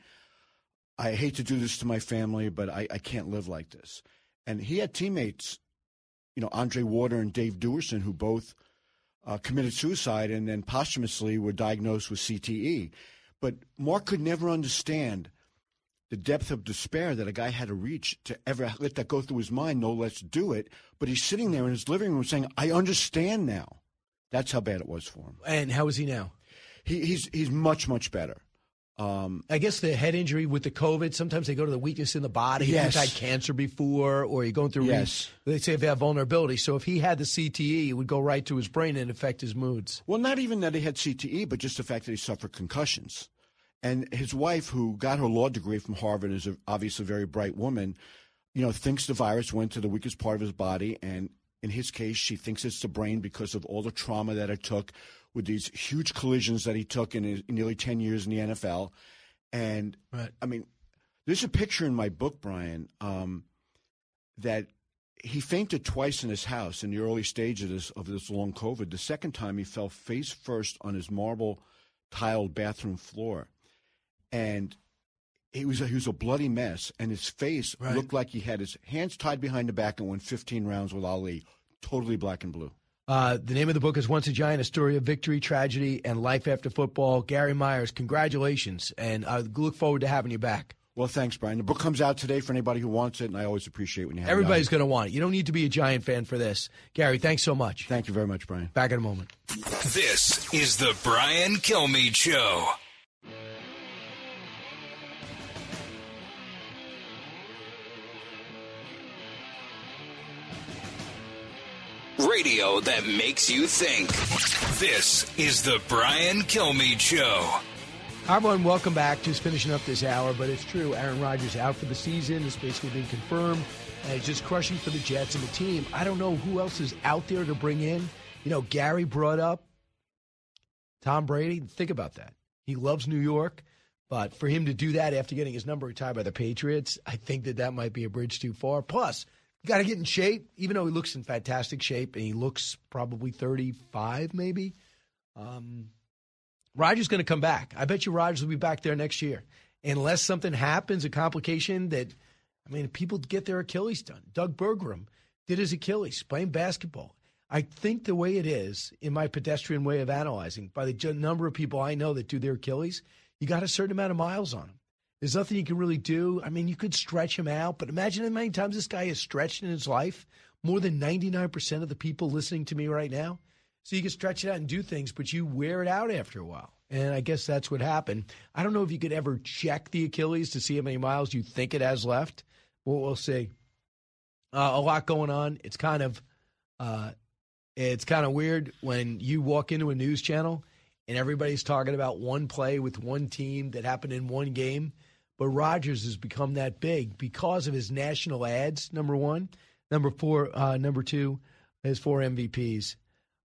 [SPEAKER 40] I hate to do this to my family, but I, I can't live like this. And he had teammates, you know, Andre Water and Dave Duerson, who both uh, committed suicide and then posthumously were diagnosed with CTE. But Mark could never understand the depth of despair that a guy had to reach to ever let that go through his mind, no let's do it. But he's sitting there in his living room saying, I understand now. That's how bad it was for him.
[SPEAKER 1] And how is he now?
[SPEAKER 40] He, he's he's much, much better. Um,
[SPEAKER 1] I guess the head injury with the COVID, sometimes they go to the weakness in the body.
[SPEAKER 40] Yes.
[SPEAKER 1] You've had cancer before or you're going through,
[SPEAKER 40] Yes.
[SPEAKER 1] they say if they have vulnerability. So if he had the CTE, it would go right to his brain and affect his moods.
[SPEAKER 40] Well, not even that he had CTE, but just the fact that he suffered concussions. And his wife, who got her law degree from Harvard, is a, obviously a very bright woman, you know, thinks the virus went to the weakest part of his body. And in his case, she thinks it's the brain because of all the trauma that it took with these huge collisions that he took in his nearly 10 years in the NFL. And I mean, there's a picture in my book, Brian, um, that he fainted twice in his house in the early stages of this of this long COVID. The second time, he fell face first on his marble tiled bathroom floor, and he was a, he was a bloody mess, and his face
[SPEAKER 1] Right.
[SPEAKER 40] looked like he had his hands tied behind the back and won 15 rounds with Ali, totally black and blue.
[SPEAKER 1] Uh, the name of the book is Once a Giant, a story of victory, tragedy, and life after football. Gary Myers, congratulations, and I look forward to having you back.
[SPEAKER 40] Well, thanks, Brian. The book comes out today for anybody who wants it, and I always appreciate when you have.
[SPEAKER 1] Everybody's going to want it. You don't need to be a Giant fan for this. Gary, thanks so much.
[SPEAKER 40] Thank you very much, Brian.
[SPEAKER 1] Back in a moment.
[SPEAKER 5] This is the Brian Kilmeade Show. Radio that makes you think. This is the Brian Kilmeade Show.
[SPEAKER 1] Hi, everyone. Welcome back. Just finishing up this hour, but it's true. Aaron Rodgers out for the season. It's basically been confirmed. And it's just crushing for the Jets and the team. I don't know who else is out there to bring in. You know, Gary brought up Tom Brady. Think about that. He loves New York, but for him to do that after getting his number retired by the Patriots, I think that that might be a bridge too far. Plus, you got to get in shape, even though he looks in fantastic shape and he looks probably 35, maybe. Um, Rodgers going to come back. I bet you Rodgers will be back there next year. Unless something happens, a complication that, I mean, people get their Achilles done. Doug Burgum did his Achilles playing basketball. I think the way it is, in my pedestrian way of analyzing, by the number of people I know that do their Achilles, you got a certain amount of miles on them. There's nothing you can really do. I mean, you could stretch him out, but imagine how many times this guy has stretched in his life. More than 99% of the people listening to me right now. So you can stretch it out and do things, but you wear it out after a while. And I guess that's what happened. I don't know if you could ever check the Achilles to see how many miles you think it has left. Well, we'll see. Uh, a lot going on. It's kind of, uh, it's kind of weird when you walk into a news channel and everybody's talking about one play with one team that happened in one game. But Rodgers has become that big because of his national ads. Number one, number four, uh, number two, his four MVPs.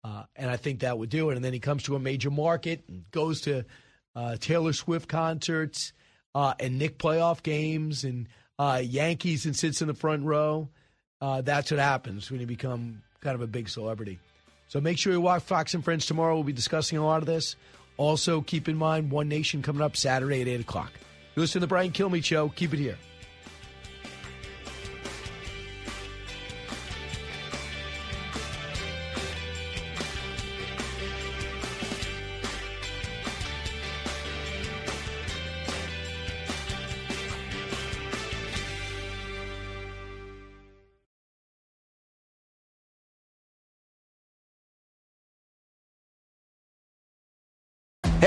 [SPEAKER 1] Uh, and I think that would do it. And then he comes to a major market and goes to uh, Taylor Swift concerts uh, and Knick playoff games and uh, Yankees and sits in the front row. Uh, that's what happens when you become kind of a big celebrity. So make sure you watch Fox and Friends tomorrow. We'll be discussing a lot of this. Also, keep in mind One Nation coming up Saturday at 8 o'clock. You listen to the Brian Kilmeade Show. Keep it here.